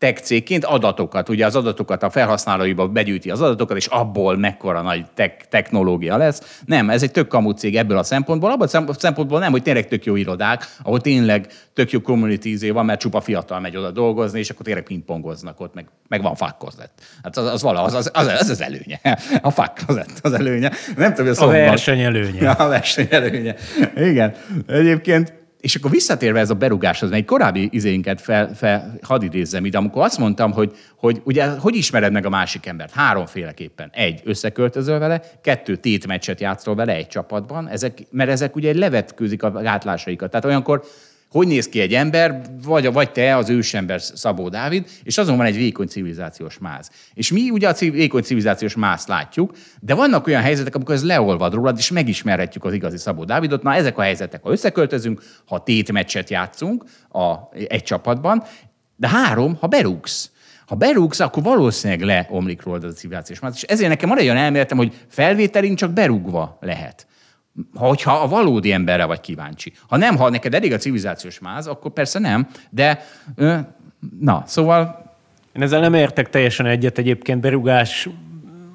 tech cégként adatokat, ugye az adatokat a felhasználóiba begyűjti az adatokat, és abból mekkora nagy tech, technológia lesz. Nem, ez egy tök kamut cég ebből a szempontból. Abban a szempontból nem, hogy tényleg tök jó irodák, ahol tényleg tök jó community izé van, mert csupa fiatal megy oda dolgozni, és akkor tényleg pingpongoznak ott, meg, meg van fakkozet. Hát az, az, vala, az, az, az, az, az előnye. A fakkozet az előnye. Nem tudom, hogy a, a verseny előnye. A verseny előnye. Igen. Egyébként és akkor visszatérve ez a berugáshoz, egy korábbi izénket fel, fel, hadd idézzem ide, amikor azt mondtam, hogy, hogy ugye hogy ismered meg a másik embert? Háromféleképpen. Egy, összeköltözöl vele, kettő, tétmeccset játszol vele egy csapatban, ezek, mert ezek ugye levetkőzik a gátlásaikat. Tehát olyankor hogy néz ki egy ember, vagy, vagy te, az ősember Szabó Dávid, és azon van egy vékony civilizációs máz. És mi ugye a vékony civilizációs máz látjuk, de vannak olyan helyzetek, amikor ez leolvad rólad, és megismerhetjük az igazi Szabó Dávidot. Na, ezek a helyzetek, ha összeköltözünk, ha tétmeccset játszunk a, egy csapatban, de három, ha berúgsz. Ha berúgsz, akkor valószínűleg leomlik rólad az a civilizációs máz. És ezért nekem van egy olyan elméletem, hogy felvételink csak berúgva lehet hogyha a valódi emberre vagy kíváncsi. Ha nem, ha neked elég a civilizációs máz, akkor persze nem, de na, szóval... Én ezzel nem értek teljesen egyet egyébként, berugás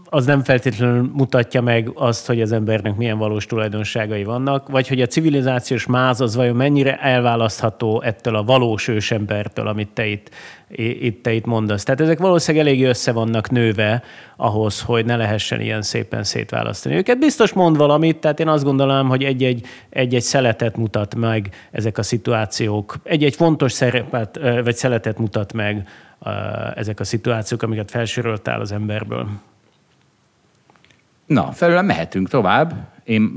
az nem feltétlenül mutatja meg azt, hogy az embernek milyen valós tulajdonságai vannak, vagy hogy a civilizációs máz az vajon mennyire elválasztható ettől a valós ősembertől, amit te itt, itt, te itt mondasz. Tehát ezek valószínűleg elég össze vannak nőve ahhoz, hogy ne lehessen ilyen szépen szétválasztani őket. Biztos mond valamit, tehát én azt gondolom, hogy egy-egy, egy-egy szeletet mutat meg ezek a szituációk, egy-egy fontos szerepet, vagy szeletet mutat meg ezek a szituációk, amiket felsoroltál az emberből. Na, felőle mehetünk tovább. Én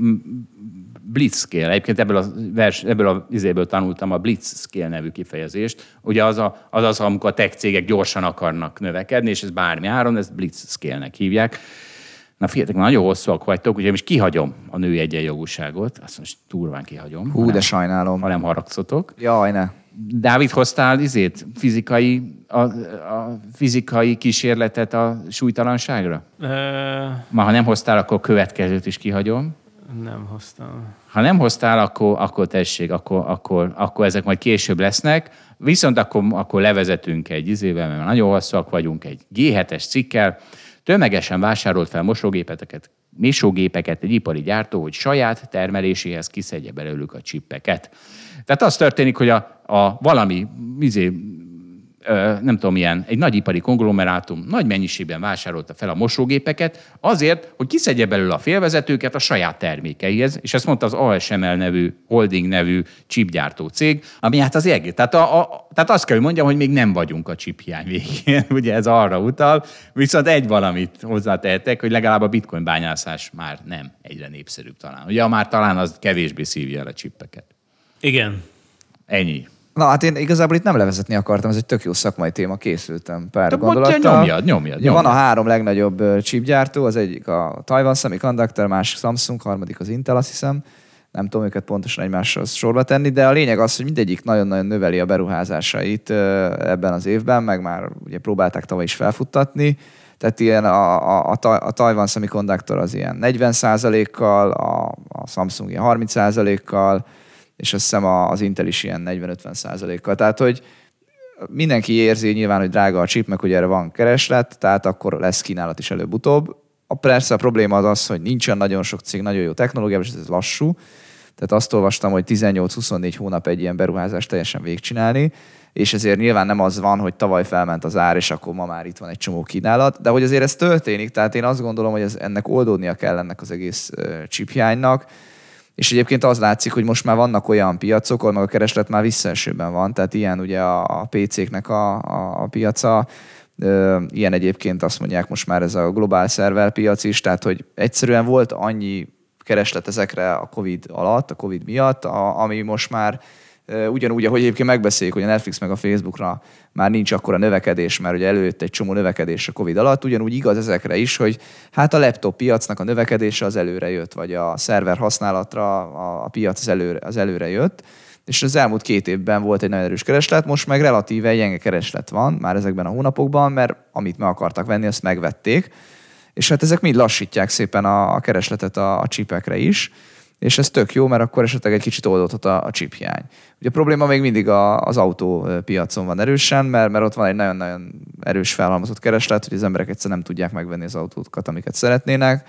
blitzscale, egyébként ebből a, vers, ebből a izéből tanultam a blitzscale nevű kifejezést. Ugye az, a, az az, amikor a tech cégek gyorsan akarnak növekedni, és ez bármi áron, ezt blitzscale-nek hívják. Na figyeljetek, nagyon hosszúak vagytok, ugye most kihagyom a női egyenjogúságot, azt most turván kihagyom. Hú, de sajnálom. Ha nem haragszotok. Jaj, ne. Dávid, hoztál izét, fizikai, a, a fizikai kísérletet a súlytalanságra? Uh, Ma ha nem hoztál, akkor következőt is kihagyom. Nem hoztam. Ha nem hoztál, akkor, akkor tessék, akkor, akkor, akkor ezek majd később lesznek. Viszont akkor, akkor levezetünk egy izével, mert nagyon hosszúak vagyunk, egy G7-es cikkel. tömegesen vásárolt fel mosógépeket, mosógépeket egy ipari gyártó, hogy saját termeléséhez kiszedje belőlük a csippeket. Tehát az történik, hogy a, a valami izé, nem tudom milyen, egy nagyipari konglomerátum nagy mennyiségben vásárolta fel a mosógépeket azért, hogy kiszedje belőle a félvezetőket a saját termékeihez, és ezt mondta az ASML nevű, holding nevű chipgyártó cég, ami hát az egész. Tehát, a, a, tehát azt kell, hogy mondjam, hogy még nem vagyunk a chip hiány végén, ugye ez arra utal, viszont egy valamit hozzátehetek, hogy legalább a bitcoin bányászás már nem egyre népszerűbb talán. Ugye már talán az kevésbé szívja el a csippeket. Igen. Ennyi. Na hát én igazából itt nem levezetni akartam, ez egy tök jó szakmai téma, készültem pár De gondolattal. nyomjad, nyomjad, Ugye Van a nyomjad. három legnagyobb chipgyártó, az egyik a Taiwan Semiconductor, másik Samsung, harmadik az Intel, azt hiszem. Nem tudom őket pontosan egymáshoz sorba tenni, de a lényeg az, hogy mindegyik nagyon-nagyon növeli a beruházásait ebben az évben, meg már ugye próbálták tavaly is felfuttatni. Tehát ilyen a, a, a, a Taiwan Semiconductor az ilyen 40 kal a, a Samsung ilyen 30 kal és azt hiszem az Intel is ilyen 40-50 százalékkal. Tehát, hogy mindenki érzi nyilván, hogy drága a chip, meg hogy erre van kereslet, tehát akkor lesz kínálat is előbb-utóbb. A persze a probléma az az, hogy nincsen nagyon sok cég, nagyon jó technológia, és ez lassú. Tehát azt olvastam, hogy 18-24 hónap egy ilyen beruházást teljesen végigcsinálni, és ezért nyilván nem az van, hogy tavaly felment az ár, és akkor ma már itt van egy csomó kínálat, de hogy azért ez történik, tehát én azt gondolom, hogy ez, ennek oldódnia kell ennek az egész ö, chiphiánynak, és egyébként az látszik, hogy most már vannak olyan piacok, ahol meg a kereslet már visszaesőben van, tehát ilyen ugye a, a PC-knek a, a, a piaca, ilyen egyébként azt mondják most már ez a globál szerver piac is, tehát hogy egyszerűen volt annyi kereslet ezekre a Covid alatt, a Covid miatt, a, ami most már ugyanúgy, ahogy egyébként megbeszéljük, hogy a Netflix meg a Facebookra már nincs akkora növekedés, mert ugye előtt egy csomó növekedés a Covid alatt, ugyanúgy igaz ezekre is, hogy hát a laptop piacnak a növekedése az előre jött, vagy a szerver használatra a, piac az előre, az előre jött, és az elmúlt két évben volt egy nagyon erős kereslet, most meg relatíve gyenge kereslet van már ezekben a hónapokban, mert amit meg akartak venni, azt megvették, és hát ezek mind lassítják szépen a, a keresletet a, a csipekre is, és ez tök jó, mert akkor esetleg egy kicsit oldódhat a, a chip hiány. Ugye a probléma még mindig a, az autópiacon van erősen, mert, mert ott van egy nagyon-nagyon erős felhalmozott kereslet, hogy az emberek egyszer nem tudják megvenni az autókat, amiket szeretnének,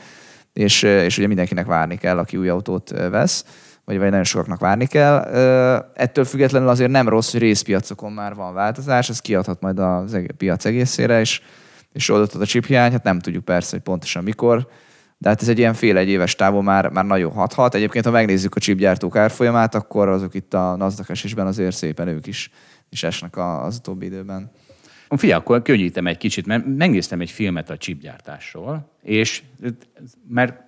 és, és ugye mindenkinek várni kell, aki új autót vesz, vagy, vagy nagyon sokaknak várni kell. Ettől függetlenül azért nem rossz, hogy részpiacokon már van változás, ez kiadhat majd egész piac egészére, és, és oldottat a chip hiány, hát nem tudjuk persze, hogy pontosan mikor, de hát ez egy ilyen fél egy éves távon már, már nagyon hathat. Egyébként, ha megnézzük a chipgyártók árfolyamát, akkor azok itt a nasdaq esésben azért szépen ők is, is esnek az utóbbi időben. Figyelj, akkor könnyítem egy kicsit, mert megnéztem egy filmet a chipgyártásról, és mert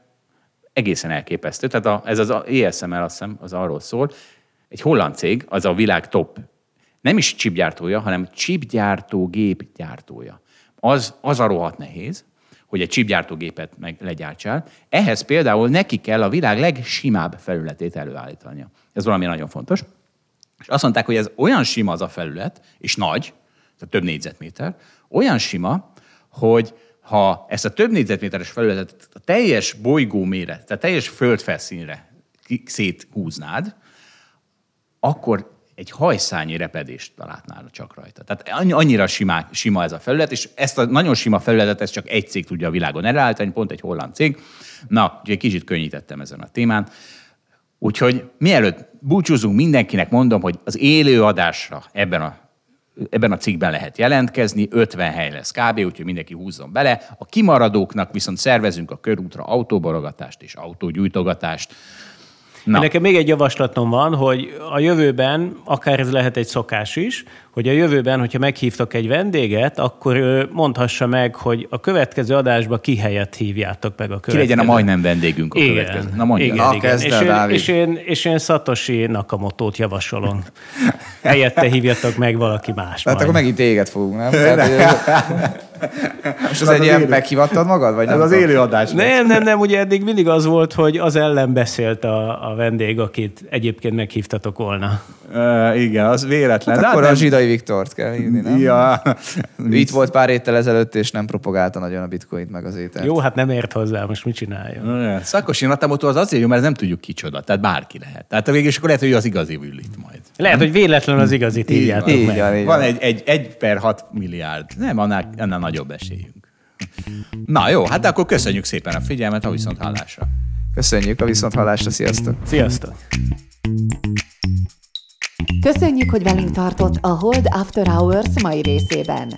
egészen elképesztő. Tehát a, ez az ESML, azt hiszem, az arról szól. Egy holland cég, az a világ top, nem is chipgyártója, hanem chipgyártó gépgyártója. Az, az a rohadt nehéz, hogy egy chipgyártógépet meg legyártsál. Ehhez például neki kell a világ legsimább felületét előállítania. Ez valami nagyon fontos. És azt mondták, hogy ez olyan sima az a felület, és nagy, tehát több négyzetméter, olyan sima, hogy ha ezt a több négyzetméteres felületet a teljes bolygó méret, tehát teljes földfelszínre széthúznád, akkor egy hajszányi repedést látnál csak rajta. Tehát annyi- annyira sima, sima ez a felület, és ezt a nagyon sima felületet ezt csak egy cég tudja a világon előállítani, pont egy holland cég. Na, úgyhogy kicsit könnyítettem ezen a témán. Úgyhogy mielőtt búcsúzunk, mindenkinek mondom, hogy az élő adásra ebben a, ebben a cikkben lehet jelentkezni, 50 hely lesz kb., úgyhogy mindenki húzzon bele. A kimaradóknak viszont szervezünk a körútra autóborogatást és autógyújtogatást. Na. Nekem még egy javaslatom van, hogy a jövőben, akár ez lehet egy szokás is, hogy a jövőben, hogyha meghívtak egy vendéget, akkor ö, mondhassa meg, hogy a következő adásba ki helyett hívjátok meg a Ki következő. legyen a majdnem vendégünk a következő. Igen, Na mondja. igen, Na, igen. És, el, én, Dávid. és, én, és én Satoshi Nakamoto-t javasolom. Helyette hívjatok meg valaki más. Tehát majd. akkor megint téged fogunk, nem? Tehát, és ez egy ilyen meghívattad magad? Vagy nem Ez az tudom? élő adás. Nem, nem, nem, ugye eddig mindig az volt, hogy az ellen beszélt a, a vendég, akit egyébként meghívtatok volna. Uh, igen, az véletlen. Hát De akkor nem- a zsidai Viktort kell hívni, nem? Ja. Itt volt pár héttel ezelőtt, és nem propagálta nagyon a bitcoint meg az ételt. Jó, hát nem ért hozzá, most mit csináljon? Igen. Szakosi Natamoto az azért jó, mert nem tudjuk kicsoda, tehát bárki lehet. Tehát végül is akkor lehet, hogy az igazi ül itt majd. Lehet, hogy véletlen az igazit Így írjátok meg. Van van. egy, egy, egy per 6 milliárd. Nem, annál, annál nagyobb esélyünk. Na jó, hát akkor köszönjük szépen a figyelmet, a viszont hallásra. Köszönjük a viszonthallásra, sziasztok! Sziasztok! Köszönjük, hogy velünk tartott a Hold After Hours mai részében.